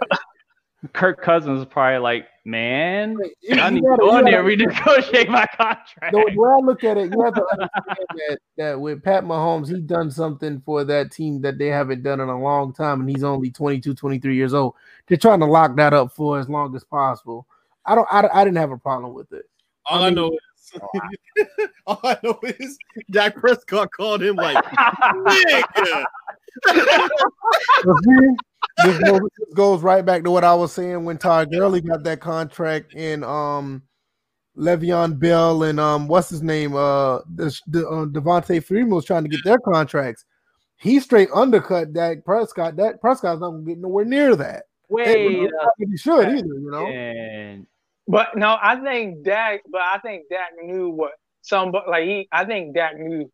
Kirk Cousins is probably like, man, you I need gotta- go in there renegotiate my contract. the way I look at it, you have to understand that, that with Pat Mahomes, he's done something for that team that they haven't done in a long time, and he's only 22, 23 years old. They're trying to lock that up for as long as possible. I don't. I, I didn't have a problem with it. All I I, know is All I know is Dak Prescott called him like nigga. This goes, goes right back to what I was saying when Todd Gurley got that contract and um Le'Veon Bell and um what's his name uh the, the uh, Devonta Freeman was trying to get their contracts. He straight undercut Dak Prescott. Dak Prescott's not gonna get nowhere near that. Wait And a he should either, you know. second. But no, I think Dak. But I think Dak knew what some. Like he, I think Dak knew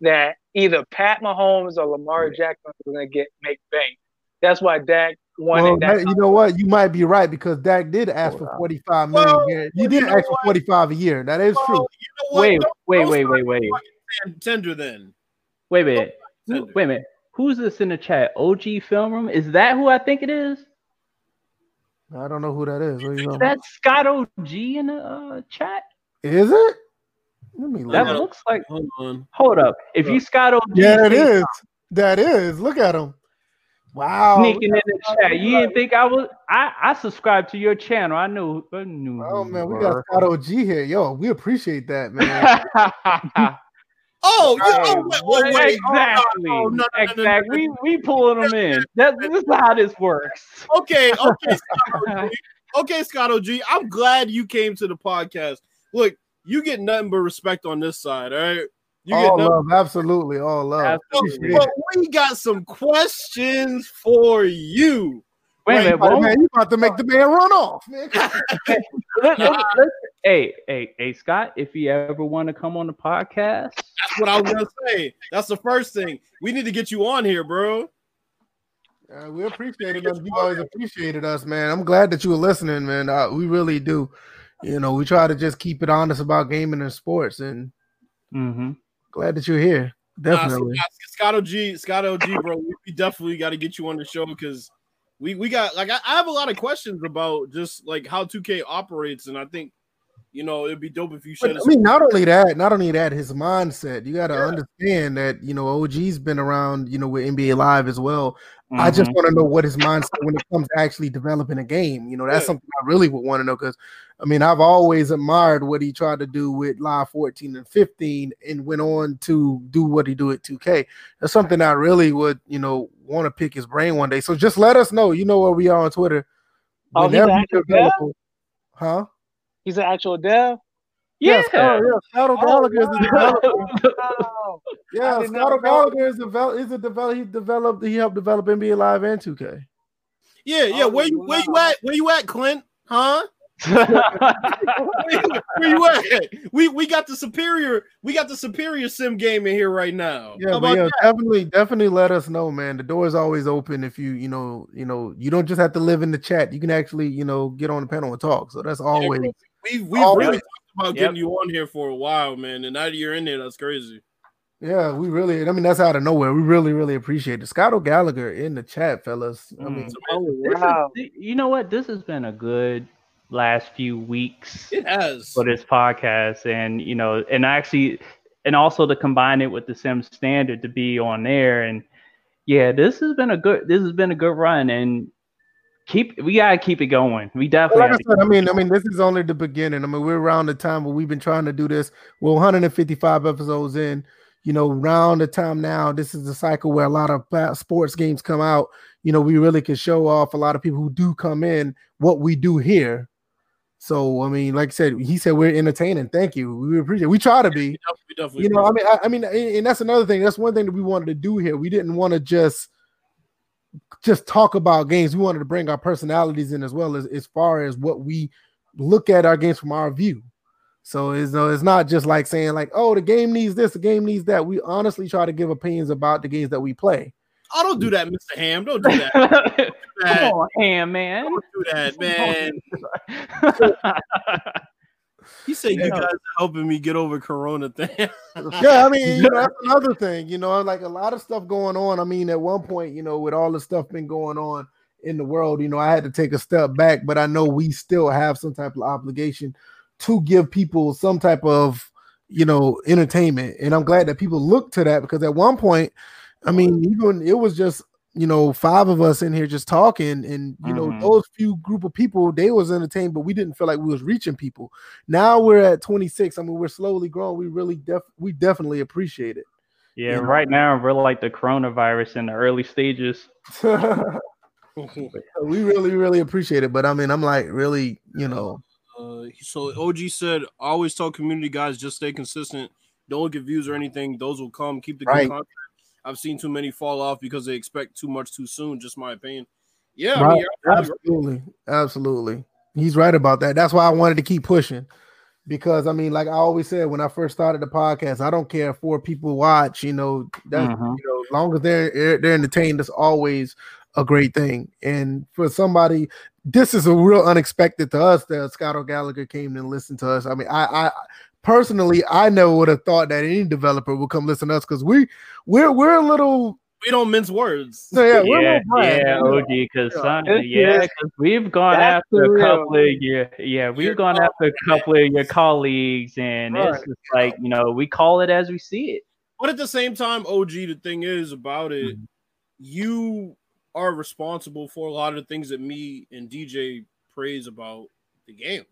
that either Pat Mahomes or Lamar Jackson was gonna get make bank. That's why Dak wanted Well, that. that- you know what? You might be right because Dak did ask for Hold 45 million. Well, guaranteed. well, you did ask for 45 a year. That is Well, true. you know? Wait, Don't- wait, don't wait, start wait, wait, Tender then. wait a minute. Who- Wait a minute. Who's this in the chat? OG Film Room? Is that who I think it is? I don't know who that is. What are you talking about? That's Scott OG in the uh, chat. Is it? Let me look. That Yeah. looks like. Hold on. Hold up. If you Scott OG, Yeah, it is. That is. Look at him. Wow. sneaking in the chat. You didn't think I was? I I subscribed to your channel. I knew. I knew Oh man, we got. Scott OG here. Yo, we appreciate that, man. Oh, you Hey, oh, oh, wait. Oh, oh, exactly. Oh, no, no, no, no, no, exactly. We we pulling them in. That this is how this works. Okay, okay, Scott OG. Okay, Scott OG. I'm glad you came to the podcast. Look, you get nothing but respect on this side, all right? You get all nothing. love, absolutely, all love. Absolutely. But we got some questions for you. Wait a it. minute. Man, you about to make the man run off, man. Let- let- let- hey, hey, hey, Scott. If you ever want to come on the podcast, That's what I was gonna say. That's the first thing. We need to get you on here, bro. Uh, we appreciated us. You always appreciated us, man. I'm glad that you were listening, man. Uh, we really do. You know, we try to just keep it honest about gaming and sports, and mm-hmm. glad that you're here. Definitely. Nah, Scott OG, Scott OG, bro. We definitely got to get you on the show because we we got like I, I have a lot of questions about just like how 2K operates, and I think you know it'd be dope if you But, shed I mean, not only that, not only that, his mindset. You got to Yeah. understand that you know OG's been around, you know, with NBA Live as well. I just mm-hmm. want to know what his mindset when it comes to actually developing a game. You know, that's Yeah. something I really would want to know because, I mean, I've always admired what he tried to do with Live 14 and 15, and went on to do what he do at 2K. That's something I really would, you know, want to pick his brain one day. So just let us know. You know where we are on Twitter. Oh, he's an actual dev? Huh? He's an actual dev. Yeah. Scott, yeah, Scott O'Gallagher is a developer. Oh, Yeah, did Scott not know. O'Gallagher is develop is a develop he developed he helped develop NBA Live and 2K. Yeah, yeah. Oh, Where you where you at? Where you at, Clint? Huh? Where, you at? We we got the superior we got the superior sim game in here right now. Yeah, How about yeah, definitely, definitely let us know, man. The door is always open if you, you know, you know, you don't just have to live in the chat. You can actually, you know, get on the panel and talk. So that's always. We we Always. really talked about Yep. getting you on here for a while, man. And now that you're in there, that's crazy. yeah, we really I mean that's out of nowhere. We really, really appreciate it. Scott O'Gallagher in the chat, fellas. I mean, Mm. oh This is- wow. you know what? This has been a good last few weeks It has. for this podcast, and you know, and actually, and also to combine it with the Sim Standard to be on there, and yeah, this has been a good. This has been a good run, and keep we gotta keep it going. We definitely. like I said, I mean, I mean, this is only the beginning. I mean, we're around the time where we've been trying to do this. We're 155 episodes in. You know, around the time now, this is the cycle where a lot of sports games come out. You know, we really can show off a lot of people who do come in what we do here. So, I mean, like I said, he said we're entertaining. Thank you. We appreciate. It. We try to be. We definitely, we definitely You know, I mean, I, I mean, and and that's another thing. That's one thing that we wanted to do here. We didn't want to just just talk about games. We wanted to bring our personalities in as well as as far as what we look at our games from our view. So it's no, it's not just like saying like, oh, the game needs this, the game needs that. We honestly try to give opinions about the games that we play. Oh, don't do that, Mr. Ham. Don't do that. Come on, Ham man. Don't do that, man. He said you Yeah. guys are helping me get over Corona thing. yeah, I mean, you know, that's another thing. You know, like a lot of stuff going on. I mean, at one point, you know, with all the stuff been going on in the world, you know, I had to take a step back, but I know we still have some type of obligation to give people some type of, you know, entertainment. And I'm glad that people look to that because at one point, I mean, even it was just you know, five of us in here just talking, and you know, Mhm. those few group of people, they was entertained, but we didn't feel like we was reaching people. Now we're at 26. I mean, we're slowly growing. We really def we definitely appreciate it. Yeah, You know? right now we're like the coronavirus in the early stages. we really, really appreciate it. But I mean, I'm like, really, you know, Uh, so OG said, I always tell community guys just stay consistent. Don't look at views or anything. Those will come. Keep the good content. I've seen too many fall off because they expect too much too soon. Just my opinion. Yeah, I mean, absolutely absolutely, absolutely. He's right about that. That's why I wanted to keep pushing. Because I mean, like I always said when I first started the podcast, I don't care if four people watch, you know, that's Mhm. you know, as long as they're they're entertained, that's always a great thing. And for somebody, this is a real unexpected to us that Scott O'Gallagher came and listened to us. I mean, I, I personally, I never would have thought that any developer would come listen to us because we we're we're a little we don't mince words. so yeah, we're yeah, little brand, yeah. OG, because Yeah. son, It's yeah, 'cause we've gone that's after a couple of your, yeah, we've Your gone after a couple of your colleagues, and it's just like you know, we call it as we see it. But at the same time, OG, the thing is about it, Mm-hmm. you are responsible for a lot of the things that me and DJ praise about the game.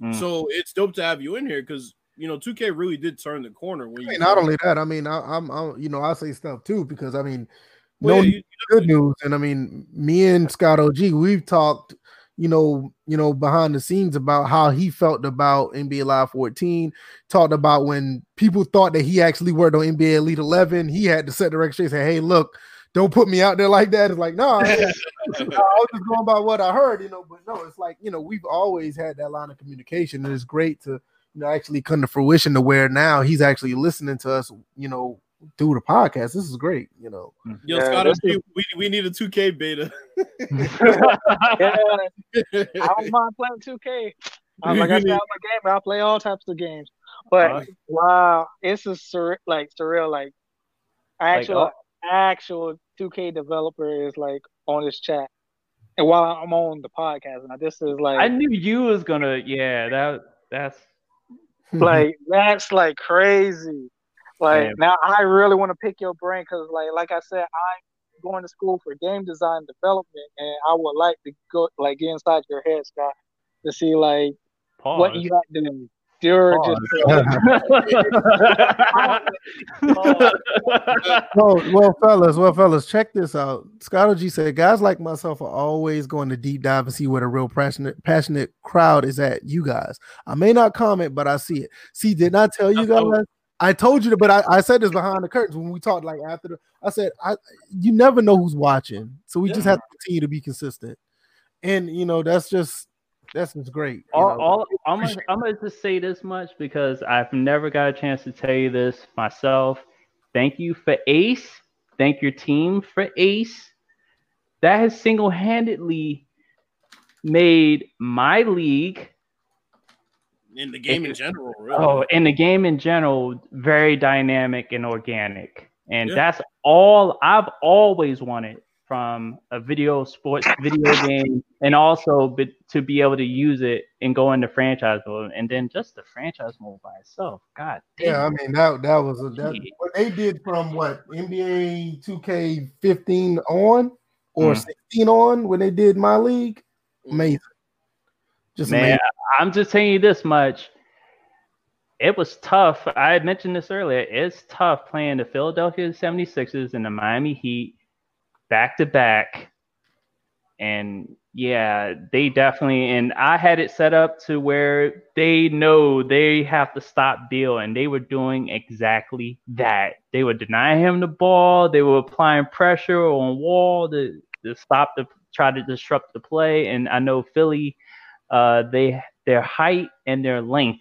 Mm. So it's dope to have you in here because you know 2K really did turn the corner when I you mean, not only that, I mean, I, I'm, I'm, you know, I say stuff too because I mean, Well, no yeah, you- good news, and I mean, me and Scott OG, we've talked, you know, you know, behind the scenes about how he felt about NBA Live 14. Talked about when people thought that he actually worked on NBA Elite 11, he had to set the record straight. Say, hey, look, don't put me out there like that. It's like, no, I, I was just going by what I heard, you know. But no, it's like, you know, we've always had that line of communication, and it's great to, you actually come to fruition to where now he's actually listening to us, you know, through the podcast. This is great, you know. Yo, Yeah, Scott, this we, we need a 2K beta. Yeah, I don't mind playing 2K. Uh, like I said, I'm a gamer. I play all types of games. But Alright. wow, it's a sur- like surreal. Like actual oh. actual 2K developer is like on this chat, and while I'm on the podcast, now this is like I knew you was gonna, yeah, that that's Mm-hmm. like that's like crazy. Like Yeah. now, I really want to pick your brain because, like, like I said, I'm going to school for game design development, and I would like to go, like, get inside your head, Scott, to see like pause. what you got to do. You're just Oh, well, fellas, well, fellas, check this out. Scott OG said, guys like myself are always going to deep dive and see where the real passionate, passionate crowd is at. You guys, I may not comment, but I see it. See, did not tell you Oh. guys. I told you, that, but I, I said this behind the curtains when we talked, like after the. I said, I you never know who's watching, so we just have to continue to be consistent, and you know that's just that's just great. all, all I'm gonna, I'm gonna just say this much because I've never got a chance to tell you this myself. Thank you for Ace. Thank your team for Ace. That has single-handedly made my league, in the game in general. Really. oh, in the game in general, very dynamic and organic. And Yeah. that's all I've always wanted from a video sports video game, and also be, to be able to use it and go into franchise mode, and then just the franchise mode by itself. God damn. Yeah, I mean that that was a, that, what they did from what NBA 2K15 on or Mm. 16 on when they did my league. Amazing. Just Man, amazing. I'm just telling you this much. It was tough. I had mentioned this earlier. It's tough playing the Philadelphia 76ers and the Miami Heat back to back. And yeah, they definitely and I had it set up to where they know they have to stop Bill, and they were doing exactly that. They were denying him the ball, they were applying pressure on wall to, to stop the try to disrupt the play. And I know Philly uh, they their height and their length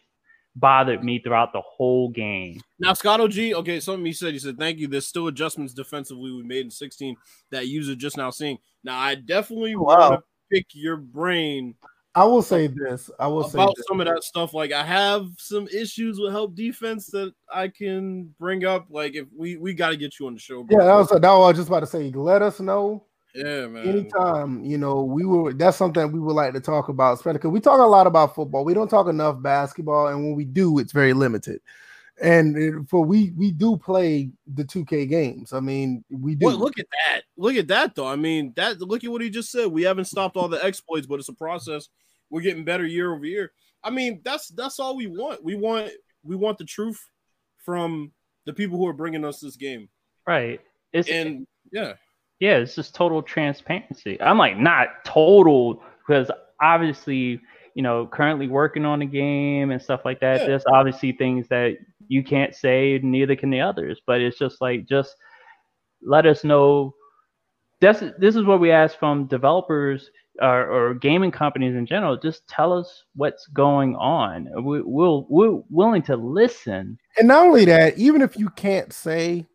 bothered me throughout the whole game. Now, Scott OG, okay, something he said, he said, thank you. There's still adjustments defensively we made in 16 that user just now seeing. Now, I definitely oh, Wow. want to pick your brain I will say this. I will say about this. some of that stuff. Like, I have some issues with help defense that I can bring up. Like, if we we got to get you on the show, bro. Yeah, that was, that was what I was just about to say. Let us know yeah, man. anytime. You know, we were that's something we would like to talk about, especially because we talk a lot about football. We don't talk enough basketball, and when we do, it's very limited. and it- for we we do play the 2K games. I mean, we do. What, look at that. Look at that though. I mean, that look at what he just said. We haven't stopped all the exploits, but it's a process. We're getting better year over year. I mean, that's that's all we want. We want we want the truth from the people who are bringing us this game. Right. It's And yeah, yeah, it's just total transparency. I'm like not total because obviously, you know, currently working on the game and stuff like that. Yeah. There's obviously things that you can't say, neither can the others. But it's just like just let us know. That's this is what we ask from developers or, or gaming companies in general. Just tell us what's going on. We, we'll we're willing to listen. and not only that, even if you can't say,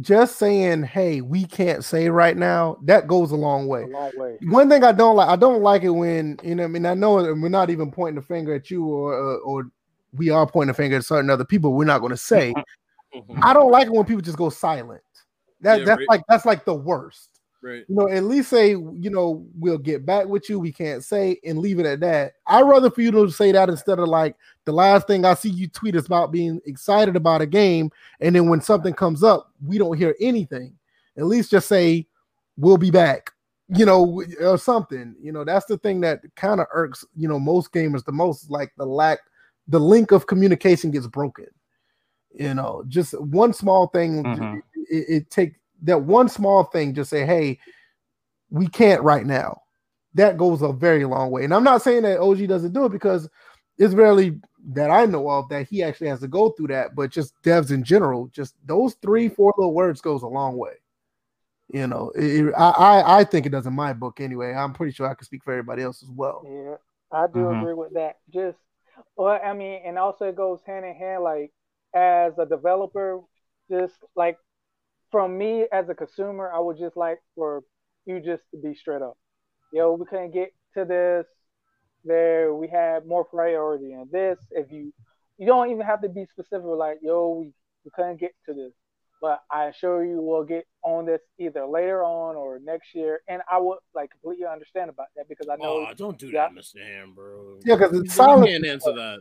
just saying, "Hey, we can't say right now," that goes a long way. A long way. One thing I don't like, I don't like it when you know. I mean, I know we're not even pointing the finger at you, or uh, or we are pointing the finger at certain other people. We're not going to say. Mhm. I don't like it when people just go silent. That Yeah, that's right. like that's like the worst. Right. You know, at least say, you know, we'll get back with you. We can't say and leave it at that. I'd rather for you to say that instead of like the last thing I see you tweet is about being excited about a game, and then when something comes up, we don't hear anything. At least just say we'll be back, you know, or something. You know, that's the thing that kind of irks, you know, most gamers the most, like the lack, the link of communication gets broken. You know, just one small thing, Mhm. it, it take that one small thing, just say, hey, we can't right now. That goes a very long way. And I'm not saying that OG doesn't do it because it's rarely that I know of that he actually has to go through that, but just devs in general, just those three, four little words goes a long way. You know, it- it- I, I I think it does in my book anyway. I'm pretty sure I can speak for everybody else as well. Yeah, I do Mhm. agree with that. Just, well, I mean, and also it goes hand in hand. Like, as a developer, just like from me as a consumer, I would just like for you just to be straight up. Yo, we couldn't get to this. There, we had more priority in this. If you, you don't even have to be specific. Like, yo, we, we couldn't get to this, but I assure you, we'll get on this either later on or next year. And I would like completely understand about that because I know Oh, don't do Yeah. that, Mr. Ham, bro. Yeah, because You- it's you silence. can't answer that.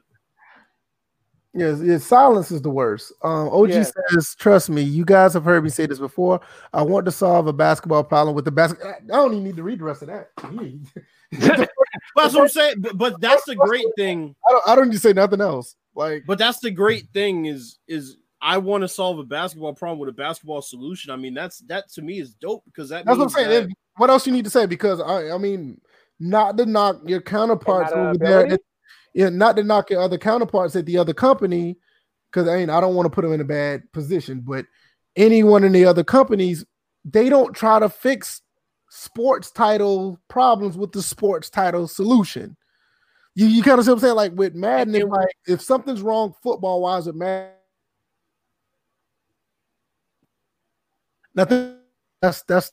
Yes, yes, silence is the worst. Um, OG Yeah. says, "Trust me, you guys have heard me say this before. I want to solve a basketball problem with the basket. I don't even need to read the rest of that. That's what I'm saying. But, but that's the great thing. I don't. I don't need to say nothing else. Like, But that's the great thing is is I want to solve a basketball problem with a basketball solution. I mean, that's that to me is dope because that that's what I'm saying. that- What else you need to say? Because I, I mean, not to knock your counterparts Not a over there. Ability? Yeah, not to knock your other counterparts at the other company, because I mean, I don't want to put them in a bad position. But anyone in the other companies, they don't try to fix sports title problems with the sports title solution. You, you kind of see what I'm saying? Like with Madden, if, And- like if something's wrong football wise with Madden, nothing. That's that's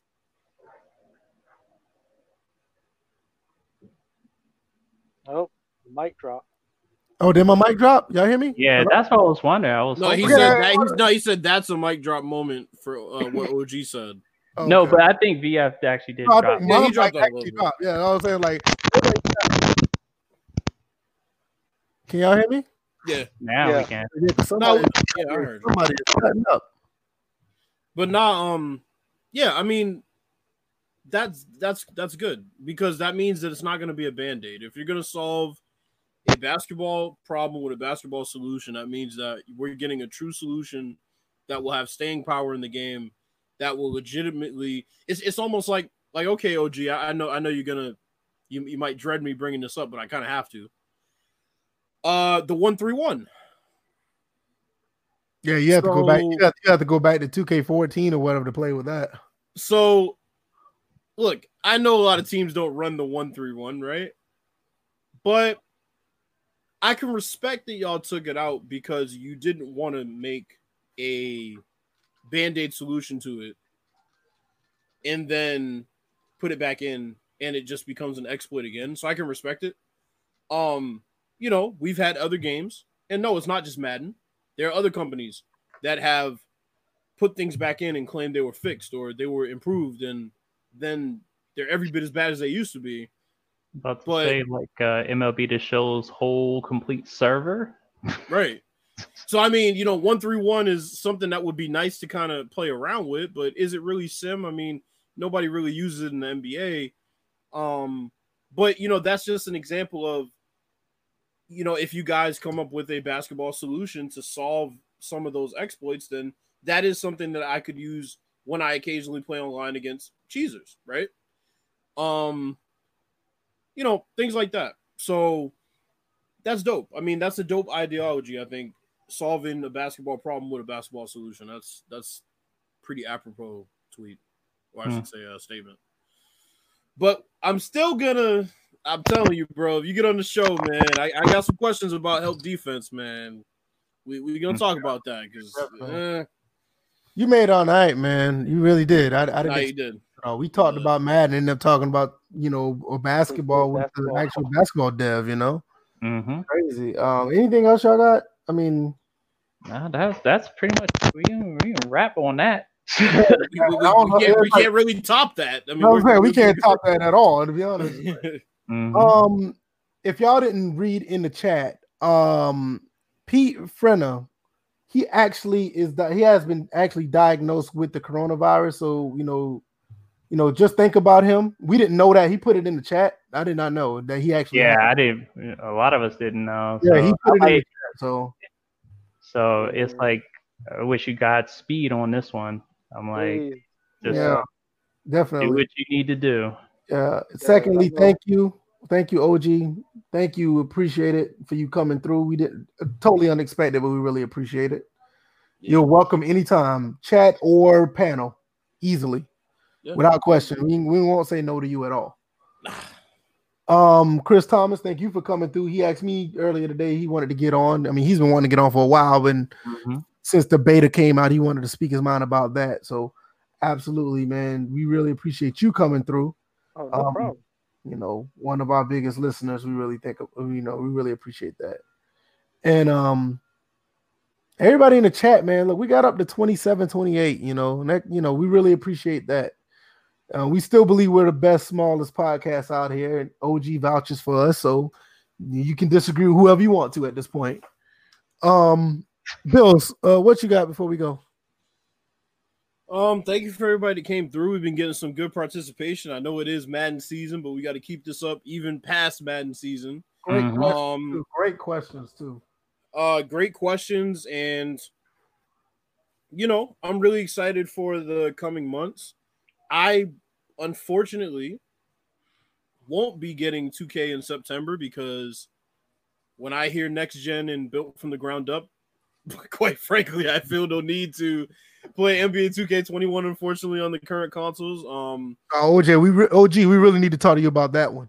Oh, mic drop. Oh, did my mic drop? Y'all hear me? Yeah, Hello? that's what I was wondering. I was no, he said that. He's, no, he said that's a mic drop moment for uh, what OG said. Oh, no, but I think VF actually did No, drop. think Yeah, he mine dropped that actually dropped. Yeah, I was saying like. Can y'all hear me? Yeah, Now Yeah. we can. Yeah, 'cause somebody, no, yeah, I heard. somebody is cutting up. But not um, yeah. I mean, that's that's that's good because that means that it's not going to be a band aid. If you're going to solve a basketball problem with a basketball solution, that means that we're getting a true solution that will have staying power in the game. That will legitimately. It's it's almost like like okay, OG. I, I know I know you're gonna you you might dread me bringing this up, but I kind of have to. Uh, the one three one. Yeah, you have to go back. You have, you have to go back to 2K14 or whatever to play with that. So, look, I know a lot of teams don't run the one three one, right? But I can respect that y'all took it out because you didn't want to make a band aid solution to it, and then put it back in, and it just becomes an exploit again. So I can respect it. Um, you know, we've had other games, and no, it's not just Madden. There are other companies that have put things back in and claim they were fixed or they were improved, and then they're every bit as bad as they used to be. About to But- say like uh, MLB the Show's whole complete server. Right. So I mean, you know, one three one is something that would be nice to kind of play around with, but is it really sim? I mean, nobody really uses it in the NBA. Um, but you know, that's just an example of, you know, if you guys come up with a basketball solution to solve some of those exploits, then that is something that I could use when I occasionally play online against cheesers, right? Um, you know, things like that. So that's dope. I mean, that's a dope ideology. I think solving a basketball problem with a basketball solution. That's that's pretty apropos tweet, or I should say a statement. But I'm still gonna. I'm telling you, bro. If you get on the show, man, I, I got some questions about help defense, man. We we gonna talk about that because eh, You made all night, man. You really did. I, I didn't. nah, you did. Uh, we talked about Madden, ended up talking about you know or basketball with the actual basketball dev. You know, Mm-hmm. crazy. Um, anything else y'all got? I mean, No, that's that's pretty much we can, we can wrap on that. We, we- we- I don't know, we can't, we can't really top that. I mean, no, we're- man, we we're- can't top that at all. To be honest. Mhm. Um, if y'all didn't read in the chat, um, Pete Frenna, he actually is di- he has been actually diagnosed with the coronavirus. So you know, you know, just think about him. We didn't know that. He put it in the chat. I did not know that he actually. yeah, I didn't. A lot of us didn't know. it. yeah, so he put it in the chat. So So it's like I wish you got speed on this one. I'm like, just yeah, definitely do definitely. what you need to do. Yeah. Secondly, thank you, thank you, OG. Thank you. Appreciate it for you coming through. We didn't totally unexpected, but we really appreciate it. You're welcome anytime, chat or panel, easily, Yeah. without question. We, we won't say no to you at all. Um, Chris Thomas, thank you for coming through. He asked me earlier today. He wanted to get on. I mean, he's been wanting to get on for a while, and Mhm. since the beta came out, he wanted to speak his mind about that. So, absolutely, man, we really appreciate you coming through Oh, no Um, problem. you know, one of our biggest listeners. We really think, you know, we really appreciate that. And um, everybody in the chat, man, look, we got up to 27, 28, you know, and that, you know, we really appreciate that. Uh, we still believe we're the best, smallest podcast out here, and OG vouches for us. So you can disagree with whoever you want to at this point. Um, Bills, uh, what you got before we go? Um, thank you for everybody that came through. We've been getting some good participation. I know it is Madden season, but we got to keep this up even past Madden season. Great Mhm. questions, Um, too. great questions too. uh, great questions, and you know, I'm really excited for the coming months. I unfortunately won't be getting 2K in September because when I hear next gen and built from the ground up, quite frankly, I feel no need to play NBA 2K21. Unfortunately, on the current consoles, um, Uh, OJ, we re- OG, we really need to talk to you about that one.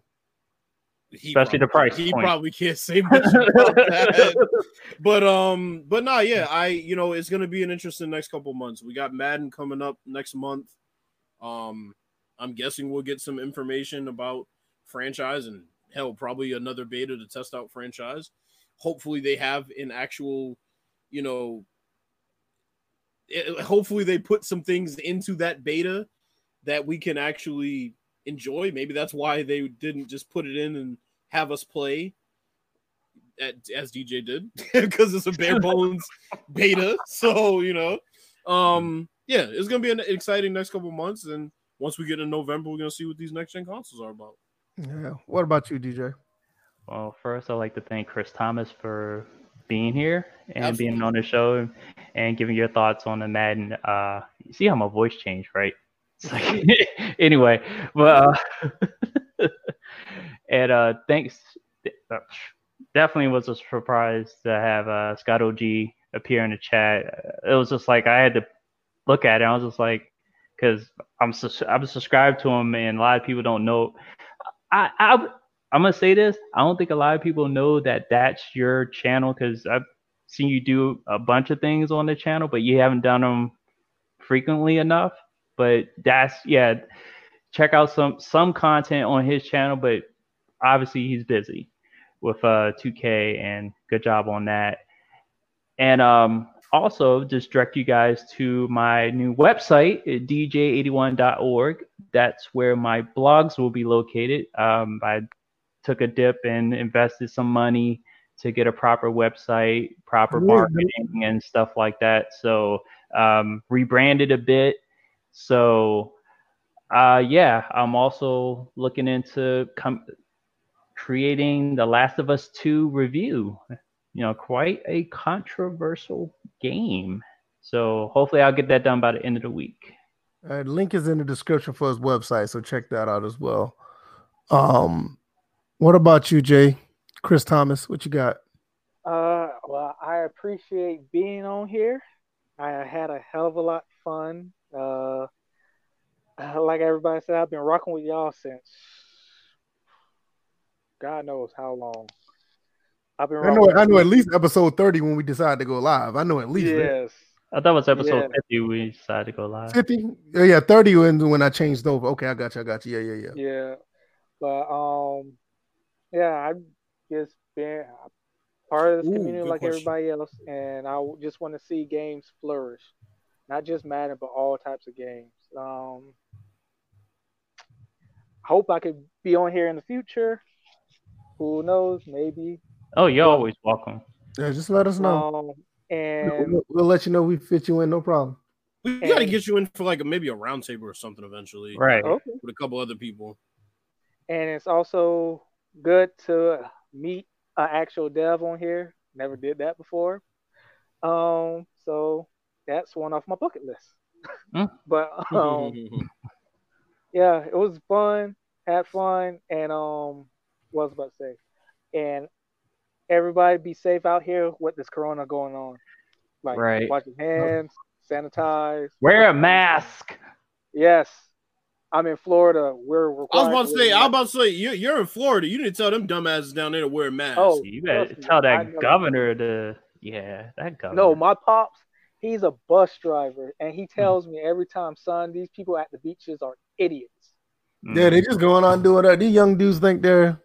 he Especially the probably- price He point. probably can't say much about that. but um, but nah, yeah, I you know it's gonna be an interesting next couple months. We got Madden coming up next month. Um, I'm guessing we'll get some information about franchise and hell, probably another beta to test out franchise. Hopefully, they have an actual, you know, it- hopefully they put some things into that beta that we can actually enjoy. Maybe that's why they didn't just put it in and have us play at, as DJ did because it's a bare bones beta. So, you know, um, yeah, it's gonna be an exciting next couple months. And once we get in November, we're gonna see what these next gen consoles are about. Yeah. What about you, DJ? Well, first, I'd like to thank Chris Thomas for being here and being on the show and giving your thoughts on the Madden. Uh, you see how my voice changed, right? It's like, anyway, but uh, and uh, thanks. uh, Definitely was a surprise to have uh, Scott OG appear in the chat. It was just like I had to look at it. I was just like, because I'm I'm subscribed to him, and a lot of people don't know. I, I I'm gonna say this. I don't think a lot of people know that that's your channel because I've seen you do a bunch of things on the channel, but you haven't done them frequently enough. But that's yeah. Check out some some content on his channel, but obviously he's busy with uh 2K and good job on that. And um also just direct you guys to my new website dj81.org. That's where my blogs will be located. Um, I took a dip and invested some money to get a proper website, proper Yeah. marketing, and stuff like that. So um, rebranded a bit. So uh, yeah, I'm also looking into com- creating the Last of Us 2 review. You know, quite a controversial game. So hopefully I'll get that done by the end of the week. Uh, link is in the description for his website, so check that out as well. Um, what about you, Jay? Chris Thomas, what you got? Uh, well, I appreciate being on here. I had a hell of a lot of fun. Uh, like everybody said, I've been rocking with y'all since God knows how long. I've been I know, I know at least episode 30 when we decided to go live. I know at least that. Yes. I thought it was episode Yeah. 50 we decided to go live. 50. Oh, yeah, 30 when, when I changed over. Okay, I got you. I got you. Yeah, yeah, yeah. Yeah. But um yeah, I've just been part of this Ooh, community like question. everybody else and I w- just want to see games flourish. Not just Madden, but all types of games. Um hope I could be on here in the future. Who knows? Maybe. Oh, you're always welcome. Yeah, just let us know. Um and we'll, we'll let you know we fit you in, no problem. We got to get you in for like a, maybe a roundtable or something eventually Right. okay. with a couple other people. And it's also good to meet an actual dev on here. Never did that before. Um, so that's one off my bucket list. Hmm. but um, yeah, it was fun, had fun, and um, what was I about to say? And everybody be safe out here with this corona going on. Like Right. wash your hands, sanitize. Wear a mask. Yes. I'm in Florida. We're I was about to say, I was about to say, you're, you're in Florida. You didn't tell them dumbasses down there to wear masks. Oh, You better trust tell that governor to, yeah, that governor. No, my pops, he's a bus driver, and Hmm. he tells me every time, son, these people at the beaches are idiots. Yeah, they just going on doing that. These young dudes think they're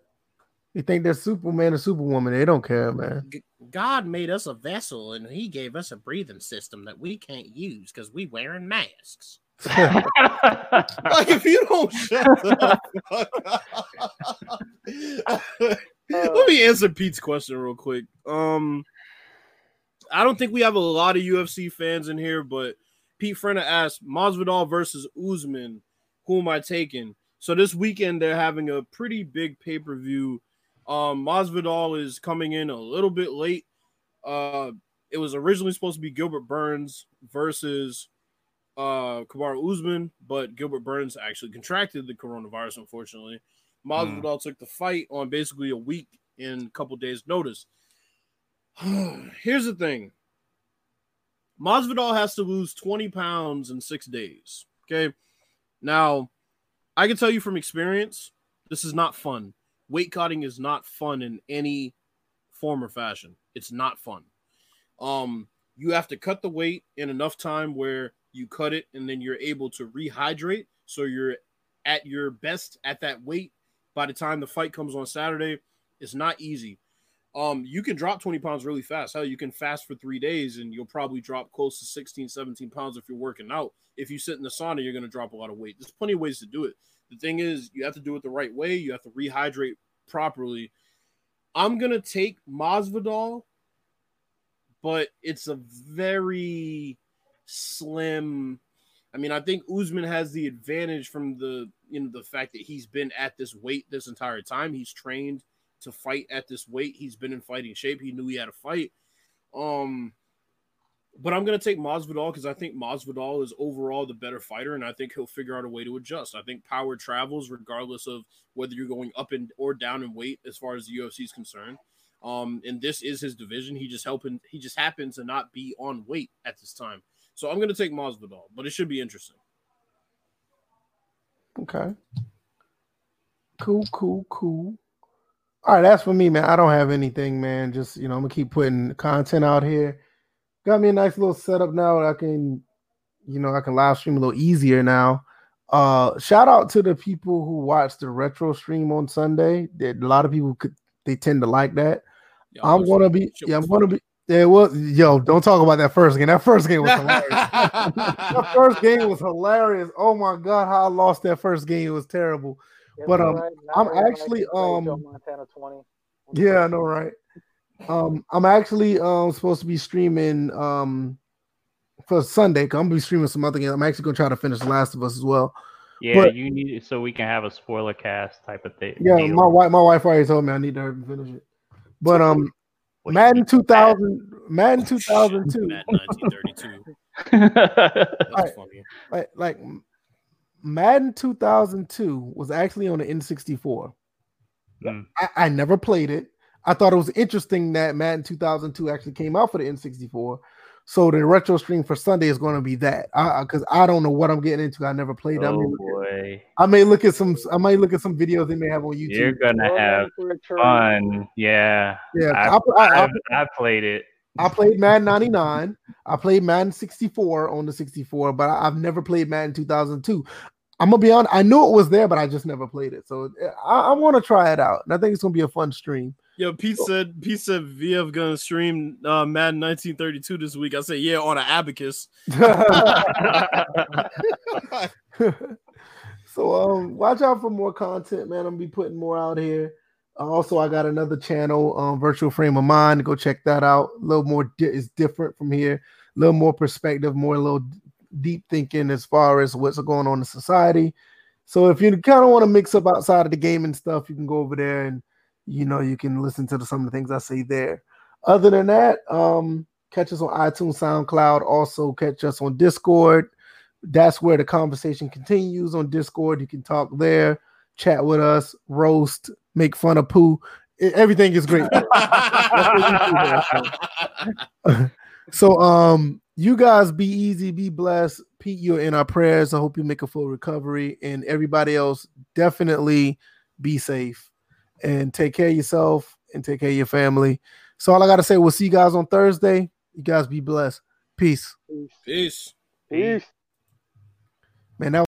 they think they're Superman or Superwoman. They don't care, man. God made us a vessel and he gave us a breathing system that we can't use because we wearing masks. Like if you don't shut the fuck up. Let me answer Pete's question real quick. Um I don't think we have a lot of UFC fans in here, but Pete Frenna asked Masvidal versus Usman, who am I taking? So this weekend they're having a pretty big pay-per-view. Um Masvidal is coming in a little bit late. Uh it was originally supposed to be Gilbert Burns versus uh Kamaru Usman, but Gilbert Burns actually contracted the coronavirus, unfortunately. Masvidal took the fight on basically a week in a couple days' notice. Here's the thing. Masvidal has to lose 20 pounds in six days. Okay. Now, I can tell you from experience, this is not fun. Weight cutting is not fun in any form or fashion. It's not fun. Um, you have to cut the weight in enough time where you cut it and then you're able to rehydrate. So you're at your best at that weight by the time the fight comes on Saturday. It's not easy. Um, you can drop 20 pounds really fast. Hell, you can fast for three days and you'll probably drop close to 16, 17 pounds if you're working out. If you sit in the sauna, you're going to drop a lot of weight. There's plenty of ways to do it. The thing is, you have to do it the right way. You have to rehydrate properly. I'm to take Masvidal, but it's a very slim. I mean, I think Usman has the advantage from the you know the fact that he's been at this weight this entire time. He's trained to fight at this weight. He's been in fighting shape. He knew he had to fight. Um, but I'm gonna take Masvidal because I think Masvidal is overall the better fighter, and I think he'll figure out a way to adjust. I think power travels regardless of whether you're going up and or down in weight as far as the UFC is concerned. Um, and this is his division. He just helping. He just happens to not be on weight at this time. So I'm gonna take Masvidal, but it should be interesting. Okay. Cool, cool, cool. All right, that's for me, man. I don't have anything, man. Just you know, I'm gonna keep putting content out here. Got me a nice little setup now. I can, you know, I can live stream a little easier now. Uh, shout out to the people who watched the retro stream on Sunday. That a lot of people could they tend to like that. Yeah, I'm gonna be, yeah, I'm was gonna be. Yeah, well, yo, don't talk about that first game. That first game was hilarious. that first game was hilarious. Oh my god, how I lost that first game. It was terrible. But, um, Everybody- I'm everybody actually, can um, Montana 20. Yeah, I know, right? Um, I'm actually um supposed to be streaming um for Sunday. 'cause I'm gonna be streaming some other games. I'm actually gonna try to finish The Last of Us as well. Yeah, But- you need it so we can have a spoiler cast type of thing. Yeah, deal. my wife, my wife already told me I need to hurry and finish it. But um, What you Madden need so 2000, Madden 2002, Matt 1932. bad. That's Right. funny. like like Madden 2002 was actually on the N64. Mm. I, I never played it. I thought it was interesting that Madden 2002 actually came out for the N64. So the retro stream for Sunday is going to be that. Because I, don't know what I'm getting into. I never played. it. I, oh, may oh look at, boy, I may look at some. I might look at some videos they may have on YouTube. you're gonna have fun. Yeah, yeah, I, I, I, I, I, I played it. I played Madden 99. I played Madden 64 on the 64, but I, I've never played Madden 2002. I'm gonna be honest. I knew it was there, but I just never played it. So eh, I, I want to try it out, and I think it's gonna be a fun stream. Yo, Pete said Pete said VF gonna stream uh, Madden 1932 this week. I said yeah on an abacus. so um, watch out for more content, man. I'm gonna be putting more out here. Uh, also, I got another channel, um, Virtual Frame of Mind. Go check that out. A little more di- is different from here. A little more perspective, more a little deep thinking as far as what's going on in society. So if you kind of want to mix up outside of the game and stuff, you can go over there and you know you can listen to the, some of the things I say there. Other than that, um, catch us on iTunes, SoundCloud. Also catch us on Discord. That's where the conversation continues on Discord. You can talk there, chat with us, roast, make fun of poo. Everything is great. so um you guys be easy be blessed pete you're in our prayers i hope you make a full recovery and everybody else definitely be safe and take care of yourself and take care of your family so all i gotta say we'll see you guys on thursday you guys be blessed peace Peace. Peace. man that